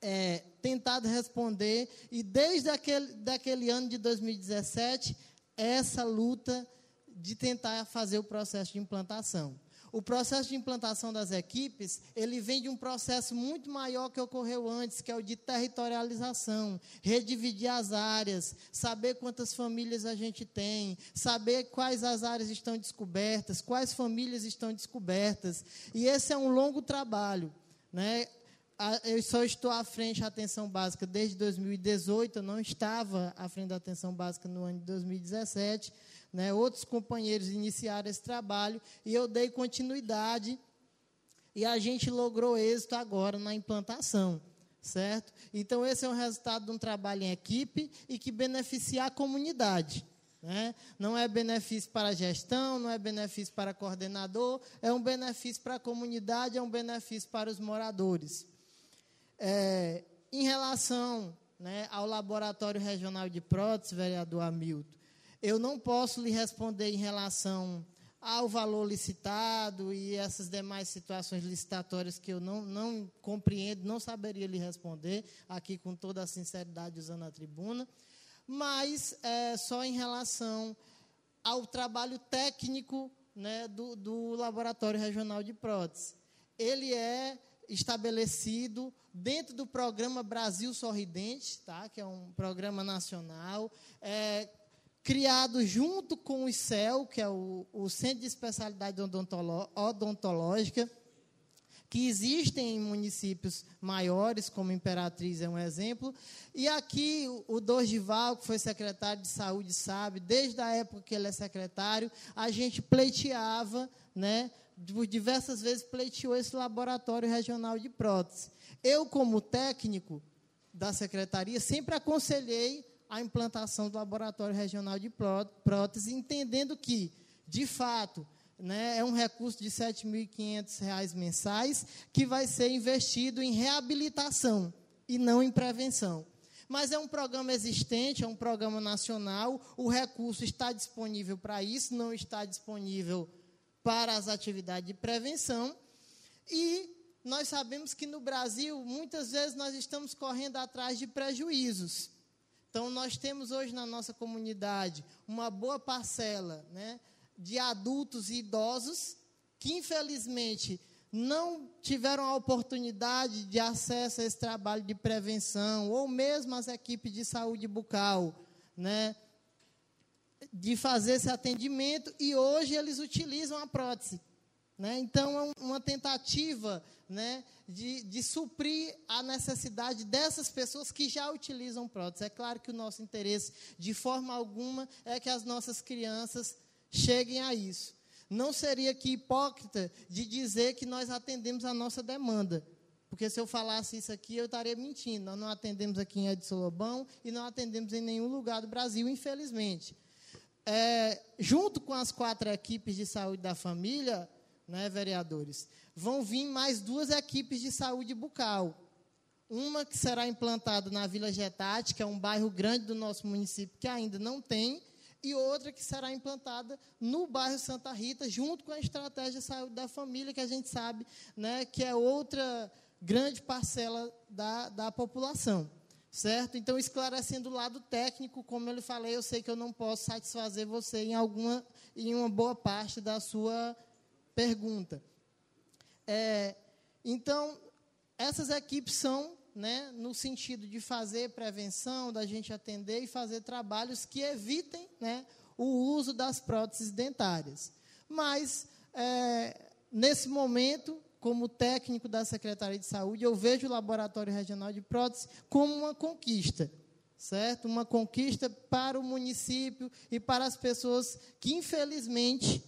é, tentado responder. E desde aquele, daquele ano de 2017, essa luta de tentar fazer o processo de implantação. O processo de implantação das equipes, ele vem de um processo muito maior que ocorreu antes, que é o de territorialização, redividir as áreas, saber quantas famílias a gente tem, saber quais as áreas estão descobertas, quais famílias estão descobertas. E esse é um longo trabalho, né? Eu só estou à frente da atenção básica desde 2018, eu não estava à frente da atenção básica no ano de 2017 né, outros companheiros iniciaram esse trabalho e eu dei continuidade e a gente logrou êxito agora na implantação, certo? Então, esse é o resultado de um trabalho em equipe e que beneficia a comunidade. Né? Não é benefício para a gestão, não é benefício para coordenador, é um benefício para a comunidade, é um benefício para os moradores. É, em relação né, ao Laboratório Regional de Prótese, vereador Hamilton, eu não posso lhe responder em relação ao valor licitado e essas demais situações licitatórias que eu não, não compreendo, não saberia lhe responder, aqui com toda a sinceridade usando a tribuna, mas é, só em relação ao trabalho técnico né, do, do Laboratório Regional de Prótese. Ele é estabelecido dentro do programa Brasil Sorridente, tá, que é um programa nacional, é, criado junto com o ICEL, que é o, o Centro de Especialidade Odontológica, que existem em municípios maiores, como Imperatriz é um exemplo. E aqui o Dorgival, que foi secretário de saúde, sabe, desde a época que ele é secretário, a gente pleiteava, né, diversas vezes pleiteou esse laboratório regional de prótese. Eu, como técnico da secretaria, sempre aconselhei a implantação do Laboratório Regional de Prótese, entendendo que, de fato, né, é um recurso de R$ 7.500 mensais que vai ser investido em reabilitação e não em prevenção. Mas é um programa existente, é um programa nacional, o recurso está disponível para isso, não está disponível para as atividades de prevenção. E nós sabemos que no Brasil, muitas vezes, nós estamos correndo atrás de prejuízos. Então, nós temos hoje na nossa comunidade uma boa parcela né, de adultos e idosos que, infelizmente, não tiveram a oportunidade de acesso a esse trabalho de prevenção, ou mesmo as equipes de saúde bucal, né, de fazer esse atendimento, e hoje eles utilizam a prótese. Né? Então, é uma tentativa né, de, de suprir a necessidade dessas pessoas que já utilizam prótese. É claro que o nosso interesse, de forma alguma, é que as nossas crianças cheguem a isso. Não seria que hipócrita de dizer que nós atendemos a nossa demanda. Porque se eu falasse isso aqui, eu estaria mentindo. Nós não atendemos aqui em Edson Lobão e não atendemos em nenhum lugar do Brasil, infelizmente. É, junto com as quatro equipes de saúde da família, né, vereadores, vão vir mais duas equipes de saúde bucal. Uma que será implantada na Vila Getati, que é um bairro grande do nosso município que ainda não tem, e outra que será implantada no bairro Santa Rita, junto com a estratégia de saúde da família, que a gente sabe né, que é outra grande parcela da, da população. Certo? Então, esclarecendo o lado técnico, como eu lhe falei, eu sei que eu não posso satisfazer você em alguma em uma boa parte da sua pergunta. É, então, essas equipes são né, no sentido de fazer prevenção, da gente atender e fazer trabalhos que evitem né, o uso das próteses dentárias. Mas, é, nesse momento, como técnico da Secretaria de Saúde, eu vejo o Laboratório Regional de Prótese como uma conquista, certo? Uma conquista para o município e para as pessoas que, infelizmente,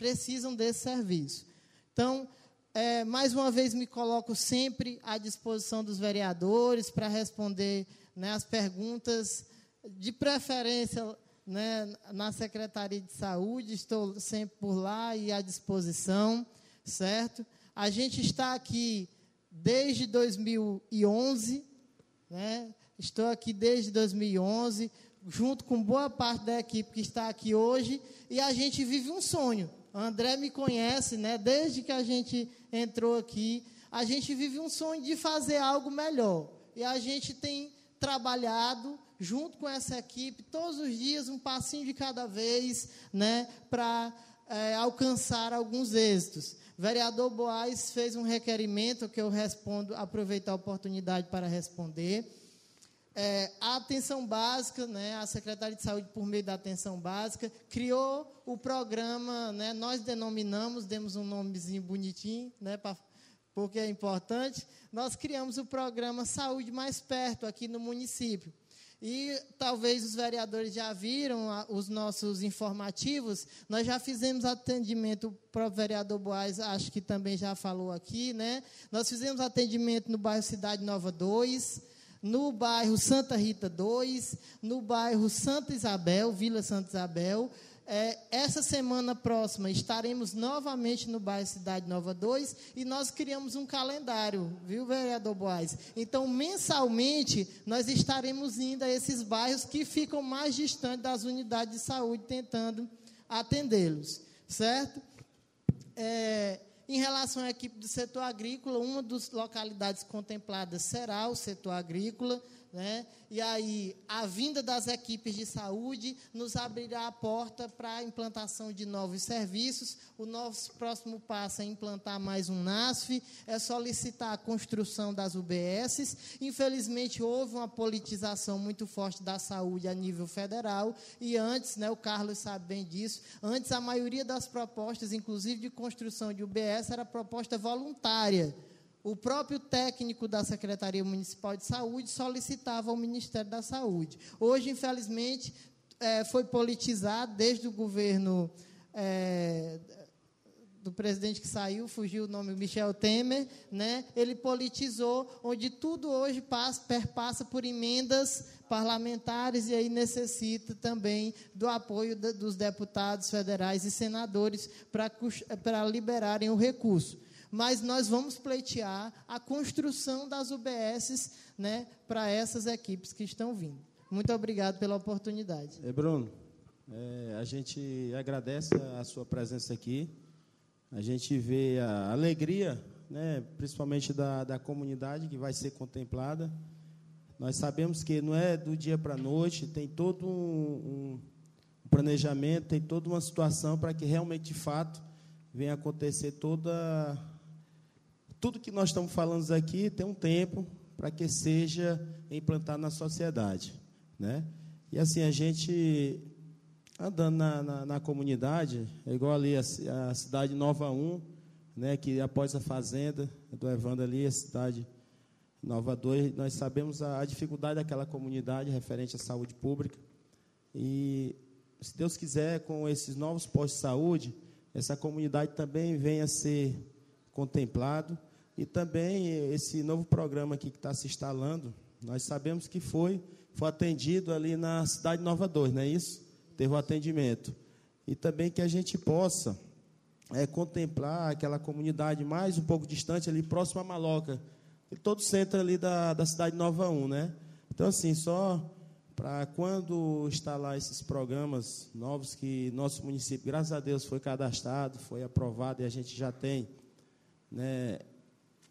precisam desse serviço. Então, é, mais uma vez me coloco sempre à disposição dos vereadores para responder né, as perguntas, de preferência né, na Secretaria de Saúde, estou sempre por lá e à disposição, certo? A gente está aqui desde 2011, né? Estou aqui desde 2011, junto com boa parte da equipe que está aqui hoje, e a gente vive um sonho. André me conhece, né? Desde que a gente entrou aqui, a gente vive um sonho de fazer algo melhor. E a gente tem trabalhado junto com essa equipe todos os dias, um passinho de cada vez, né, para é, alcançar alguns êxitos. Vereador Boaz fez um requerimento que eu respondo, aproveitar a oportunidade para responder. É, a atenção básica, né, a Secretaria de Saúde, por meio da atenção básica, criou o programa, né, nós denominamos, demos um nomezinho bonitinho, né, pra, porque é importante, nós criamos o programa Saúde Mais Perto aqui no município. E talvez os vereadores já viram os nossos informativos. Nós já fizemos atendimento o vereador Boaz, acho que também já falou aqui, né? Nós fizemos atendimento no bairro Cidade Nova 2, no bairro Santa Rita 2, no bairro Santa Isabel, Vila Santa Isabel, é, essa semana próxima estaremos novamente no bairro Cidade Nova 2 e nós criamos um calendário, viu, vereador Boaz? Então, mensalmente, nós estaremos indo a esses bairros que ficam mais distantes das unidades de saúde, tentando atendê-los, certo? É, em relação à equipe do setor agrícola, uma das localidades contempladas será o setor agrícola. Né? E aí, a vinda das equipes de saúde nos abrirá a porta para a implantação de novos serviços. O nosso próximo passo é implantar mais um NASF, é solicitar a construção das UBSs. Infelizmente, houve uma politização muito forte da saúde a nível federal, e antes, né, o Carlos sabe bem disso, antes a maioria das propostas, inclusive de construção de UBS, era proposta voluntária o próprio técnico da Secretaria Municipal de Saúde solicitava ao Ministério da Saúde. Hoje, infelizmente, é, foi politizado desde o governo é, do presidente que saiu, fugiu o nome, Michel Temer, né? ele politizou, onde tudo hoje passa, perpassa por emendas parlamentares e aí necessita também do apoio dos deputados federais e senadores para liberarem o recurso mas nós vamos pleitear a construção das UBSs né, para essas equipes que estão vindo. Muito obrigado pela oportunidade. É, Bruno, é, a gente agradece a sua presença aqui. A gente vê a alegria, né, principalmente da, da comunidade que vai ser contemplada. Nós sabemos que não é do dia para a noite, tem todo um, um planejamento, tem toda uma situação para que realmente, de fato, venha acontecer toda tudo que nós estamos falando aqui tem um tempo para que seja implantado na sociedade, né? E assim a gente andando na, na, na comunidade, é igual ali a, a, cidade Nova 1, né? Que após a fazenda do Evandro ali, a cidade Nova 2, nós sabemos a, a dificuldade daquela comunidade referente à saúde pública e se Deus quiser, com esses novos postos de saúde, essa comunidade também venha a ser contemplado e também esse novo programa aqui que está se instalando, nós sabemos que foi, foi atendido ali na cidade Nova 2, não é isso? Teve o um atendimento. E também que a gente possa é, contemplar aquela comunidade mais um pouco distante, ali próximo a Maloca, todo o centro ali da, da cidade Nova 1, né? Então, assim, só para quando instalar esses programas novos que nosso município, graças a Deus, foi cadastrado, foi aprovado e a gente já tem né,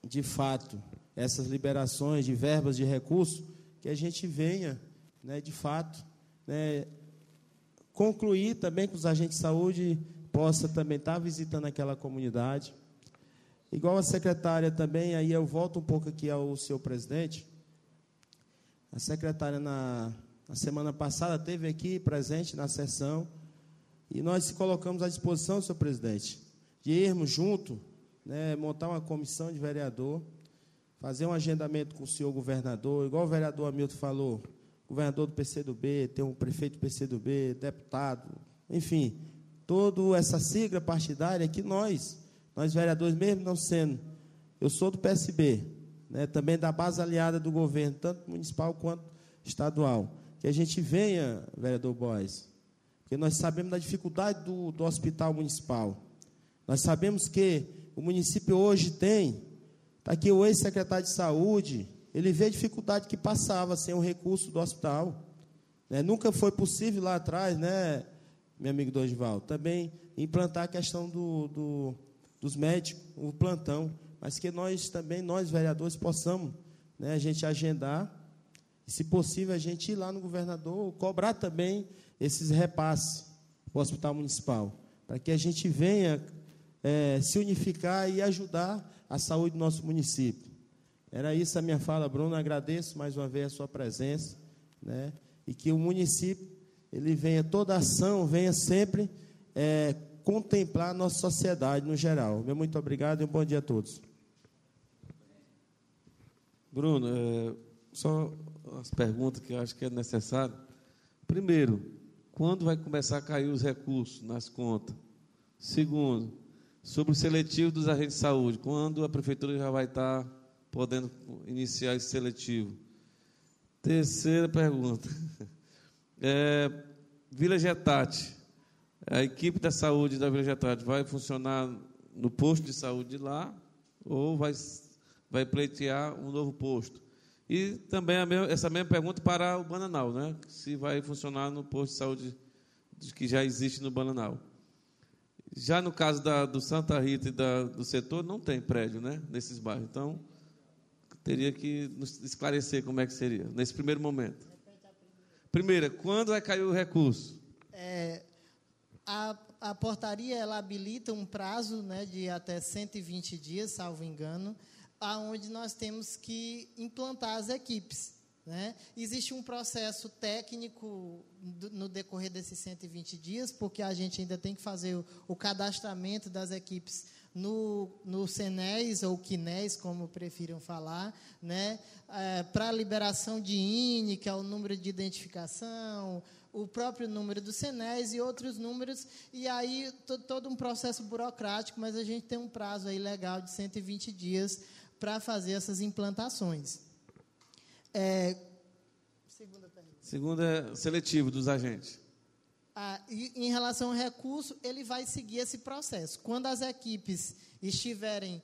de fato, essas liberações de verbas de recursos, que a gente venha, né, de fato, né, concluir também que os agentes de saúde possa também estar visitando aquela comunidade. Igual a secretária também, aí eu volto um pouco aqui ao seu presidente. A secretária na, na semana passada teve aqui presente na sessão e nós se colocamos à disposição, senhor presidente, de irmos junto né, montar uma comissão de vereador, fazer um agendamento com o senhor governador, igual o vereador Hamilton falou, governador do PCdoB, tem um prefeito do PCdoB, deputado, enfim, toda essa sigla partidária que nós, nós vereadores, mesmo não sendo, eu sou do PSB, né, também da base aliada do governo, tanto municipal quanto estadual, que a gente venha, vereador Boys, porque nós sabemos da dificuldade do, do hospital municipal, nós sabemos que o município hoje tem, está aqui o ex-secretário de saúde, ele vê a dificuldade que passava sem o recurso do hospital. Né? Nunca foi possível lá atrás, né, meu amigo Dorival, também implantar a questão do, do, dos médicos, o plantão, mas que nós também, nós vereadores, possamos né, a gente agendar, e se possível a gente ir lá no governador, cobrar também esses repasses para o hospital municipal, para que a gente venha é, se unificar e ajudar a saúde do nosso município. Era isso a minha fala, Bruno. Agradeço mais uma vez a sua presença, né? E que o município ele venha toda ação venha sempre é, contemplar a nossa sociedade no geral. Meu muito obrigado e um bom dia a todos. Bruno, é, só as perguntas que eu acho que é necessário. Primeiro, quando vai começar a cair os recursos nas contas? Segundo, sobre o seletivo dos agentes de saúde, quando a prefeitura já vai estar podendo iniciar esse seletivo? Terceira pergunta. É, Vila Getati, a equipe da saúde da Vila Getati vai funcionar no posto de saúde de lá ou vai, vai pleitear um novo posto? E também mesma, essa mesma pergunta para o Bananal, né? se vai funcionar no posto de saúde que já existe no Bananal. Já no caso da, do Santa Rita e da, do setor, não tem prédio né, nesses bairros. Então, teria que nos esclarecer como é que seria, nesse primeiro momento. Primeira, quando vai cair o recurso? É, a, a portaria ela habilita um prazo né, de até 120 dias, salvo engano, aonde nós temos que implantar as equipes. Né? Existe um processo técnico no decorrer desses 120 dias, porque a gente ainda tem que fazer o, o cadastramento das equipes no, no ou QNES, como prefiram falar, né? É, para liberação de INE, que é o número de identificação, o próprio número do CNES e outros números, e aí todo um processo burocrático, mas a gente tem um prazo aí legal de 120 dias para fazer essas implantações. É, segunda pergunta. Segunda é seletivo dos agentes. Ah, em relação ao recurso, ele vai seguir esse processo. Quando as equipes estiverem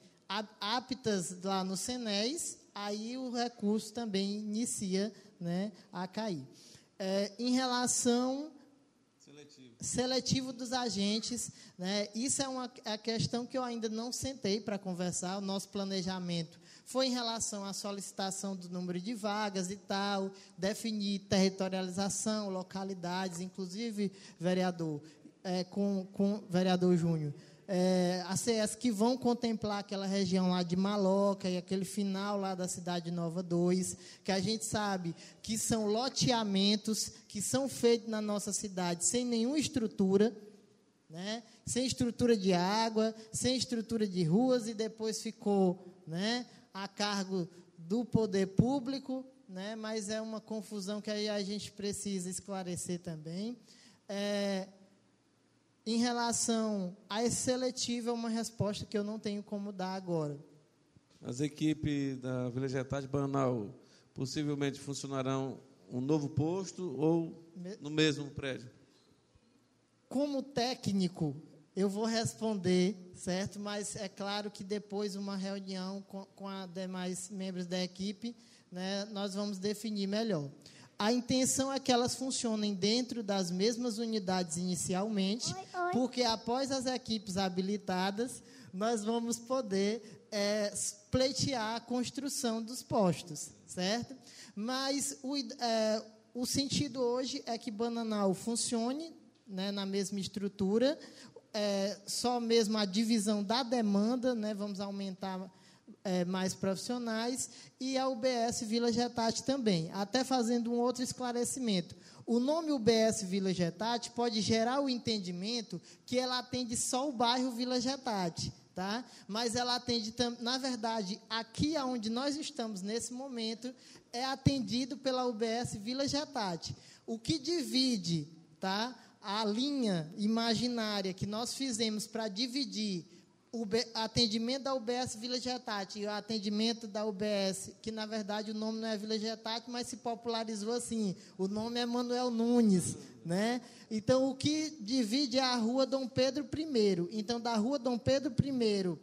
aptas lá no CENES, aí o recurso também inicia né, a cair. É, em relação seletivo. seletivo dos agentes, né, isso é uma é a questão que eu ainda não sentei para conversar. O nosso planejamento foi em relação à solicitação do número de vagas e tal, definir territorialização, localidades, inclusive, vereador, é, com, com vereador Júnior, é, CS que vão contemplar aquela região lá de Maloca e aquele final lá da cidade Nova 2, que a gente sabe que são loteamentos que são feitos na nossa cidade sem nenhuma estrutura, né? sem estrutura de água, sem estrutura de ruas, e depois ficou né, a cargo do poder público, né, mas é uma confusão que aí a gente precisa esclarecer também. É, em relação a esse seletivo, é uma resposta que eu não tenho como dar agora. As equipes da Vila Getade Banal possivelmente funcionarão um novo posto ou no mesmo prédio? Como técnico, eu vou responder, certo? Mas é claro que depois uma reunião com, com os demais membros da equipe, né, nós vamos definir melhor. A intenção é que elas funcionem dentro das mesmas unidades inicialmente, oi, oi. porque após as equipes habilitadas, nós vamos poder é, pleitear a construção dos postos, certo? Mas o, é, o sentido hoje é que Bananal funcione né, na mesma estrutura, é, só mesmo a divisão da demanda, né, vamos aumentar é, mais profissionais, e a UBS Vila Getati também. Até fazendo um outro esclarecimento. O nome UBS Vila Getati pode gerar o entendimento que ela atende só o bairro Vila Getati. Tá? Mas ela atende, na verdade, aqui onde nós estamos nesse momento, é atendido pela UBS Vila Getati. O que divide tá, a linha imaginária que nós fizemos para dividir o atendimento da UBS Vila Getati e o atendimento da UBS, que na verdade o nome não é Vila Getati, mas se popularizou assim. O nome é Manuel Nunes, né? Então o que divide é a Rua Dom Pedro I. Então da Rua Dom Pedro I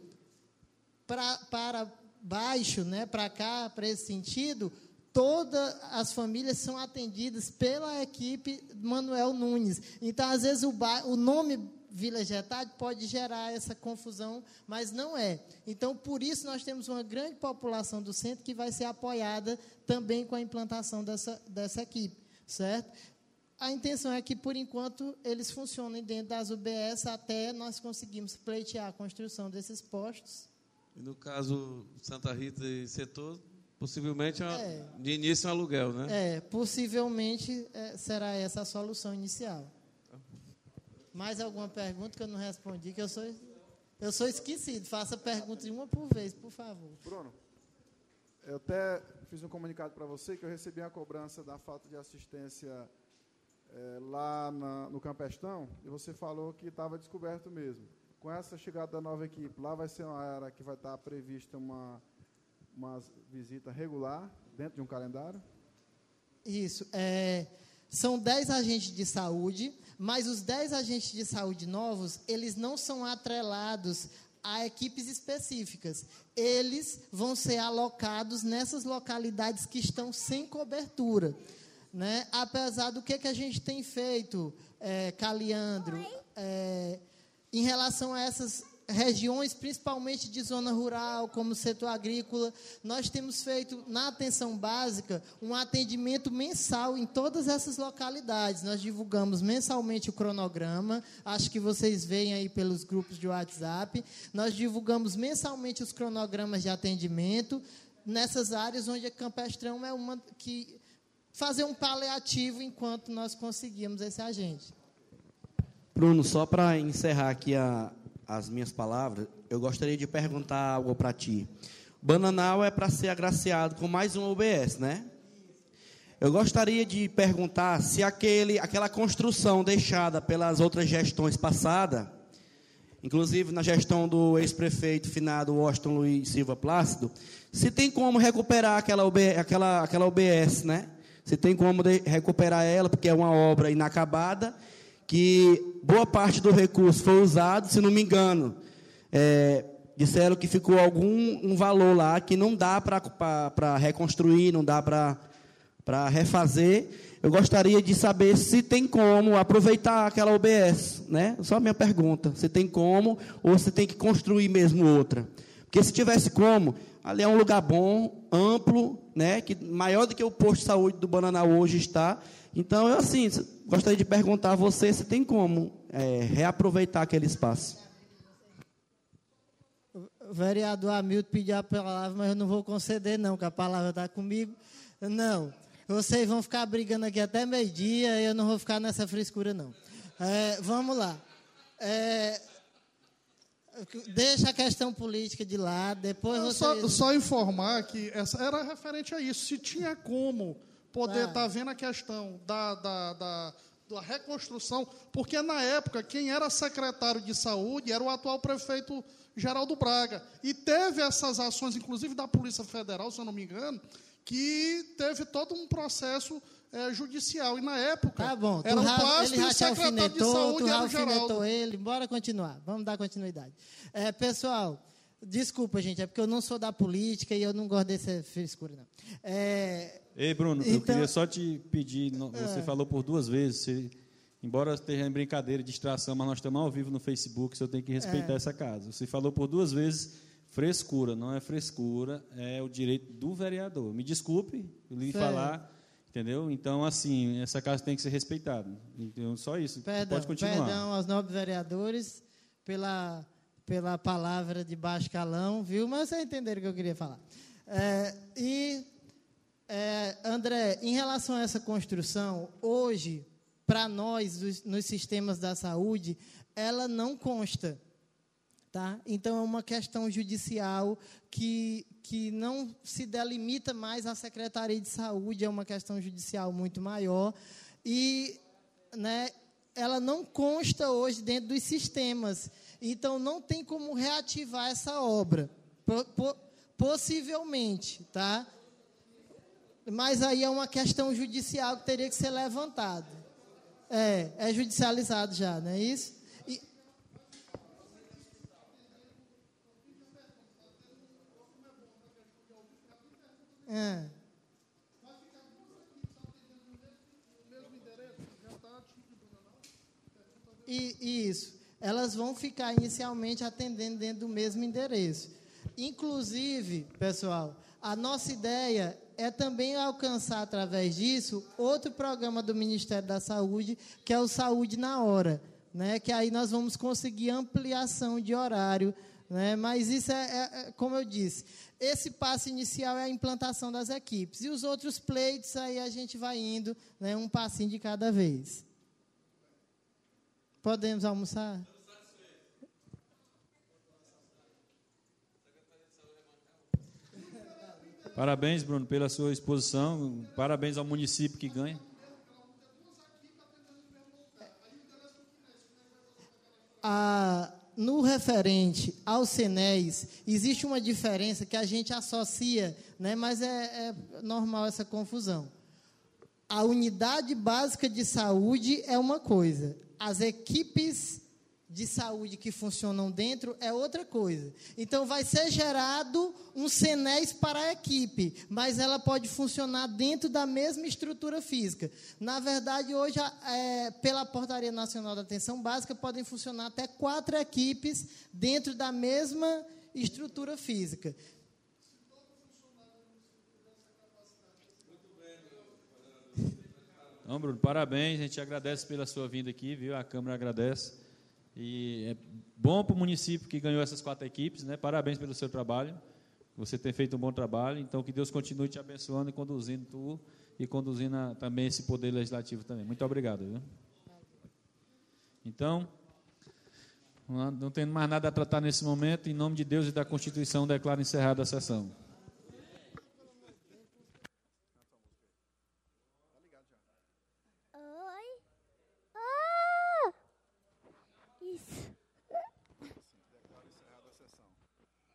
pra, para baixo, né, para cá, para esse sentido, todas as famílias são atendidas pela equipe Manuel Nunes. Então, às vezes, o, o nome Vila Getade pode gerar essa confusão, mas não é. Então, por isso, nós temos uma grande população do centro que vai ser apoiada também com a implantação dessa, dessa equipe, certo? A intenção é que, por enquanto, eles funcionem dentro das UBS até nós conseguirmos pleitear a construção desses postos. E no caso Santa Rita e setor, possivelmente é, é, de início um aluguel, né? É, possivelmente é, será essa a solução inicial. Mais alguma pergunta que eu não respondi, que eu sou, eu sou esquecido. Faça pergunta de uma por vez, por favor. Bruno, eu até fiz um comunicado para você que eu recebi a cobrança da falta de assistência é, lá na, no Campestão e você falou que estava descoberto mesmo. Com essa chegada da nova equipe, lá vai ser uma era que vai estar prevista uma, uma visita regular dentro de um calendário? Isso. É, são 10 agentes de saúde mas os 10 agentes de saúde novos, eles não são atrelados a equipes específicas. Eles vão ser alocados nessas localidades que estão sem cobertura. Né? Apesar do que, que a gente tem feito, é, Caliandro, é, em relação a essas regiões, principalmente de zona rural, como setor agrícola, nós temos feito, na atenção básica, um atendimento mensal em todas essas localidades. Nós divulgamos mensalmente o cronograma, acho que vocês veem aí pelos grupos de WhatsApp. Nós divulgamos mensalmente os cronogramas de atendimento nessas áreas onde a Campestrão é uma que fazer um paliativo enquanto nós conseguimos esse agente. Bruno, só para encerrar aqui a, as minhas palavras, eu gostaria de perguntar algo para ti. Bananal é para ser agraciado com mais um OBS, né? Eu gostaria de perguntar se aquele, aquela construção deixada pelas outras gestões passadas, inclusive na gestão do ex-prefeito finado Washington Luiz Silva Plácido, se tem como recuperar aquela, aquela, aquela OBS, né? Se tem como recuperar ela, porque é uma obra inacabada que boa parte do recurso foi usado, se não me engano, é, disseram que ficou algum um valor lá que não dá para reconstruir, não dá para refazer. Eu gostaria de saber se tem como aproveitar aquela OBS, né? Só a minha pergunta, se tem como ou se tem que construir mesmo outra. Porque se tivesse como, ali é um lugar bom, amplo, né? Que maior do que o posto de saúde do Bananal hoje está. Então, eu assim, gostaria de perguntar a você se tem como é, reaproveitar aquele espaço. O vereador Hamilton pediu a palavra, mas eu não vou conceder, não, que a palavra está comigo. Não. Vocês vão ficar brigando aqui até meio-dia, eu não vou ficar nessa frescura, não. É, vamos lá. É, deixa a questão política de lado, depois vocês... só, só informar que essa era referente a isso. Se tinha como poder estar tá vendo a questão da, da, da, da, reconstrução, porque na época quem era secretário de saúde era o atual prefeito Geraldo Braga. E teve essas ações, inclusive da Polícia Federal, se eu não me engano, que teve todo um processo é, judicial. E na época, tá bom, era o Plástico e o secretário de saúde era o Geraldo. ele, bora continuar, vamos dar continuidade. É, pessoal, desculpa, gente, é porque eu não sou da política e eu não gosto dessa frescura, não. É, Ei, Bruno, então, eu queria só te pedir, você é. falou por duas vezes, você, embora esteja em brincadeira, distração, mas nós estamos ao vivo no Facebook, você tem que respeitar é. essa casa. Você falou por duas vezes frescura, não é frescura, é o direito do vereador. Me desculpe, eu lhe falar, entendeu? Então, assim, essa casa tem que ser respeitada. Então, só isso. Perdão, Pode continuar. Perdão aos nobres vereadores pela, pela palavra de baixo calão, viu? Mas vocês entenderam o que eu queria falar. É, e é, André, em relação a essa construção, hoje, para nós, nos, nos sistemas da saúde, ela não consta. Tá? Então, é uma questão judicial que, que não se delimita mais à Secretaria de Saúde, é uma questão judicial muito maior. E né, ela não consta hoje dentro dos sistemas. Então, não tem como reativar essa obra. possivelmente, tá? Mas aí é uma questão judicial que teria que ser levantada. É, é judicializado já, não é isso? E... Ah. E, isso. Elas vão ficar inicialmente atendendo dentro do mesmo endereço. Inclusive, pessoal, a nossa ideia é também alcançar através disso outro programa do Ministério da Saúde, que é o Saúde na Hora, né? Que aí nós vamos conseguir ampliação de horário, né? Mas isso é, é, é como eu disse, esse passo inicial é a implantação das equipes e os outros pleitos aí a gente vai indo, né? Um passinho de cada vez. Podemos almoçar? Parabéns, Bruno, pela sua exposição. Parabéns ao município que ganha. Ah, no referente ao CENES, existe uma diferença que a gente associa, né, mas é, é normal essa confusão. A unidade básica de saúde é uma coisa, as equipes de saúde que funcionam dentro é outra coisa. Então, vai ser gerado um CENES para a equipe, mas ela pode funcionar dentro da mesma estrutura física. Na verdade, hoje, é, pela Portaria Nacional da Atenção Básica, podem funcionar até quatro equipes dentro da mesma estrutura física. Então, Bruno, parabéns. A gente agradece pela sua vinda aqui, viu? A Câmara agradece. E é bom para o município que ganhou essas quatro equipes, né? Parabéns pelo seu trabalho. Você tem feito um bom trabalho, então que Deus continue te abençoando e conduzindo tu e conduzindo a, também esse poder legislativo também. Muito obrigado. Viu? Então, não tendo mais nada a tratar nesse momento, em nome de Deus e da Constituição, declaro encerrada a sessão.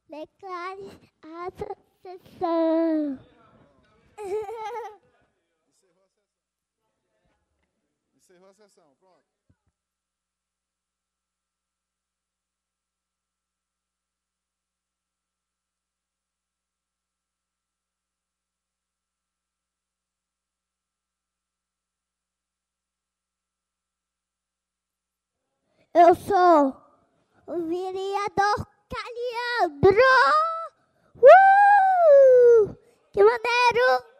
Declare a sessão. Encerrou a sessão. Pronto. Eu sou o vereador Caliandro! Uh! Que maneiro!